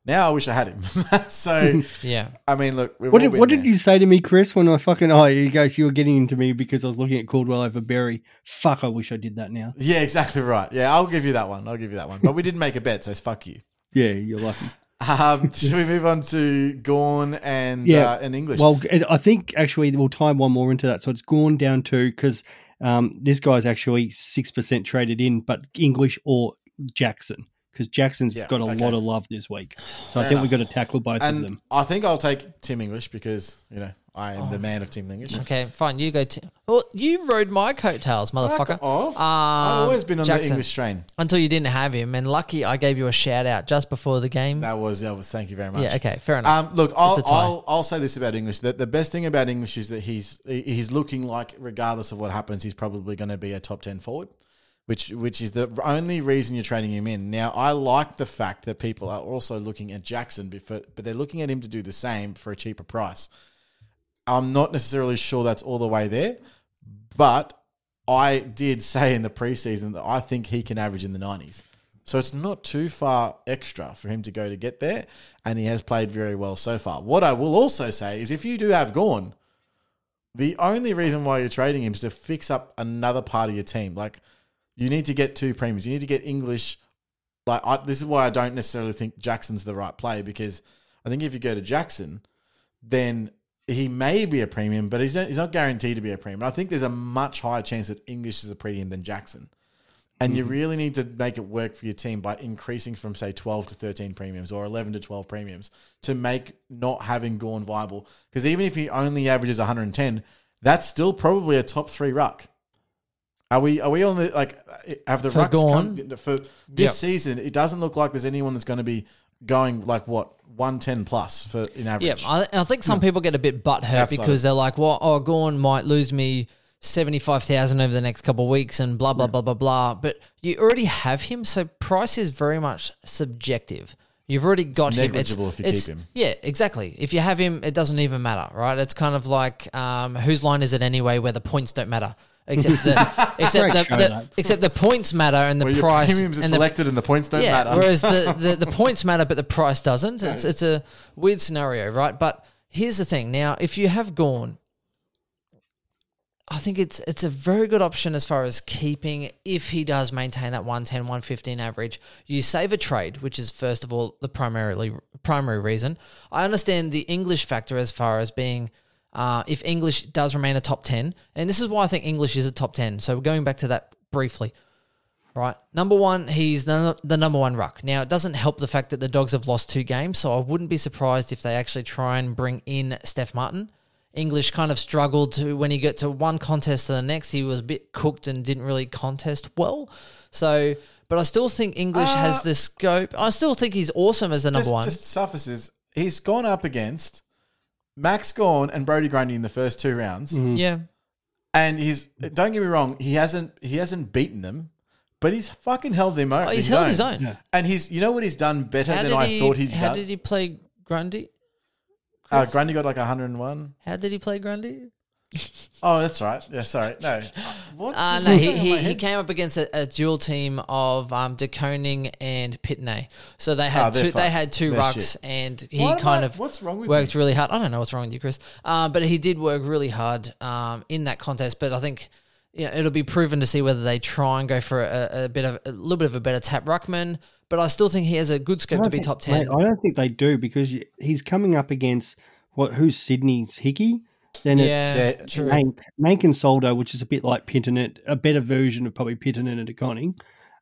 Now I wish I had him. so Yeah. I mean, look, we've What all did, what been did you say to me, Chris, when I fucking. Oh, you guys, you were getting into me because I was looking at Caldwell over Berry. Fuck, I wish I did that now. Yeah, exactly right. Yeah, I'll give you that one. I'll give you that one. But we didn't make a bet, so fuck you. Yeah, you're lucky. Um, should we move on to Gawn and Yeah. uh, and English? Well, I think actually we'll tie one more into that. So it's gone down to because um, this guy's actually six percent traded in, but English or Jackson because Jackson's Yeah, got a okay. lot of love this week. So I Fair think we've got to tackle both of them. I think I'll take Tim English because you know I am the man of Tim English. Okay, fine. You go. To, well, you rode my coattails, motherfucker. Fuck off. I've Um, always been on Jackson. the English train. until you didn't have him, and lucky I gave you a shout out just before the game. That was that was. Thank you very much. yeah. Okay. Fair enough. Um, look, I'll, It's a tie. I'll I'll say this about English. That the best thing about English is that he's he's looking like, regardless of what happens, he's probably going to be a top ten forward, which which is the only reason you're trading him in. Now, I like the fact that people are also looking at Jackson, but but they're looking at him to do the same for a cheaper price. I'm not necessarily sure that's all the way there, but I did say in the preseason that I think he can average in the 90s. So it's not too far extra for him to go to get there, and he has played very well so far. What I will also say is if you do have Gawn, the only reason why you're trading him is to fix up another part of your team. Like you need to get two premiums. You need to get English. Like I, this is why I don't necessarily think Jackson's the right play because I think if you go to Jackson, then he may be a premium, but he's not, he's not guaranteed to be a premium. I think there's a much higher chance that English is a premium than Jackson. And you mm-hmm. really need to make it work for your team by increasing from say 12 to 13 premiums or 11 to 12 premiums to make not having Gawn viable. Because even if he only averages 110, that's still probably a top three ruck. Are we are we on the like have the For rucks Gawn? come for this Yep. season? It doesn't look like there's anyone that's going to be going like what 110 plus for in average. Yeah. I, I think some people get a bit butthurt because they're like, "Well, oh, Gawn might lose me seventy five thousand over the next couple of weeks," and blah blah blah blah blah. But you already have him, so price is very much subjective. You've already got him. negligible if you keep him. Yeah, exactly. If you have him, it doesn't even matter, right? It's kind of like um, whose line is it anyway, where the points don't matter. Except the except the, show, the except the points matter and the Where your price premiums are and the and the points don't yeah, matter. whereas the, the, the points matter, but the price doesn't. It's it's a weird scenario, right? But here's the thing. Now, if you have gone, I think it's it's a very good option as far as keeping if he does maintain that 110, 115 average. You save a trade, which is first of all the primarily primary reason. I understand the English factor as far as being uh, if English does remain a top 10, and this is why I think English is a top 10. So we're going back to that briefly. Right. Number one, he's the, the number one ruck. Now, it doesn't help the fact that the Dogs have lost two games, so I wouldn't be surprised if they actually try and bring in Steph Martin. English kind of struggled to when he got to one contest to the next, he was a bit cooked and didn't really contest well. So, but I still think English Uh, has the scope. I still think he's awesome as the number just, one. just surfaces. He's gone up against Max Gawn and Brodie Grundy in the first two rounds, yeah. and he's don't get me wrong, he hasn't he hasn't beaten them, but he's fucking held them own. Oh, he's held his own. and he's you know what he's done better How than did I he, thought he'd How done. did he play Grundy? uh, Grundy got like 101. How did he play Grundy? Oh, that's right. Yeah, sorry. No, what? Uh, no, he, on in my he, he came up against a, a dual team of um, De Koning and Pittonet. So they had Oh, they're two. They had 2 They're rucks, shit. and he Why kind I- of what's wrong with worked me? really hard. I don't know what's wrong with you, Chris, um, but he did work really hard um, in that contest. But I think yeah, it'll be proven to see whether they try and go for a, a bit of a little bit of a better tap ruckman. But I still think he has a good scope to be think- top ten. mate, I don't think they do because he's coming up against what? Who's Sydney's Hickey? Then Yeah, it's true. Nank, Nank and Soldo, which is a bit like Pittonet, a better version of probably Pittonet and Conning,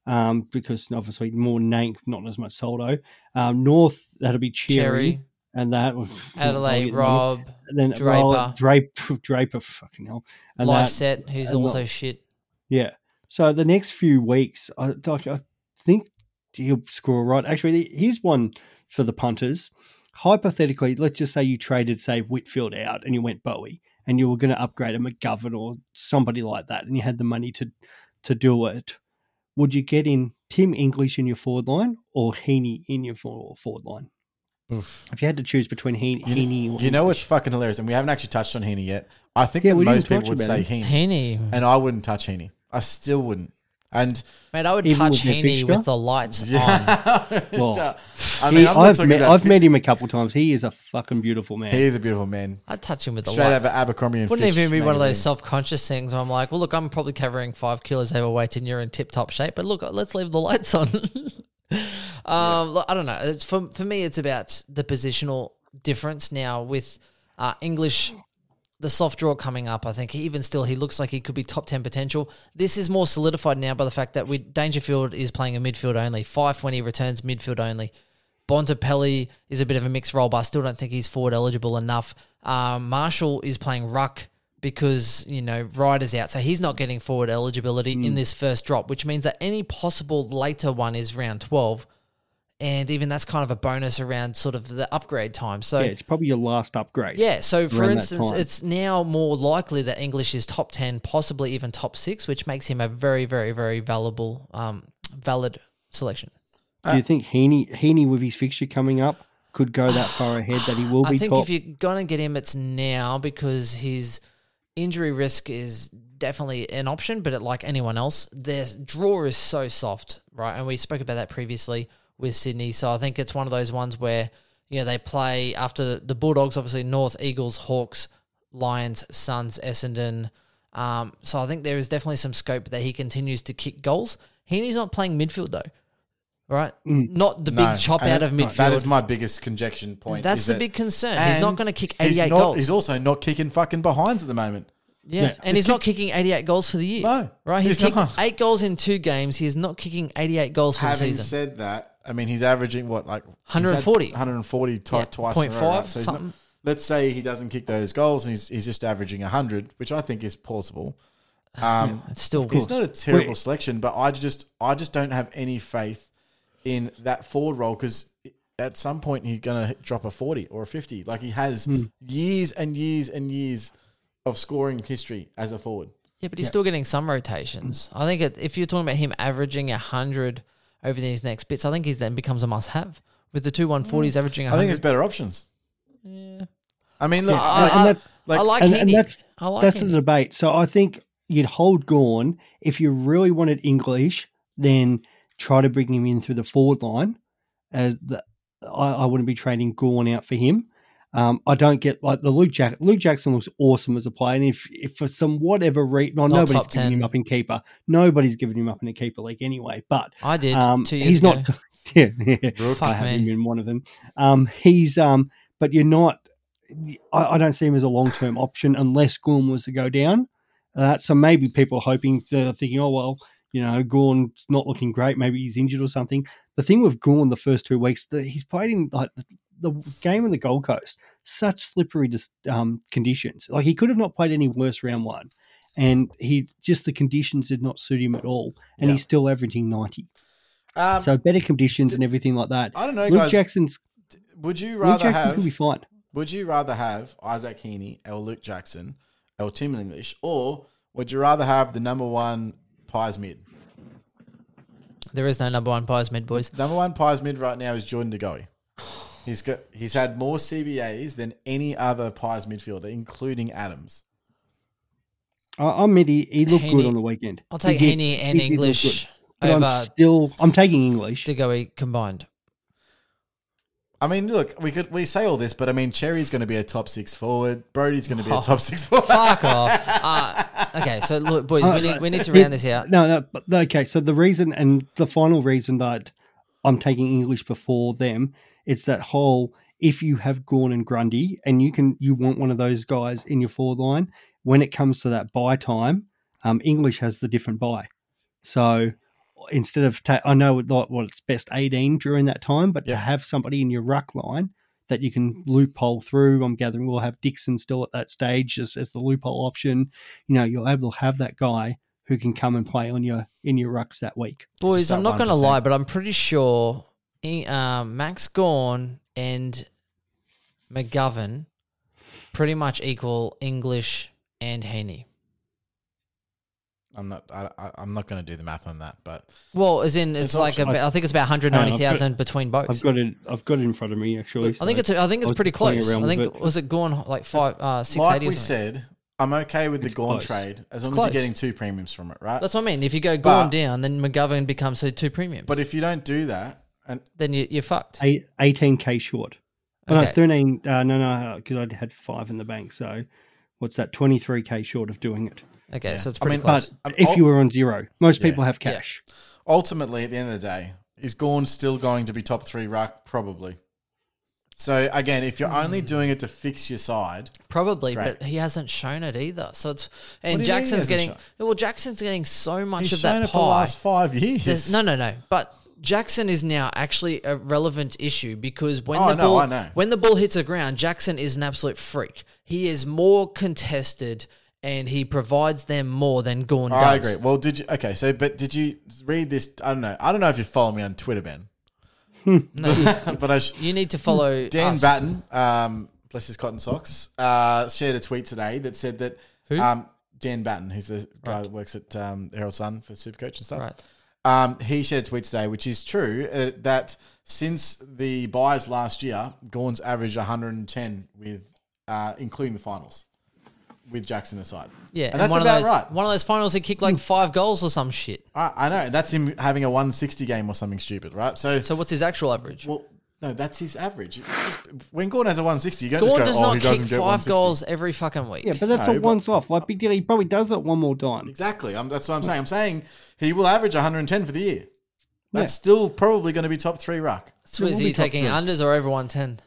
um, because obviously more Nank, not as much Soldo. Um, North, that'll be Xerri, Xerri, and that Adelaide, Rob, and then Draper. Roll- Draper, Draper, fucking hell, and that, Lycett, who's and also shit. yeah. So the next few weeks, I, like, I think he'll score right. Actually, here's one for the punters. Hypothetically, let's just say you traded, say, Whitfield out and you went Bowey and you were going to upgrade a McGovern or somebody like that and you had the money to, to do it, would you get in Tim English in your forward line or Heeney in your forward line? Oof. If you had to choose between Heeney, You, Heeney or you know what's fucking hilarious, and we haven't actually touched on Heeney yet. I think Yeah, that most people would say him. Heeney, Heeney. and I wouldn't touch Heeney. I still wouldn't. And Mate, I would Even touch with their Heeney fixture? with the lights on. Well, I mean, I'm not I've, talking met, about I've met him a couple times. He is a fucking beautiful man. He is a beautiful man. I'd touch him with the Straight out lights. of Abercrombie and Wouldn't Fitch even be one of those magazine. self-conscious things where I'm like, well, look, I'm probably covering five kilos overweight and you're in tip-top shape, but look, let's leave the lights on. um, look, I don't know. It's for for me, it's about the positional difference now with uh, English. The soft draw coming up, I think even still, he looks like he could be top ten potential. This is more solidified now by the fact that we Dangerfield is playing a midfield only. Fyfe when he returns midfield only. Bontempelli is a bit of a mixed role, but I still don't think he's forward eligible enough. Um, Marshall is playing ruck because you know Ryder's out, so he's not getting forward eligibility in this first drop, which means that any possible later one is round twelve, and even that's kind of a bonus around sort of the upgrade time. So yeah, it's probably your last upgrade. yeah, so for instance, it's now more likely that English is top 10, possibly even top 6, which makes him a very very very valuable um valid selection. Do you think Heeney, Heeney with his fixture coming up could go that far ahead that he will be I think top? if you're going to get him it's now because his injury risk is definitely an option, but it, like anyone else, their draw is so soft, right? And we spoke about that previously with Sydney. So I think it's one of those ones where, you know, they play after the Bulldogs, obviously North, Eagles, Hawks, Lions, Suns, Essendon. Um, so I think there is definitely some scope that he continues to kick goals. Heeney's not playing midfield though, right? Not the big No, chop and out of midfield. That is my biggest conjection point. That's is the that- big concern. He's not going to kick he's 88 not- goals. He's also not kicking fucking behinds at the moment. Yeah, Yeah. and he's not kicking 88 goals for the year. No, right? He's, he's kicked not. eight goals in two games. He is not kicking 88 goals for the season. Having season. said that, I mean, he's averaging what, like he's 140. 140 t- Yeah, twice point in a row, five, right? So he's not- something. let's say he doesn't kick those goals and he's, he's just averaging 100, which I think is plausible. Um, It's still It's not a terrible Wait. selection, but I just I just don't have any faith in that forward role because at some point he's gonna drop a forty or a fifty. Like he has Hmm. years and years and years of scoring history as a forward. Yeah, but he's still getting some rotations. I think it, if you're talking about him averaging 100 over these next bits, I think he then becomes a must-have. With the two 140s mm. averaging I think there's better options. yeah. I mean, look, Yeah, I, like, and I, that- like- I like and, and that's I like that's Heeney. the debate. So I think you'd hold Gawn if you really wanted English, then try to bring him in through the forward line. As the, I, I wouldn't be trading Gawn out for him. Um, I don't get like the Luke Jack. Luke Jackson looks awesome as a player, and if if for some whatever reason, no, nobody's giving 10. him up in keeper. Nobody's giving him up in a keeper league anyway. But I did um, two years he's ago. not. Yeah, yeah. Fuck I have me. him in one of them. Um, he's um, but you're not. I, I don't see him as a long term option unless Gawn was to go down. Uh, so maybe people are hoping they're thinking, oh well, you know, Gawn's not looking great. Maybe he's injured or something. The thing with Gawn the first two weeks, the, he's played in like the, the game in the Gold Coast, such slippery dis- um, conditions. Like he could have not played any worse round one, and he just the conditions did not suit him at all, and Yeah. he's still averaging ninety. um, So better conditions and everything like that. I don't know, Luke guys. Jackson's would you Luke rather Jackson's have gonna be fine. Would you rather have Isaac Heeney or Luke Jackson or Tim English, or would you rather have the number one pies mid? There is no number one pies mid boys. Number one pies mid right now is Jordan De Goey. He's got he's had more CBAs than any other pies midfielder, including Adams. I, I'm mid. He, he looked Heeney- good on the weekend. I'll take He did. Heeney and He English good. But over I'm still. I'm taking English. De Goey combined. I mean, look, we could we say all this, but I mean, Cherry's going to be a top six forward. Brody's going to be a Oh. top six forward. Fuck off. Uh, okay, so look, boys, we need, we need to Uh, round this out. No, no. but- Okay, so the reason and the final reason that I'm taking English before them, it's that whole if you have Gawn and Grundy and you can you want one of those guys in your forward line, when it comes to that buy time, um, English has the different buy. So instead of ta- I know what what it's best 18 during that time, but Yeah. to have somebody in your ruck line that you can loophole through. I'm gathering we'll have Dixon still at that stage as, as the loophole option. You know, you're able to have that guy who can come and play on your in your rucks that week. Boys, Just I'm not going to lie, but I'm pretty sure um, Max Gawn and McGovern pretty much equal English and Heeney? I'm not. I, I, I'm not going to do the math on that, but Well, as in it's, It's like optional. I think it's about hundred ninety thousand between both. I've got it. I've got it in front of me actually. I think it's I think it's was pretty close. I think it. was it going like five uh six like eighty or we something. said, I'm okay with the It's Gawn close. trade as long close. as you're getting two premiums from it, right? That's what I mean. If you go But- Gawn down, then McGovern becomes so two premiums. but if you don't do that, and then you, you're fucked. eight, 18k short. Oh, no, 13. Uh, no, no, because I had five in the bank. So what's that? 23k short of doing it. Okay, so it's I pretty mean, close. But if you were on zero, most Yeah. people have Yeah. cash. ultimately, at the end of the day, is Gawn still going to be top three ruck? Probably. So again, if you're only doing it to fix your side, Probably, Right. but he hasn't shown it either. So it's and do you mean he Jackson's getting shown- well. Jackson's getting so much he's of shown that it for the pie. last five years. There's- no, no, no. But Jackson is now actually a relevant issue because when Oh, the I know, ball I know. when the ball hits the ground, Jackson is an absolute freak. He is more contested and he provides them more than Gawn does. I agree. Well, did you? Okay, so but did you read this? I don't know. I don't know if you follow me on Twitter, Ben. No, but I sh- you need to follow Dan us. Batten, um, bless his cotton socks, uh, shared a tweet today that said that Who? Um, Dan Batten, who's the guy that works at um, Herald Sun for Supercoach and stuff. Right. Um, he shared a tweet today, which is true, uh, that since the buys last year, Gawn's averaged 110 with, uh, including the finals, with Jackson aside. Yeah, and, that's one about of those, right. One of those finals, he kicked like five goals or some shit. I, I know that's him having a 160 game or something stupid, right? So, So what's his actual average? well, no, that's his average. When Gordon has a 160, you don't Gawn just does oh, not he kick five goals every fucking week. Yeah, but that's No, a once off. Like Big Deal, he probably does it one more time. Exactly. I'm, that's what I'm saying. I'm saying he will average 110 for the year. That's Yeah. still probably going to be top three ruck. So is are be you top taking three. unders or over 110?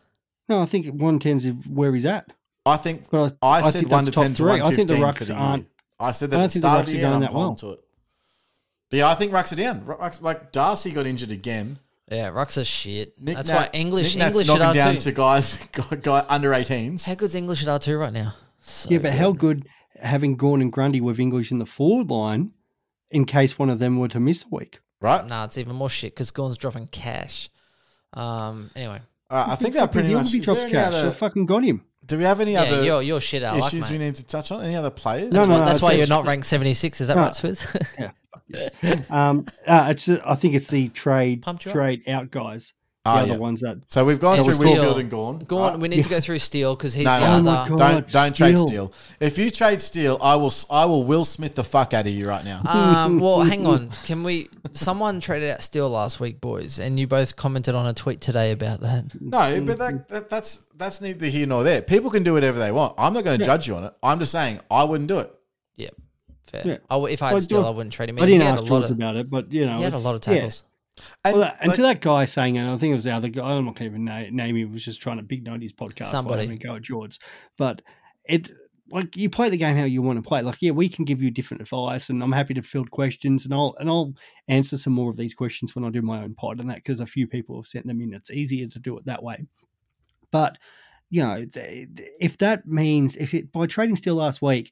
No, I think 110 is where he's at. I think But I, I said think one to that's top ten to three. I one think the rucks for the aren't- I said I that don't at the think the start of rucks the are year. going I'm that well. holding to it. But yeah, I think rucks are down. Rucks, like Darcy got injured again. Yeah, Rucks are shit. Nick That's Nat- why English Nick Nat's English at knocking down R2. to guys guy, guy under 18s. How good's English at R2 right now? So Yeah, but good. how good having Gawn and Grundy with English in the forward line in case one of them were to miss a week? Right. Nah, it's even more shit because Gawn's dropping cash. Um. Anyway, Uh, I think that pretty He'll much. be is there drops any cash. other- I fucking got him. Do we have any yeah, other you're you're shit out of luck, issues we need to touch on? Any other players? No, That's, no, why, that's no, why you're not ranked 76. Is that No. right, Swizz? Yeah. Um, uh, it's I think it's the trade Pumped up? trade out guys. The Oh, other yeah. ones that So we've gone And through Steele. Whitfield and Gorn. Gorn, right? we need to go through Steele because he's No, the no. Oh my other. God. Don't don't trade Steel. Steele. If you trade Steele, I will I will Will Smith the fuck out of you right now. Um, well, hang on. Can we? Someone traded out Steele last week, boys, and you both commented on a tweet today about that. No, but that, that that's that's neither here nor there. People can do whatever they want. I'm not going to judge you on it. I'm just saying I wouldn't do it. Yeah, fair. Yeah. I w if I had Well, Steele, do- I wouldn't trade him. I in. didn't he had ask a lot George of, about it, but you know, he had a it's- lot of yeah. tackles. And, Well, and like, to that guy saying, and I think it was the other guy, I'm not going to even na- name him, was just trying to big note his podcast Somebody. by go at George. But it, like, you play the game how you want to play. Like, yeah, we can give you different advice, and I'm happy to field questions, and I'll and I'll answer some more of these questions when I do my own pod and that because a few people have sent them in. It's easier to do it that way. But you know, if that means if it by trading still last week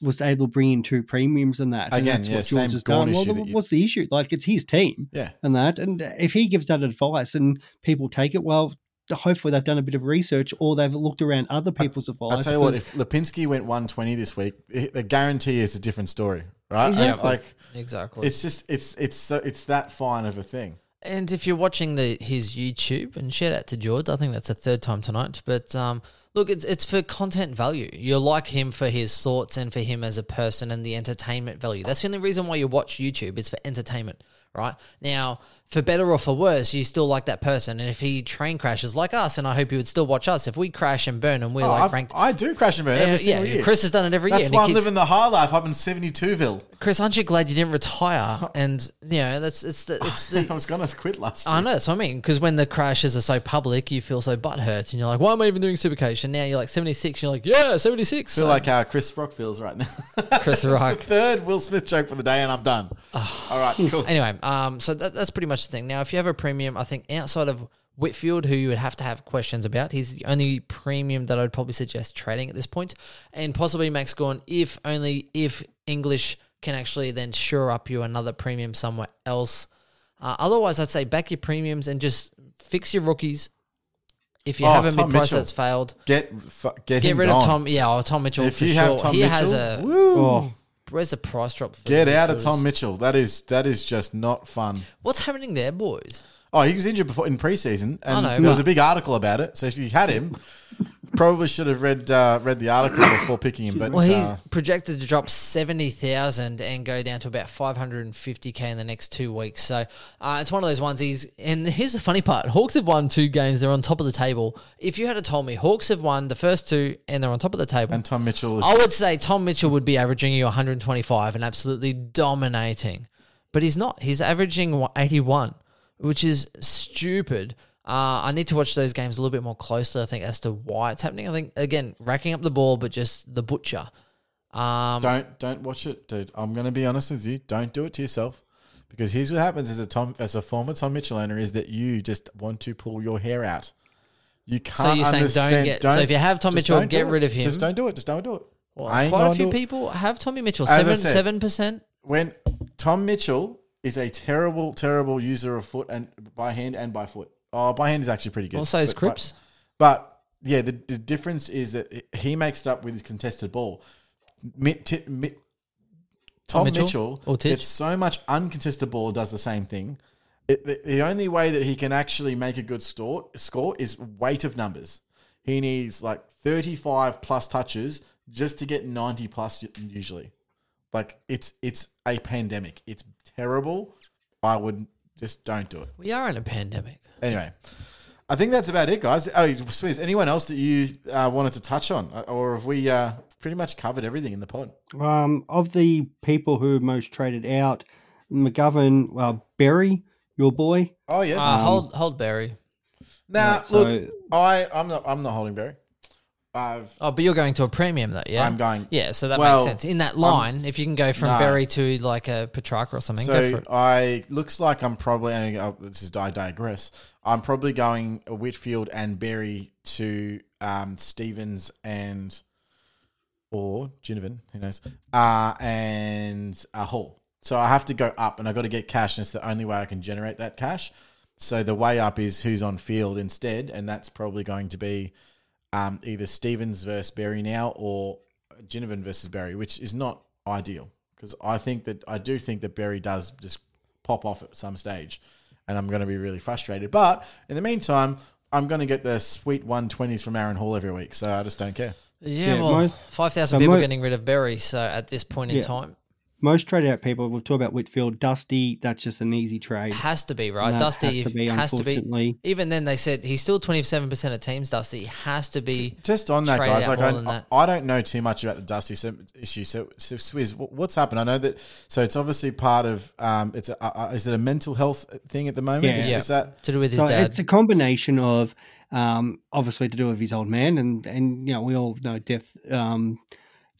was able to bring in two premiums and that, and that's yeah, what same George has Gawn done. Well, issue then that you- what's the issue? Like, it's his team yeah, and that. And if he gives that advice and people take it, well, hopefully they've done a bit of research or they've looked around other people's advice. I'll tell you what. If Lipinski went 120 this week, the guarantee is a different story, right? And, Exactly. Like Exactly. it's just it's it's so it's that fine of a thing. And if you're watching the his YouTube, and shout out to George, I think that's the third time tonight. But um, look, it's it's for content value. You like him for his thoughts and for him as a person and the entertainment value. That's the only reason why you watch YouTube. It's for entertainment, right? Now, for better or for worse, you still like that person. And if he train crashes like us, and I hope you would still watch us. If we crash and burn and we're Oh, like I've- ranked, I do crash and burn every yeah, year. Chris has done it every That's year. and why I'm keeps- living the high life up in 72ville. Chris, aren't you glad you didn't retire? And you know that's it's the it's the I was gonna quit last year. I know that's what I mean. Because when the crashes are so public, you feel so butthurt, and you're like, "Why am I even doing Supercoach?" And now you're like 76, and you're like, "Yeah, 76." I feel like how Chris Rock feels right now. Chris That's Rock. the third Will Smith joke for the day, and I'm done. All right, cool. Anyway, um, so that, that's pretty much the thing. Now, if you have a premium, I think outside of Whitfield, who you would have to have questions about, he's the only premium that I'd probably suggest trading at this point, and possibly Max Gawn, if only if English can actually then shore up you another premium somewhere else. Uh, otherwise, I'd say back your premiums and just fix your rookies. if you Oh, have a Tom mid price Mitchell. that's failed, Get fu- get, get him rid gone. of Tom. Yeah, oh, Tom Mitchell. If for you sure. have Tom he Mitchell, has a. woo, Oh, Where's the price drop? For get out of? Tom Mitchell. That is that is just not fun. What's happening there, boys? Oh, he was injured before in preseason, and know, there was but- a big article about it. So if you had him, probably should have read uh, read the article before picking him. But Well, he's uh, projected to drop seventy thousand and go down to about five hundred and fifty k in the next two weeks. So uh, it's one of those ones. He's and here's the funny part: Hawks have won two games. They're on top of the table. If you had told me Hawks have won the first two and they're on top of the table, and Tom Mitchell is I would say Tom Mitchell would be averaging you 125 and absolutely dominating, but he's not. He's averaging 81, which is stupid. Uh, I need to watch those games a little bit more closely. I think as to why it's happening. I think again racking up the ball, but just the butcher. Um, don't don't watch it, dude. I'm gonna be honest with you. Don't do it to yourself. Because here's what happens as a Tom as a former Tom Mitchell owner is that you just want to pull your hair out. You can't. So you're saying don't understand- get- so if you have Tom Mitchell, get rid it. of him. Just don't do it. Just don't do it. well, I ain't quite a few people have Tommy Mitchell As seven said- seven percent. when Tom Mitchell is a terrible, terrible user of foot and by hand and by foot. Oh, by hand is actually pretty good. Also, is But- Cripps. But, but, yeah, the, the difference is that he makes it up with his contested ball. Mit, Tom Mitchell? Mitchell, Or Titch? gets so much uncontested ball and does the same thing. It, the, the only way that he can actually make a good score, score is weight of numbers. He needs like 35 plus touches just to get 90 plus usually. Like it's it's a pandemic. It's terrible. I would just don't do it. We are in a pandemic. Anyway, I think that's about it, guys. Oh, Swizz, anyone else that you uh, wanted to touch on, Uh, or have we uh, pretty much covered everything in the pod? um, of the people who most traded out, McGovern, uh, Berry, your boy. Oh yeah. Uh, hold hold Berry. now yeah, so- look, I I'm not I'm not holding Berry. I've Oh, but you're going to a premium though, yeah. I'm going- Yeah, so that well, makes sense. In that line, if you can go from no. Berry to like a Petracca or something, go for so it. I looks like I'm probably and uh, this is I digress. I'm probably going a Whitfield and Berry to um, Stevens and or Ginnivan, who knows, uh, and uh, Hall. So I have to go up, and I got to get cash, and it's the only way I can generate that cash. So the way up is who's on field instead, and that's probably going to be um, either Stevens versus Berry now or Ginnivan versus Berry, which is not ideal because I think that I do think that Berry does just pop off at some stage, and I'm going to be really frustrated. But in the meantime, I'm going to get the sweet 120s from Aaron Hall every week, so I just don't care. Yeah, Yeah, well, most- five thousand people mo- getting rid of Berry, So at this point in Yeah. time, Most traded out people, we'll talk about Whitfield, Dusty, that's just an easy trade. has to be right. That Dusty has to be, has to be. unfortunately. Even then, they said he's still twenty seven percent of teams. Dusty has to be. Just on that, guys, like more I, that. I don't know too much about the Dusty issue. So, so Swizz, what's happened? I know that. So it's obviously part of. Um, it's a, uh, is it a mental health thing at the moment? Yeah. Is, Yeah. is that To do with his So dad. it's a combination of um, obviously to do with his old man, and and you know we all know death, um,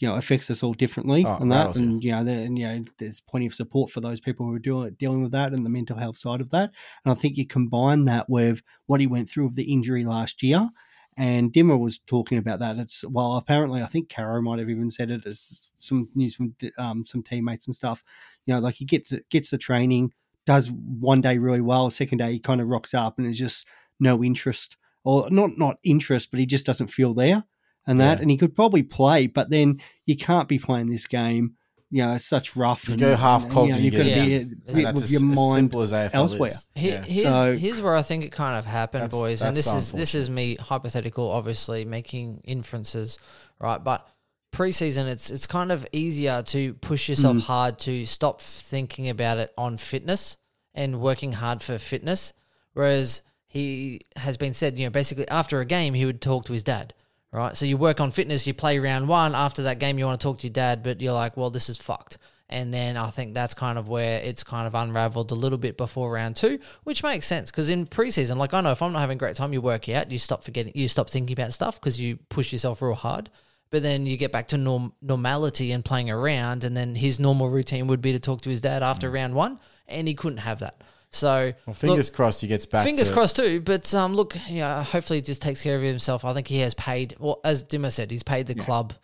you know, affects us all differently Oh, on that, and you know, there, and, you know, there's plenty of support for those people who are dealing dealing with that and the mental health side of that, and I think you combine that with what he went through with the injury last year. And Dimmer was talking about that. It's well, apparently, I think Caro might have even said it as some news from um, some teammates and stuff. You know, like he gets gets the training, does one day really well, second day he kind of rocks up and is just no interest or not not interest, but he just doesn't feel there and that. Yeah. And he could probably play, but then you can't be playing this game. You know, it's such rough. You and, go half and, cold You know, and you you've got to be it. And with, that's with as, your mind. simple as elsewhere. Yeah. Here's, So- here's where I think it kind of happened, That's- boys. And this is this is me hypothetical, obviously making inferences, right? But preseason, it's it's kind of easier to push yourself Mm. hard to stop thinking about it on fitness and working hard for fitness. Whereas he has been said, you know, basically after a game he would talk to his dad. Right, so you work on fitness, you play round one. After that game, you want to talk to your dad, but you're like, well, this is fucked. And then I think that's kind of where it's kind of unraveled a little bit before round two, which makes sense because in preseason, like I know if I'm not having a great time, you work out, you stop forgetting, you stop thinking about stuff because you push yourself real hard. But then you get back to norm- normality and playing around, and then his normal routine would be to talk to his dad after mm. round one, and he couldn't have that. So Well, fingers look, crossed he gets back. Fingers to, crossed too, but um, look, yeah, hopefully he just takes care of himself. I think he has paid, well, as Dimmer said, he's paid the club,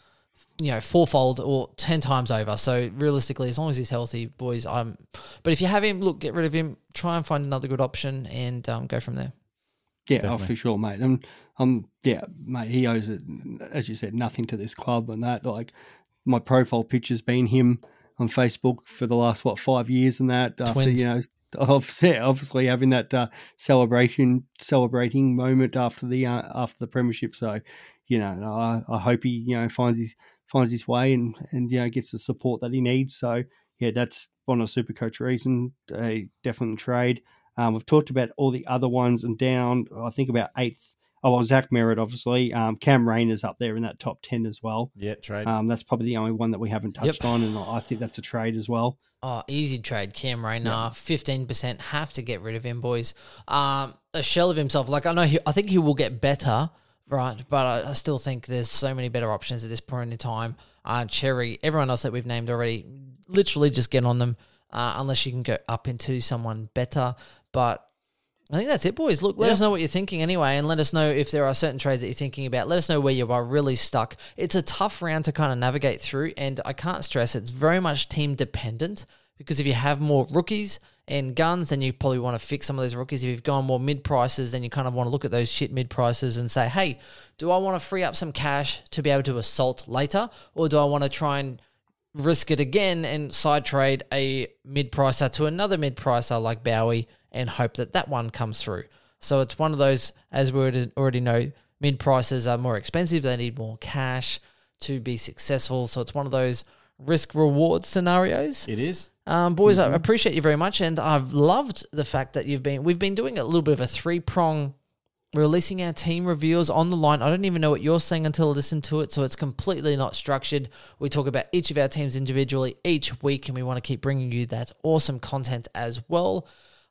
you know, fourfold or ten times over. So realistically, as long as he's healthy, boys, I'm. But if you have him, look, get rid of him. Try and find another good option and um, go from there. Yeah, oh, for sure, mate. And um, yeah, mate, he owes it, as you said, nothing to this club and that. Like my profile picture's been him on Facebook for the last what five years and that. After Twins. you know, obviously, obviously having that uh, celebration, celebrating moment after the uh, after the premiership. So, you know, I, I hope he you know finds his finds his way and and you know gets the support that he needs. So yeah, that's one of super coach reason. A definite trade. Um, we've talked about all the other ones and down. I think about eighth. Oh, well, Zach Merrett, obviously. Um, Cam Rayner's up there in that top ten as well. Yeah, trade. Um, that's probably the only one that we haven't touched Yep. on, and I think that's a trade as well. Oh, easy trade. Cam Rayner, fifteen percent. Have to get rid of him, boys. Um, a shell of himself. Like I know, he, I think he will get better, right? But I, I still think there's so many better options at this point in time. Uh, Xerri, everyone else that we've named already, literally just get on them. Uh, unless you can go up into someone better, but I think that's it, boys. Look, let us know what you're thinking anyway, and let us know if there are certain trades that you're thinking about. Let us know where you are really stuck. It's a tough round to kind of navigate through, and I can't stress it's very much team dependent because if you have more rookies and guns, then you probably want to fix some of those rookies. If you've gone more mid prices, then you kind of want to look at those shit mid prices and say, hey, do I want to free up some cash to be able to assault later, or do I want to try and risk it again and side trade a mid pricer to another mid pricer like Bowey and hope that that one comes through. So it's one of those, as we already- know, mid prices are more expensive. They need more cash to be successful. So it's one of those risk reward scenarios. it is. Um, boys, I appreciate you very much, and I've loved the fact that you've been. We've been doing a little bit of a three prong, releasing our team reviews on the line. I don't even know what you're saying until I listen to it, so it's completely not structured. We talk about each of our teams individually each week, and we want to keep bringing you that awesome content as well.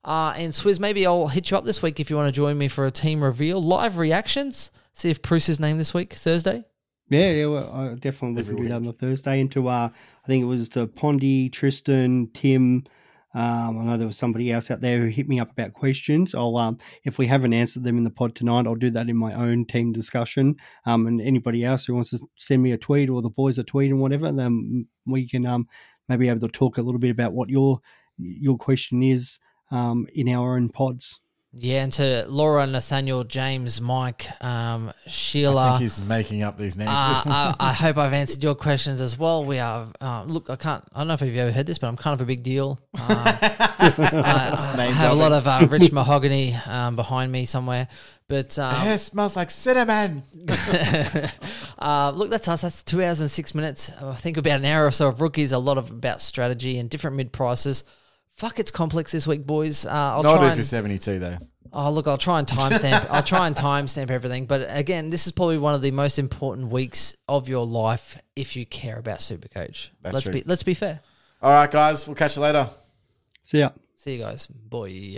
Uh, and Swizz, maybe I'll hit you up this week if you want to join me for a team reveal, live reactions. See if Bruce is named this week, Thursday. Yeah, yeah, well, I definitely Every can do that on the Thursday. Into uh, I think it was to Pondy, Tristan, Tim. Um, I know there was somebody else out there who hit me up about questions. I'll um, if we haven't answered them in the pod tonight, I'll do that in my own team discussion. Um, and anybody else who wants to send me a tweet or the boys a tweet and whatever, then we can um maybe able to talk a little bit about what your your question is um in our own pods. Yeah, and to Laura, Nathaniel, James, Mike, um, I Sheila. think he's making up these names. Uh, I, I hope I've answered your questions as well. We are uh, look. I can't. I don't know if you've ever heard this, but I'm kind of a big deal. Um, I, I have a lot of uh, rich mahogany um, behind me somewhere. But um, Hair smells like cinnamon. uh, look, that's us. That's two hours and six minutes. I think about an hour or so of rookies. A lot of about strategy and different mid prices. Fuck, it's complex this week, boys. Uh, I'll Not try do and, for 72, though. Oh, look, I'll try and timestamp. I'll try and timestamp everything. But again, this is probably one of the most important weeks of your life if you care about Supercoach. That's let's true. be let's be fair. All right, guys. We'll catch you later. See ya. See you guys, boy.